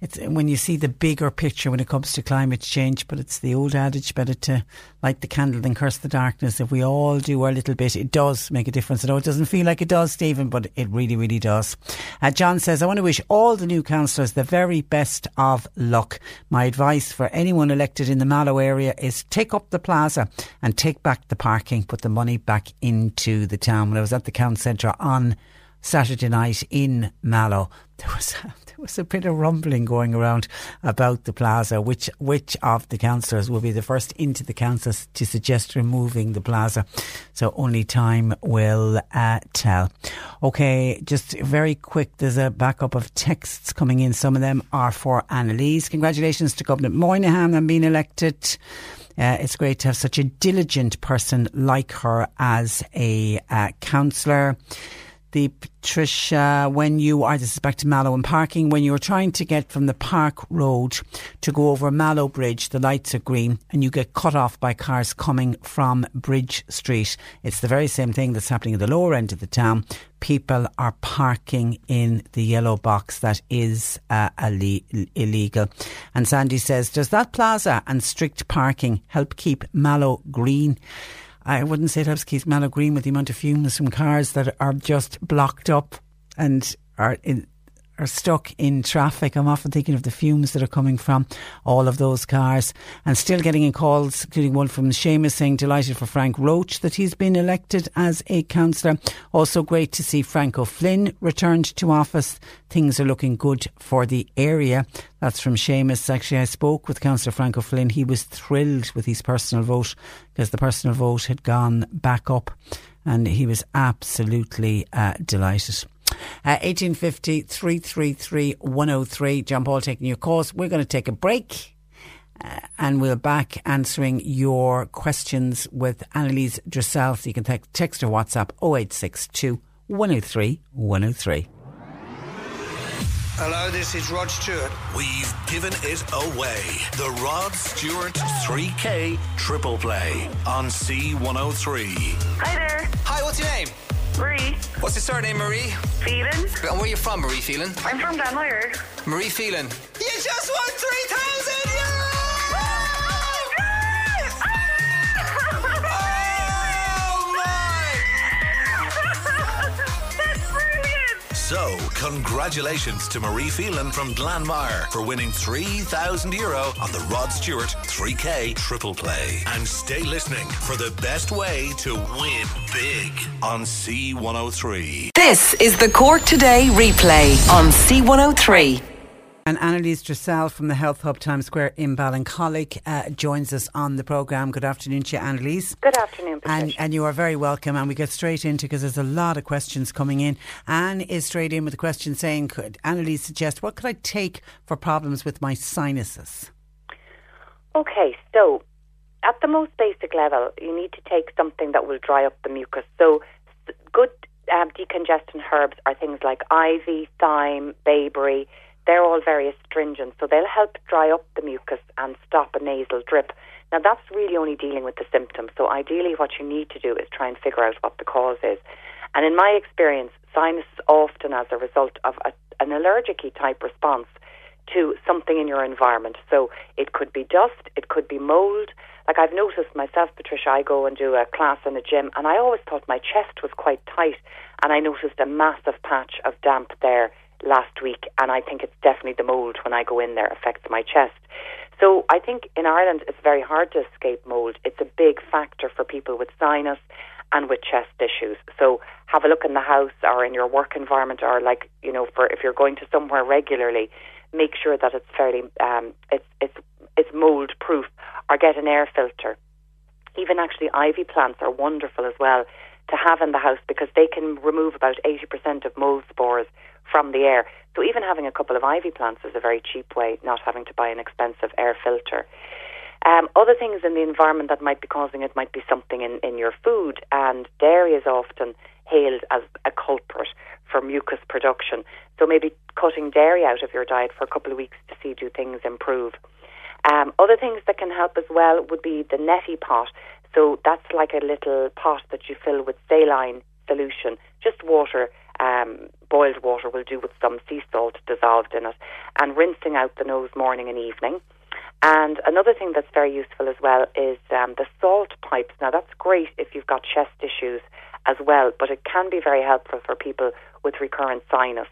[SPEAKER 2] it's when you see the bigger picture when it comes to climate change. But it's the old adage: better to light the candle than curse the darkness. If we all do our little bit, it does make a difference. I know it doesn't feel like it does, Stephen, but it really, really does. Uh, John says, "I want to wish all the new councillors the very best of luck. My advice for anyone elected in the Mallow area is take up the plaza and take back the parking. Put the money back into the town." When I was at the town centre on. Saturday night in Mallow. There was was a bit of rumbling going around about the plaza. Which which of the councillors will be the first into the council to suggest removing the plaza? So only time will uh, tell. Okay, just very quick. There's a backup of texts coming in. Some of them are for Annalise. Congratulations to Gobnait Moynihan on being elected. Uh, it's great to have such a diligent person like her as a uh, councillor the Patricia, when you are, this is back to Mallow and parking, when you're trying to get from the Park Road to go over Mallow Bridge, the lights are green and you get cut off by cars coming from Bridge Street. It's the very same thing that's happening at the lower end of the town. People are parking in the yellow box that is uh, illegal. And Sandy says, does that plaza and strict parking help keep Mallow green? I wouldn't say it helps keep Mallow green with the amount of fumes from cars that are just blocked up and are in, are stuck in traffic. I'm often thinking of the fumes that are coming from all of those cars and still getting in calls, including one from Seamus saying delighted for Frank Roche that he's been elected as a councillor. Also great to see Frank O'Flynn returned to office. Things are looking good for the area. That's from Seamus. Actually, I spoke with Councillor Frank O'Flynn. He was thrilled with his personal vote because the personal vote had gone back up and he was absolutely uh, delighted. Uh, 1850 333 103. John Paul taking your calls. We're going to take a break. Uh, and we'll back answering your questions with Annalise Dressel. So you can te- text or WhatsApp 0862 103 103.
[SPEAKER 21] Hello, this is Rod Stewart.
[SPEAKER 7] We've given it away. The Rod Stewart 3K Triple Play on C103.
[SPEAKER 8] Hi there.
[SPEAKER 9] Hi, what's your name?
[SPEAKER 8] Marie.
[SPEAKER 9] What's your surname, Marie?
[SPEAKER 8] Phelan.
[SPEAKER 9] And where are you from, Marie Phelan?
[SPEAKER 8] I'm from Glanmire.
[SPEAKER 9] Marie Phelan. You just won 3,000
[SPEAKER 7] So, congratulations to Marie Phelan from Glanmire for winning 3,000 euro on the Rod Stewart 3K Triple Play. And stay listening for the best way to win big on C103.
[SPEAKER 1] This is the Cork Today replay on C103.
[SPEAKER 2] And Annalise Dressel from the Health Hub Times Square in Ballincollig uh, joins us on the programme. Good afternoon to you, Annalise.
[SPEAKER 21] Good afternoon,
[SPEAKER 2] and, and you are very welcome. And we get straight into because there's a lot of questions coming in. Anne is straight in with a question saying, "Could Annalise suggest what could I take for problems with my sinuses?"
[SPEAKER 21] Okay, so at the most basic level, you need to take something that will dry up the mucus. So, good um, decongestant herbs are things like ivy, thyme, bayberry. They're all very astringent, so they'll help dry up the mucus and stop a nasal drip. Now, that's really only dealing with the symptoms. So, ideally, what you need to do is try and figure out what the cause is. And in my experience, sinus often as a result of a, an allergic type response to something in your environment. So it could be dust, it could be mold. Like I've noticed myself, Patricia, I go and do a class in a gym, and I always thought my chest was quite tight, and I noticed a massive patch of damp there last week, and I think it's definitely the mold when I go in there affects my chest. So I think in Ireland it's very hard to escape mold. It's a big factor for people with sinus and with chest issues. So have a look in the house or in your work environment or like, you know, for if you're going to somewhere regularly, make sure that it's fairly um, it's it's it's mold proof or get an air filter. Even actually ivy plants are wonderful as well to have in the house because they can remove about 80% of mold spores from the air. So even having a couple of ivy plants is a very cheap way, not having to buy an expensive air filter. Um, other things in the environment that might be causing it might be something in, in your food, and dairy is often hailed as a culprit for mucus production. So maybe cutting dairy out of your diet for a couple of weeks to see do things improve. Um, other things that can help as well would be the neti pot. So that's like a little pot that you fill with saline solution, just water. Um, boiled water will do with some sea salt dissolved in it, and rinsing out the nose morning and evening. And another thing that's very useful as well is um, the salt pipes. Now, that's great if you've got chest issues as well, but it can be very helpful for people with recurrent sinus.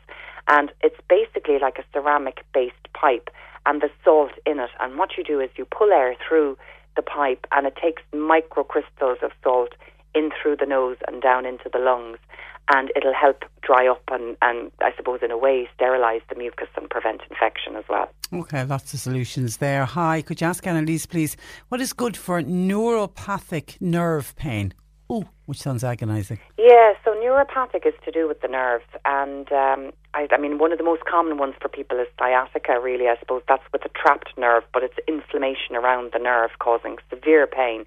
[SPEAKER 21] And it's basically like a ceramic based pipe and the salt in it. And what you do is you pull air through the pipe and it takes microcrystals of salt in through the nose and down into the lungs. And it'll help dry up and, and I suppose, in a way, sterilise the mucus and prevent infection as well.
[SPEAKER 2] Okay, lots of solutions there. Hi, could you ask Annalise, please, what is good for neuropathic nerve pain? Oh, which sounds agonising.
[SPEAKER 21] Yeah, so neuropathic is to do with the nerves, and um, I, I, mean one of the most common ones for people is sciatica. Really, I suppose that's with a trapped nerve, but it's inflammation around the nerve causing severe pain.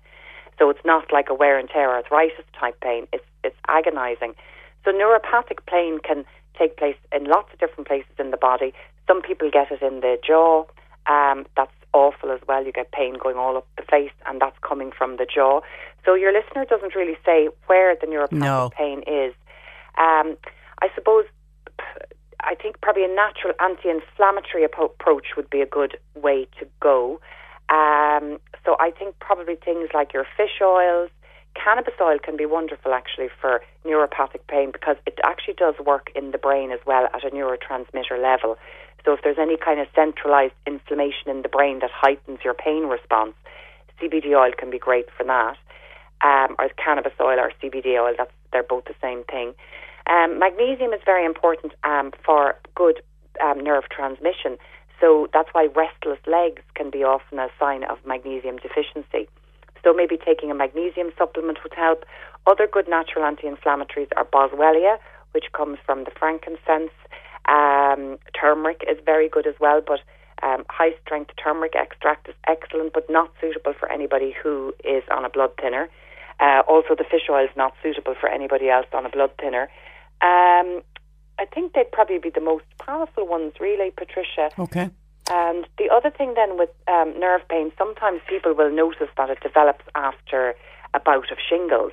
[SPEAKER 21] So it's not like a wear and tear arthritis type pain. It's it's agonising. So neuropathic pain can take place in lots of different places in the body. Some people get it in the jaw. Um, that's awful as well. You get pain going all up the face, and that's coming from the jaw. So your listener doesn't really say where the neuropathic
[SPEAKER 2] no.
[SPEAKER 21] pain is. Um, I suppose I think probably a natural anti-inflammatory approach would be a good way to go. Um, so I think probably things like your fish oils, cannabis oil can be wonderful actually for neuropathic pain because it actually does work in the brain as well at a neurotransmitter level. So if there's any kind of centralized inflammation in the brain that heightens your pain response, CBD oil can be great for that. Um, or cannabis oil or CBD oil, that's they're both the same thing. Um, magnesium is very important um, for good um, nerve transmission. So that's why restless legs can be often a sign of magnesium deficiency. So maybe taking a magnesium supplement would help. Other good natural anti-inflammatories are boswellia, which comes from the frankincense. Um, turmeric is very good as well, but um, high strength turmeric extract is excellent, but not suitable for anybody who is on a blood thinner. Uh, also, the fish oil is not suitable for anybody else on a blood thinner. Um, I think they'd probably be the most powerful ones, really, Patricia.
[SPEAKER 2] Okay.
[SPEAKER 21] And the other thing then with um, nerve pain, sometimes people will notice that it develops after a bout of shingles.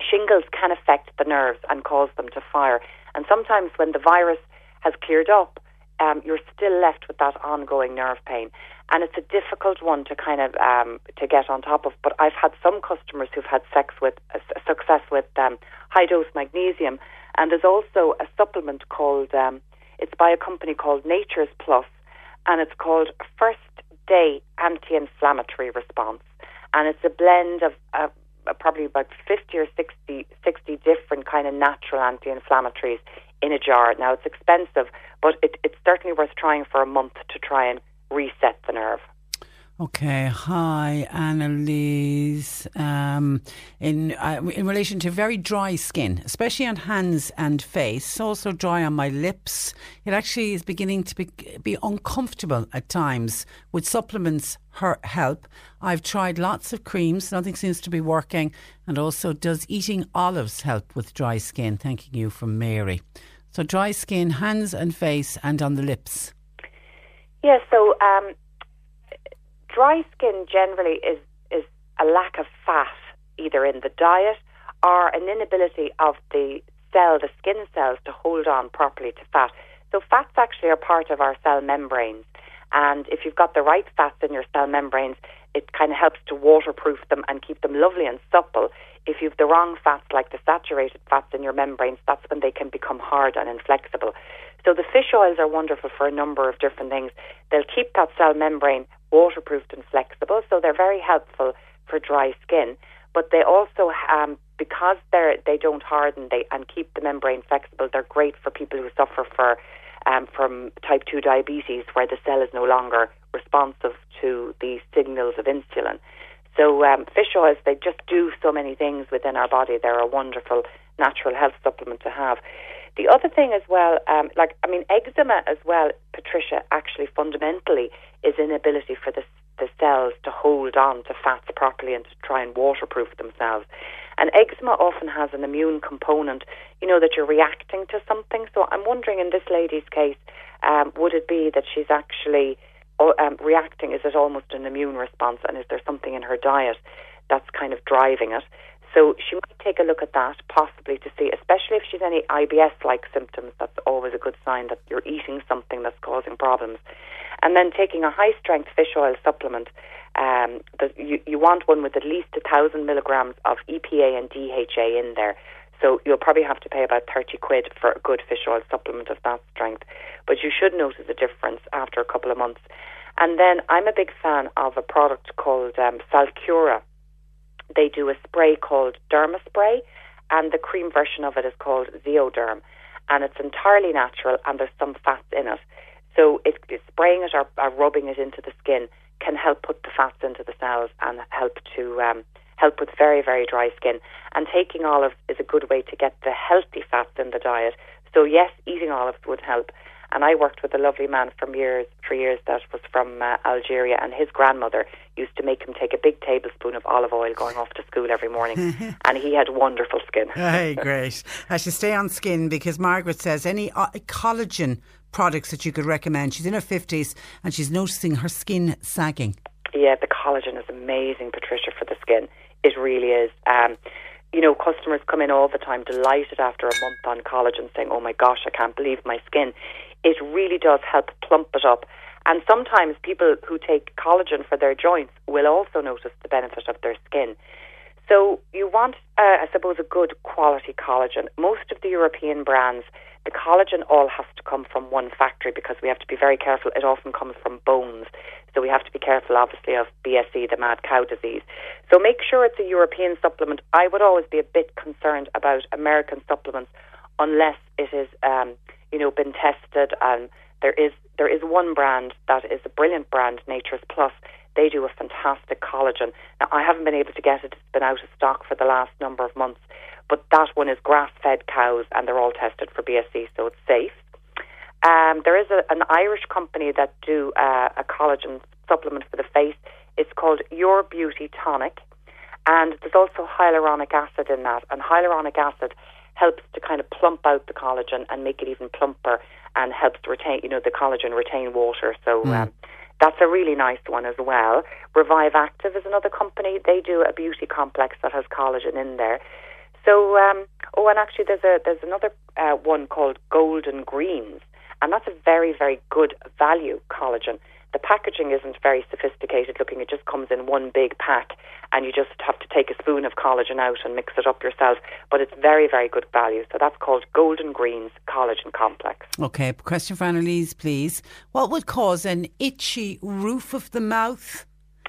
[SPEAKER 21] Shingles can affect the nerves and cause them to fire. And sometimes when the virus has cleared up, um, you're still left with that ongoing nerve pain. And it's a difficult one to kind of um, to get on top of. But I've had some customers who've had sex with uh, success with um, high dose magnesium, and there's also a supplement called um, it's by a company called Nature's Plus, and it's called First Day Anti-Inflammatory Response, and it's a blend of uh, probably about 50 or 60, 60 different kind of natural anti-inflammatories in a jar. Now it's expensive, but it, it's certainly worth trying for a month to try and reset the nerve.
[SPEAKER 2] Okay, hi, Annalise. Um, in uh, in relation to very dry skin, especially on hands and face, also dry on my lips. It actually is beginning to be, be uncomfortable at times. Would supplements her help? I've tried lots of creams, nothing seems to be working. And also, does eating olives help with dry skin? Thanking you from Mary. So, dry skin, hands and face, and on the lips.
[SPEAKER 21] Yeah, so um, dry skin generally is is a lack of fat either in the diet or an inability of the cell, the skin cells, to hold on properly to fat. So fats actually are part of our cell membranes, and if you've got the right fats in your cell membranes, it kind of helps to waterproof them and keep them lovely and supple. If you've the wrong fats, like the saturated fats in your membranes, that's when they can become hard and inflexible. So the fish oils are wonderful for a number of different things. They'll keep that cell membrane waterproofed and flexible, so they're very helpful for dry skin. But they also, um, because they're they don't harden they and keep the membrane flexible, they're great for people who suffer for um, from type two diabetes, where the cell is no longer responsive to the signals of insulin. So um, fish oils, they just do so many things within our body. They're a wonderful natural health supplement to have. The other thing as well, um, like I mean, eczema as well, Patricia, actually fundamentally is inability for the the cells to hold on to fats properly and to try and waterproof themselves. And eczema often has an immune component, you know, that you're reacting to something. So I'm wondering in this lady's case, um, would it be that she's actually um, reacting? Is it almost an immune response? And is there something in her diet that's kind of driving it? So she might take a look at that, possibly to see, especially if she's any IBS like symptoms, that's always a good sign that you're eating something that's causing problems. And then taking a high strength fish oil supplement, um, you, you want one with at least a thousand milligrams of EPA and DHA in there. So you'll probably have to pay about 30 quid for a good fish oil supplement of that strength. But you should notice a difference after a couple of months. And then I'm a big fan of a product called um, Salcura they do a spray called Dermaspray, and the cream version of it is called Zeoderm, and it's entirely natural, and there's some fats in it. So it, spraying it or, or, rubbing it into the skin can help put the fats into the cells and help to um, help with very very dry skin. And taking olives is a good way to get the healthy fats in the diet. So yes, eating olives would help. And I worked with a lovely man from years, for years, that was from uh, Algeria, and his grandmother used to make him take a big tablespoon of olive oil going off to school every morning, and he had wonderful skin.
[SPEAKER 2] hey, great! I should stay on skin because Margaret says any uh, collagen products that you could recommend. She's in her fifties and she's noticing her skin sagging.
[SPEAKER 21] Yeah, the collagen is amazing, Patricia, for the skin. It really is. Um, you know, customers come in all the time delighted after a month on collagen saying, oh my gosh, I can't believe my skin it really does help plump it up. And sometimes people who take collagen for their joints will also notice the benefit of their skin. So you want, uh, I suppose, a good quality collagen. Most of the European brands, the collagen all has to come from one factory because we have to be very careful. It often comes from bones. So we have to be careful, obviously, of BSE, the mad cow disease. So make sure it's a European supplement. I would always be a bit concerned about American supplements unless it is um, you know, been tested. And there is there is one brand that is a brilliant brand, Nature's Plus. They do a fantastic collagen. Now, I haven't been able to get it; it's been out of stock for the last number of months. But that one is grass-fed cows, and they're all tested for BSE, so it's safe. Um, there is a, an Irish company that do uh, a collagen supplement for the face. It's called Your Beauty Tonic, and there's also hyaluronic acid in that. And hyaluronic acid helps to kind of plump out the collagen and make it even plumper and helps to retain, you know, the collagen retain water. So mm. um, that's a really nice one as well. Revive Active is another company. They do a beauty complex that has collagen in there. So, um, oh, and actually, there's a there's another uh, one called Golden Greens, and that's a very very good value collagen. The packaging isn't very sophisticated looking. It just comes in one big pack, and you just have to take a spoon of collagen out and mix it up yourself. But it's very, very good value. So that's called Golden Greens Collagen Complex.
[SPEAKER 2] Okay, question for Annalise, please. What would cause an itchy roof of the mouth?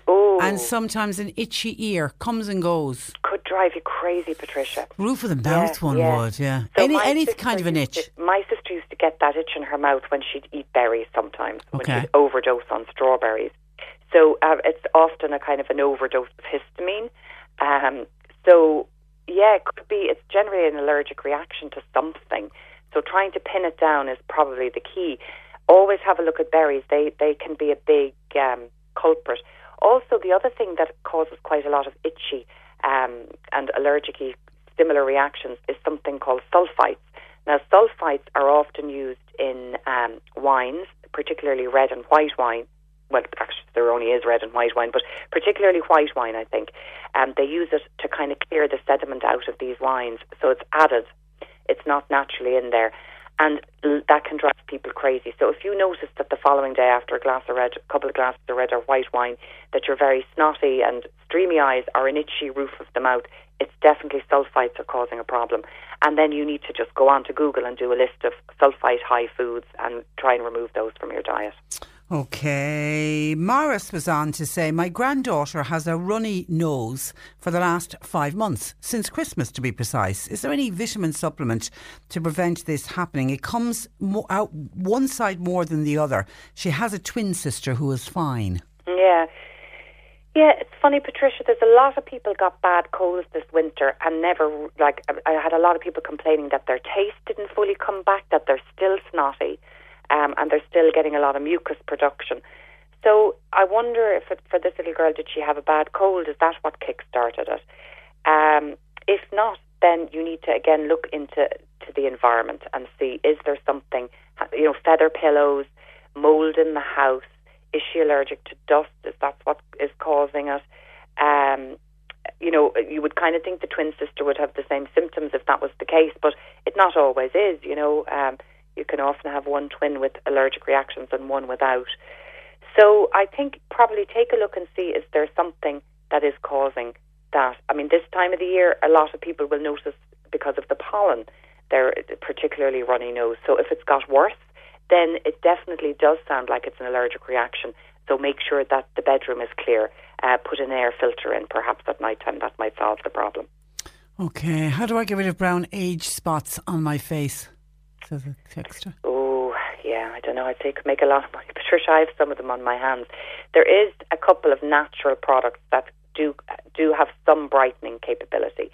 [SPEAKER 21] Oh.
[SPEAKER 2] And sometimes an itchy ear comes and goes.
[SPEAKER 21] Could drive crazy, Patricia.
[SPEAKER 2] Roof of the mouth
[SPEAKER 21] Yeah,
[SPEAKER 2] one
[SPEAKER 21] yeah.
[SPEAKER 2] would, yeah.
[SPEAKER 21] So
[SPEAKER 2] any any kind of an itch.
[SPEAKER 21] to- my sister used to get that itch in her mouth when she'd eat berries sometimes,
[SPEAKER 2] Okay.
[SPEAKER 21] when she'd overdose on strawberries. So uh, it's often a kind of an overdose of histamine. Um, so, yeah, it could be, it's generally an allergic reaction to something. So trying to pin it down is probably the key. Always have a look at berries. They, they can be a big um, culprit. Also, the other thing that causes quite a lot of itchy um, and allergic similar reactions is something called sulfites. Now, sulfites are often used in um, wines, particularly red and white wine. Well, actually, there only is red and white wine, but particularly white wine, I think. Um, they use it to kind of clear the sediment out of these wines. So it's added, it's not naturally in there. And that can drive people crazy. So if you notice that the following day after a glass of red, a couple of glasses of red or white wine, that you're very snotty and streamy eyes or an itchy roof of the mouth, it's definitely sulfites are causing a problem. And then you need to just go on to Google and do a list of sulfite high foods and try and remove those from your diet.
[SPEAKER 2] Okay. Morris was on to say, My granddaughter has a runny nose for the last five months, since Christmas to be precise. Is there any vitamin supplement to prevent this happening? It comes mo- out one side more than the other. She has a twin sister who is fine.
[SPEAKER 21] Yeah. Yeah, it's funny, Patricia. There's a lot of people got bad colds this winter and never, like, I had a lot of people complaining that their taste didn't fully come back, that they're still snotty, um, and they're still getting a lot of mucus production. So I wonder if it, for this little girl, did she have a bad cold? Is that what kick-started it? Um, if not, then you need to again look into to the environment and see is there something, you know, feather pillows, mold in the house. Is she allergic to dust? Is that what is causing it? Um, you know, you would kind of think the twin sister would have the same symptoms if that was the case, but it not always is. You know, um, you can often have one twin with allergic reactions and one without. So I think probably take a look and see is there something that is causing that. I mean, this time of the year, a lot of people will notice because of the pollen, they're particularly runny nose. So if it's got worse, then it definitely does sound like it's an allergic reaction. So make sure that the bedroom is clear. Uh, put an air filter in perhaps at night time. That might solve the problem.
[SPEAKER 2] Okay. How do I get rid of brown age spots on my face? Says a texter.
[SPEAKER 21] Oh, yeah, I don't know. I'd say could make a lot of money. Patricia, I have some of them on my hands. There is a couple of natural products that do do have some brightening capability.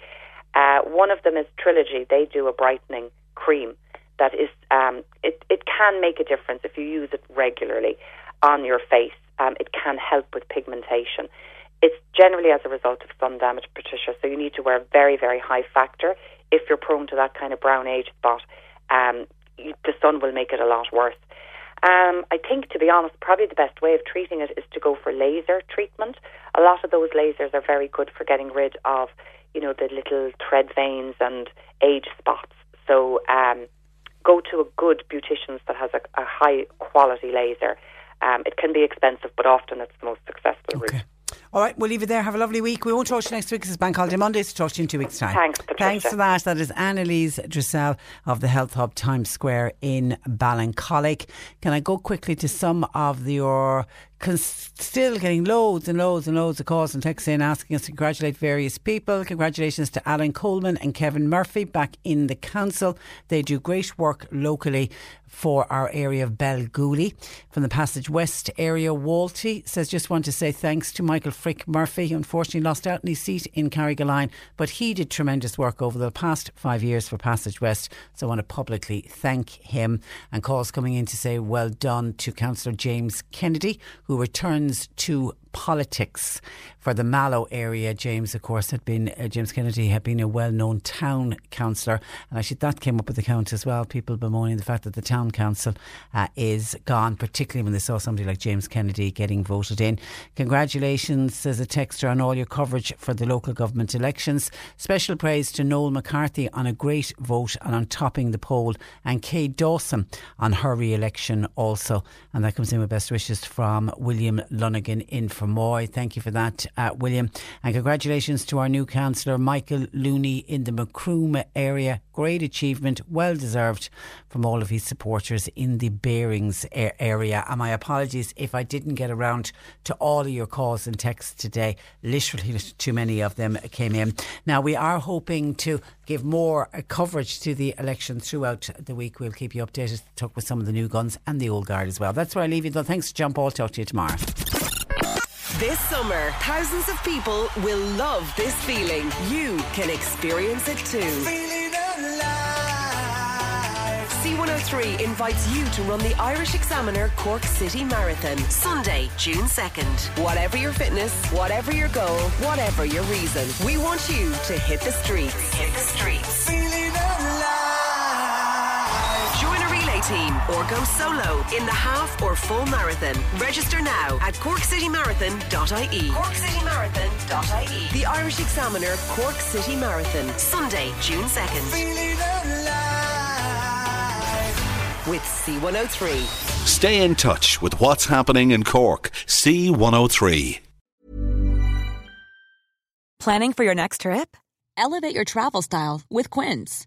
[SPEAKER 21] Uh, one of them is Trilogy. They do a brightening cream that is um, it it can make a difference if you use it regularly on your face. Um, it can help with pigmentation. It's generally as a result of sun damage, Patricia. So you need to wear very very high factor if you're prone to that kind of brown age spot. Um, the sun will make it a lot worse. Um, I think, to be honest, probably the best way of treating it is to go for laser treatment. A lot of those lasers are very good for getting rid of, you know, the little thread veins and age spots. So um, go to a good beautician's that has a, a high quality laser. Um, it can be expensive, but often it's the most successful route.
[SPEAKER 2] All right, we'll leave it there. Have a lovely week. We won't talk to you next week. This is Bank Holiday Mondays. Talk to you in two weeks' time.
[SPEAKER 21] Thanks, Patricia.
[SPEAKER 2] Thanks for that. That is Annalise Dressel of the Health Hub Times Square in Ballincollig. Can I go quickly to some of your still getting loads and loads and loads of calls and texts in asking us to congratulate various people. Congratulations to Alan Coleman and Kevin Murphy back in the council. They do great work locally for our area of Belgooly. From the Passage West area, Walty says, just want to say thanks to Michael Frick Murphy, unfortunately lost out in his seat in Carrigaline, but he did tremendous work over the past five years for Passage West. So I want to publicly thank him. And calls coming in to say well done to Councillor James Kennedy, who returns to politics for the Mallow area. James, of course, had been uh, James Kennedy had been a well-known town councillor, and actually that came up with the count as well. People bemoaning the fact that the town council uh, is gone, particularly when they saw somebody like James Kennedy getting voted in. Congratulations, says a texter, on all your coverage for the local government elections. Special praise to Noel McCarthy on a great vote and on topping the poll, and Kay Dawson on her re-election also. And that comes in with best wishes from William Lunigan in for from Moy. Thank you for that, uh, William. And congratulations to our new councillor, Michael Looney, in the Macroom area. Great achievement, well deserved from all of his supporters in the Bearings area. And my apologies if I didn't get around to all of your calls and texts today. Literally, too many of them came in. Now, we are hoping to give more uh, coverage to the election throughout the week. We'll keep you updated, talk with some of the new guns and the old guard as well. That's where I leave you, though. Thanks, John Paul. Talk to you tomorrow.
[SPEAKER 1] This summer, thousands of people will love this feeling. You can experience it too. C103 invites you to run the Irish Examiner Cork City Marathon, Sunday, June 2nd. Whatever your fitness, whatever your goal, whatever your reason, we want you to hit the streets. Hit the streets. Team or go solo in the half or full marathon. Register now at corkcitymarathon.ie. Corkcitymarathon.ie. The Irish Examiner Cork City Marathon, Sunday, June 2nd with C103.
[SPEAKER 7] Stay in touch with what's happening in Cork. C103.
[SPEAKER 22] Planning for your next trip? Elevate your travel style with Quince.